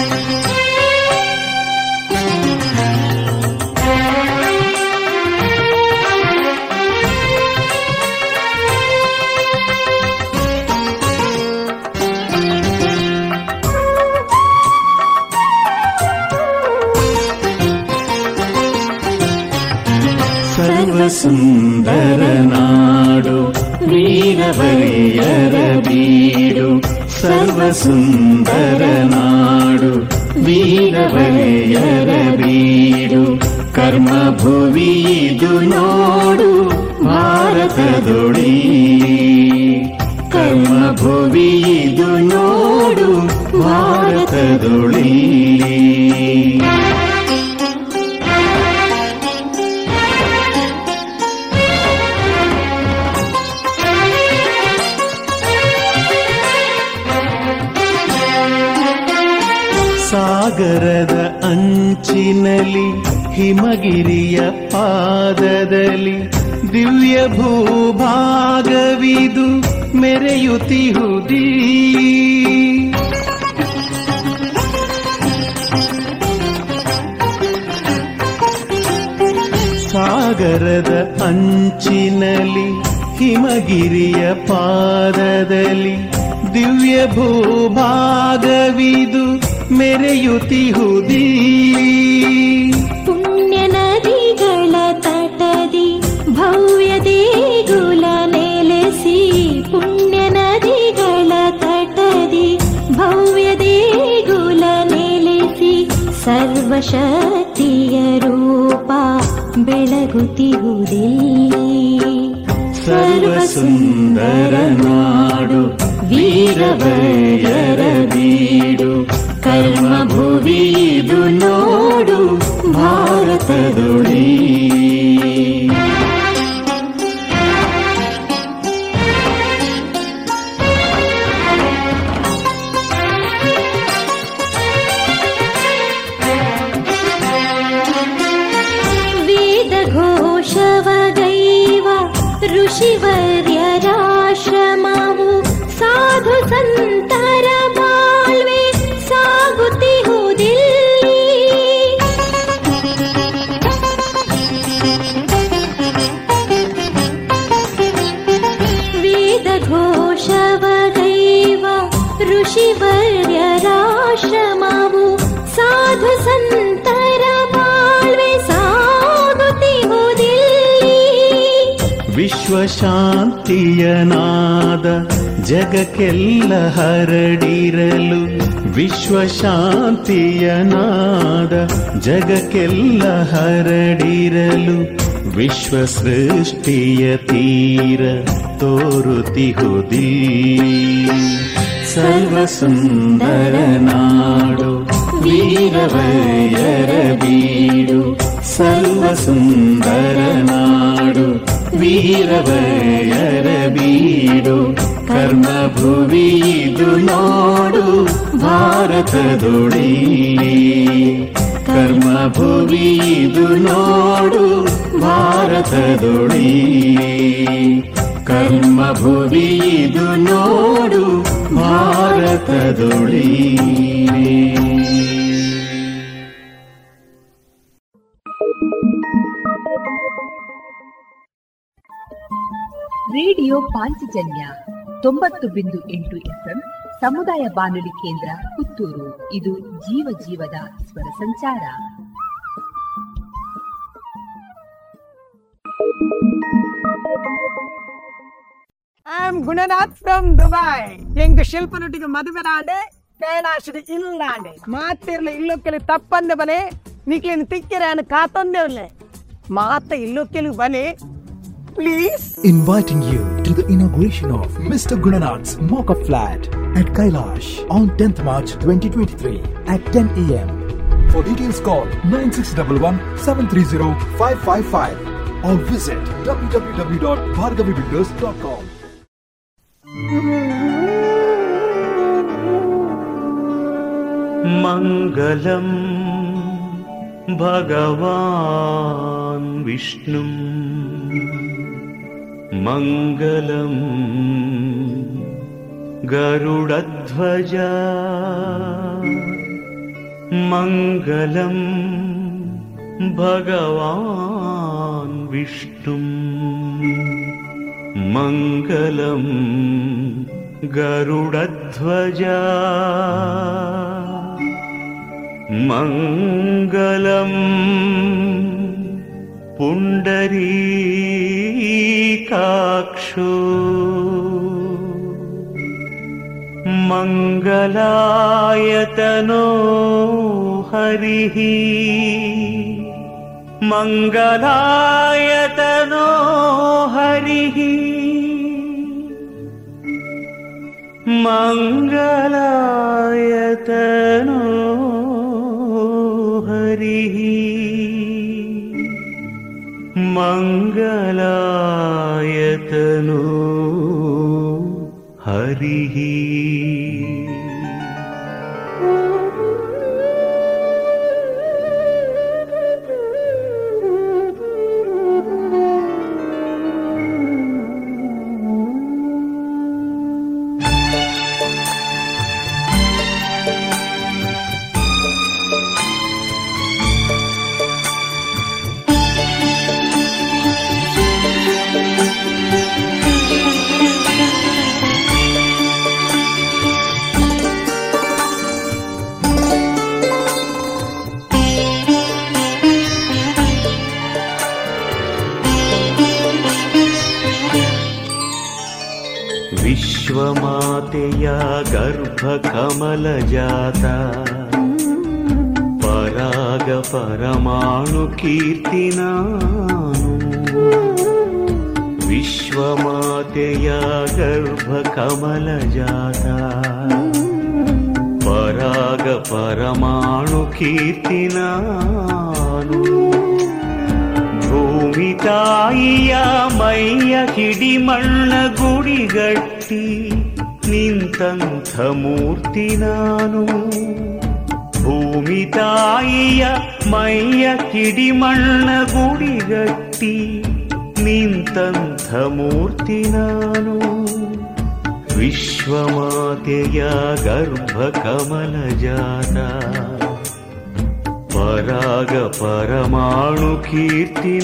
ನಾಡು ವೀರವರಿಯರ ಬೀಡು ಕರ್ಮಭುವಿದು ನೋಡು ಭಾರತದೊಳಿ ಕರ್ಮಭುವಿದು ನೋಡು ಭಾರತದೊಳಿ ಸಾಗರದ ಅಂಚಿನಲ್ಲಿ ಹಿಮಗಿರಿಯ ಪಾದದಲ್ಲಿ ದಿವ್ಯ ಭೂಭಾಗವಿದು ಮೆರೆಯುತ್ತಿಹುದೀ ಸಾಗರದ ಅಂಚಿನಲ್ಲಿ ಹಿಮಗಿರಿಯ ಪಾದದಲ್ಲಿ ದಿವ್ಯ ಭೂಭಾಗವಿದು ಮೆರೆಯುತ್ತಿಹುದೀ? ಪುಣ್ಯ ನದಿಗಳ ತಟದಿ ಭವ್ಯ ದೇಗುಲ ನೆಲೆಸಿ ಪುಣ್ಯ ನದಿಗಳ ತಟದಿ ಭವ್ಯ ದೇಗುಲ ನೆಲೆಸಿ ಸರ್ವಶಕ್ತಿಯ ರೂಪ ಬೆಳಗುತ್ತಿಹುದಿಲ್ಲಿ ಸರ್ವಸುಂದರ ನಾಡು ವೀರವಯರ कर्णभुवि दुनाडु भारत दोडी ವಿಶ್ವಶಾಂತಿಯ ನಾದ ಜಗಕ್ಕೆಲ್ಲ ಹರಡಿರಲು ವಿಶ್ವಶಾಂತಿಯನಾದ ಜಗಕ್ಕೆಲ್ಲ ಹರಡಿರಲು ವಿಶ್ವ ಸೃಷ್ಟಿಯ ತೀರ ತೋರುತಿಹುದಿ ಸರ್ವಸುಂದರ ನಾಡು ವೀರವಯರ ಬೀಡು ಸರ್ವಸುಂದರ ನಾಡು ವೀರವಯರ ಬೀಡು ಕರ್ಮಭುವಿದು ನೋಡು ಭಾರತದೊಳಿ ಕರ್ಮಭುವಿದು ನೋಡು ಭಾರತದೊಳಿ ಕರ್ಮಭುವಿದು ನೋಡು ಭಾರತದೊಳಿ ರೇಡಿಯೋ ಪಾಂಚಜನ್ಯ ತೊಂಬತ್ತು ಬಿಂದು ಎಂಟು ಸಮುದಾಯ ಬಾನುಲಿ ಕೇಂದ್ರ ಪುತ್ತೂರು. ಇದು ಜೀವ ಜೀವದ ಸ್ವರ ಸಂಚಾರ. I am Gunanath from Dubai ಎಂಗ್ ಶಿಲ್ಪನೊಟ್ಟಿಗೆ ಮದುವೆ ನಾಡೆ ಕೈಲಾಶದ ಇಲ್ಲಾಂಡೆ ಮಾತಿರ್ಲ ಇಲ್ಲೊಕ್ಕೆಲಿ ತಪ್ಪಂದೆ ಬಲೆ ನಿಕ್ಲಿನ ತಿಕ್ಕಿರ ಕಾತಂದೆ ಮಾತ ಇಲ್ಲೊಕ್ಕೆಲಿ ಬಲೆ Please? Inviting you to the inauguration of Mr. Gunanath's mock-up flat at Kailash on 10th March 2023 at 10 a.m. For details call 9611-730-555 or visit www.bhargavibuilders.com. मङ्गलम् भगवान् विष्णुम् मङ्गलम्। गरुडध्वज। मङ्गलम्। भगवान् विष्णुम्। मङ्गलम्। गरुडध्वज। मङ्गलम् पुण्डरीकाक्षो। मङ्गलायतनो हरिः। मङ्गलायतनो हरिः। मङ्गलायतनो हरिः मङ्गलायतनो। हरिः तया गर्भकमलजाता। कमल जाता पराग परमाणु कीर्तिना विश्वमातया गर्भ कमल जाता पराग परमाणु गुडिगट्टि। ನಿಂತಂಥ ಮೂರ್ತಿ ನಾನು. ಭೂಮಿ ತಾಯಿಯ ಮೈಯ ಕಿಡಿಮಣ್ಣ ಗುಡಿಗಟ್ಟಿ ನಿಂತಂಥ ಮೂರ್ತಿ ನಾನು. ವಿಶ್ವಮಾತೆಯ ಗರ್ಭ ಕಮಲ ಜಾತ ಪರಾಗ ಪರಮಾಣು ಕೀರ್ತಿ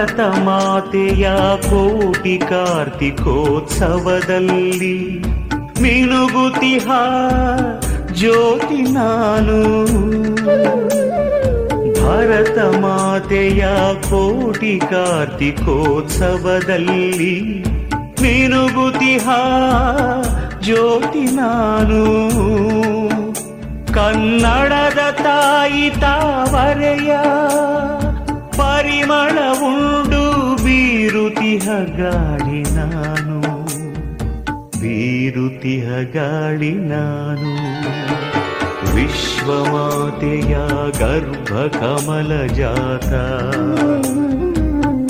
ಭರತ ಮಾತೆಯ ಕೋಟಿ ಕಾರ್ತಿಕೋತ್ಸವದಲ್ಲಿ ಮಿನುಗುತಿಹ ಜ್ಯೋತಿ ನಾನು. ಭಾರತ ಮಾತೆಯ ಕೋಟಿ ಕಾರ್ತಿಕೋತ್ಸವದಲ್ಲಿ ಮಿನುಗುತಿಹ ಜ್ಯೋತಿ ನಾನು. ಕನ್ನಡದ ತಾಯಿ ತಾವರೆಯ ಪರಿಮಳ ಉಂಡು ಬೀರುತಿಹ ಗಾಳಿ ನಾನು. ಬೀರುತಿಹ ಗಾಳಿ ನಾನು. ವಿಶ್ವಮಾತೆಯ ಗರ್ಭ ಕಮಲ ಜಾತ.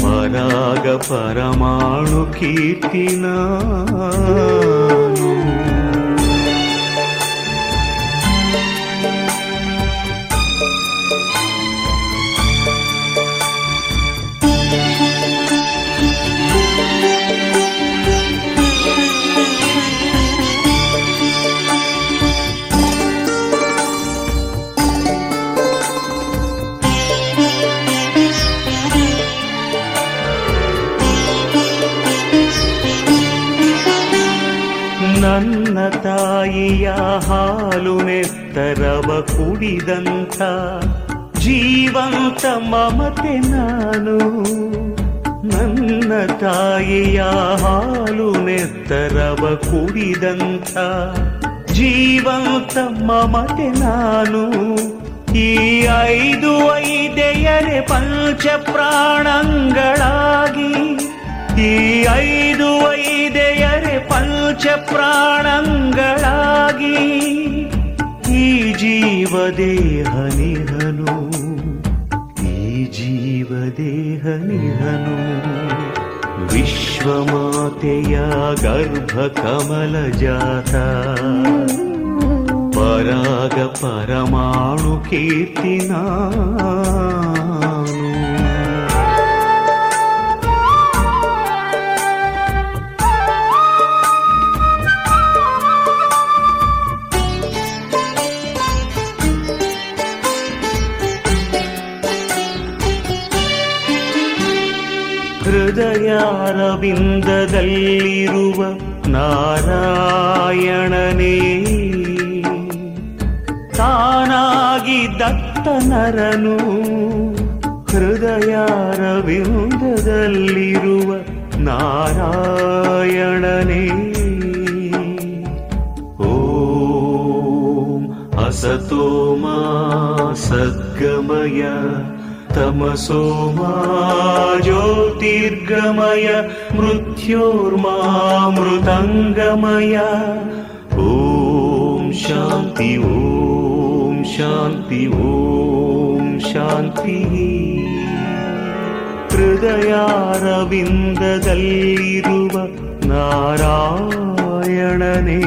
ಪರಾಗ ಪರಮಾಣು ಕೀರ್ತಿ ತಾಯಿಯ ಹಾಲು ನೆತ್ತರವ ಕುಡಿದಂಥ ಜೀವಂತ ಮಮತೆ ನಾನು. ನನ್ನ ತಾಯಿಯ ಹಾಲು ನೆತ್ತರವ ಕುಡಿದಂಥ ಜೀವಂತ ಮಮತೆ ನಾನು. ಈ ಐದು ಐದೆಯರೆ ಪಂಚ ಪ್ರಾಣಂಗಳಾಗಿ ಈ ಐದು ಐದೆಯರೆ ಪಂಚ ಪ್ರಾಣಂಗಳಾಗಿ ಈ ಜೀವದೇಹ ನಿಹನು ಈ ಜೀವದೇಹ ನಿಹನು ವಿಶ್ವಮಾತೆಯ ಗರ್ಭ ಕಮಲ ಹೃದಯಾರವಿಂದದಲ್ಲಿರುವ ನಾರಾಯಣನೇ ತಾನಾಗಿ ದತ್ತ ನರನು ಹೃದಯಾರವಿಂದದಲ್ಲಿರುವ ನಾರಾಯಣನೇ ಓಂ असतो मा सद्गमय तमसो मा ज्योतिर्गमय मृत्योर्मामृतङ्गमय ॐ शान्ति ॐ शान्ति ॐ शान्तिः ಹೃದಯಾರವಿಂದದಲ್ಲಿರುವ ನಾರಾಯಣನೇ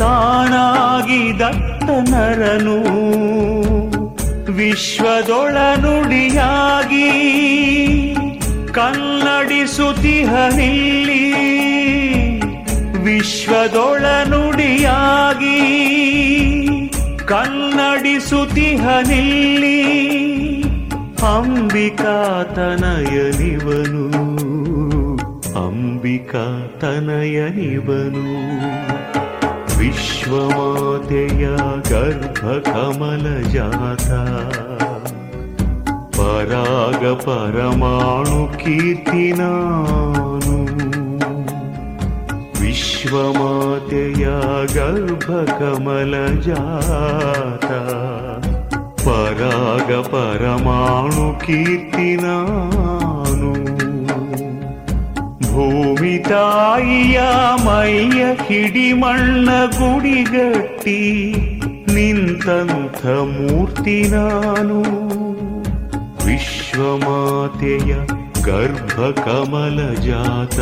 ತಾನಾಗಿ ದತ್ತ ನರನು ವಿಶ್ವದೊಳನುಡಿಯಾಗಿ ಕನ್ನಡಿಸುತಿಹನಿಲ್ಲಿ ವಿಶ್ವದೊಳನುಡಿಯಾಗಿ ಕನ್ನಡಿಸುತಿಹನಿಲ್ಲಿ ಅಂಬಿಕಾ ತನಯನಿವನು ಅಂಬಿಕಾ ತನಯನಿವನು विश्वमातया गर्भकमलजाता। परागपरमाणुकीर्तिनानु विश्वमातया गर्भकमलजाता। परागपरमाणुकीर्तिनानु परमाणु ಭೂಮಿ ತಾಯಿಯ ಮೈಯ ಹಿಡಿಮಣ್ಣ ಗುಡಿಗಟ್ಟಿ ನಿಂತಂಥ ಮೂರ್ತಿ ನಾನು ವಿಶ್ವಮಾತೆಯ ಗರ್ಭ ಕಮಲ ಜಾತ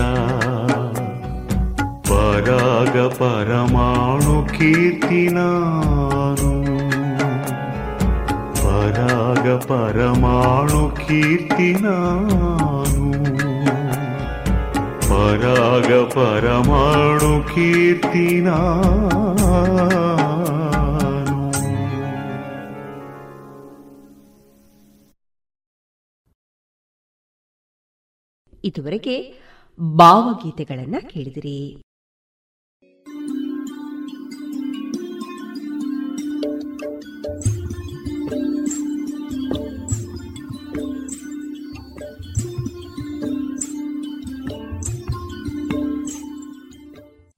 ಪರಾಗ ಪರಮಾಣು ಕೀರ್ತಿ ನಾನು ಪರಾಗ ಪರಮಾಣು ಕೀರ್ತಿ ನಾನು ಪರಾಗ ಪರಮಾಣು ಕೀರ್ತಿನ ಇದುವರೆಗೆ ಭಾವಗೀತೆಗಳನ್ನ ಕೇಳಿದಿರಿ.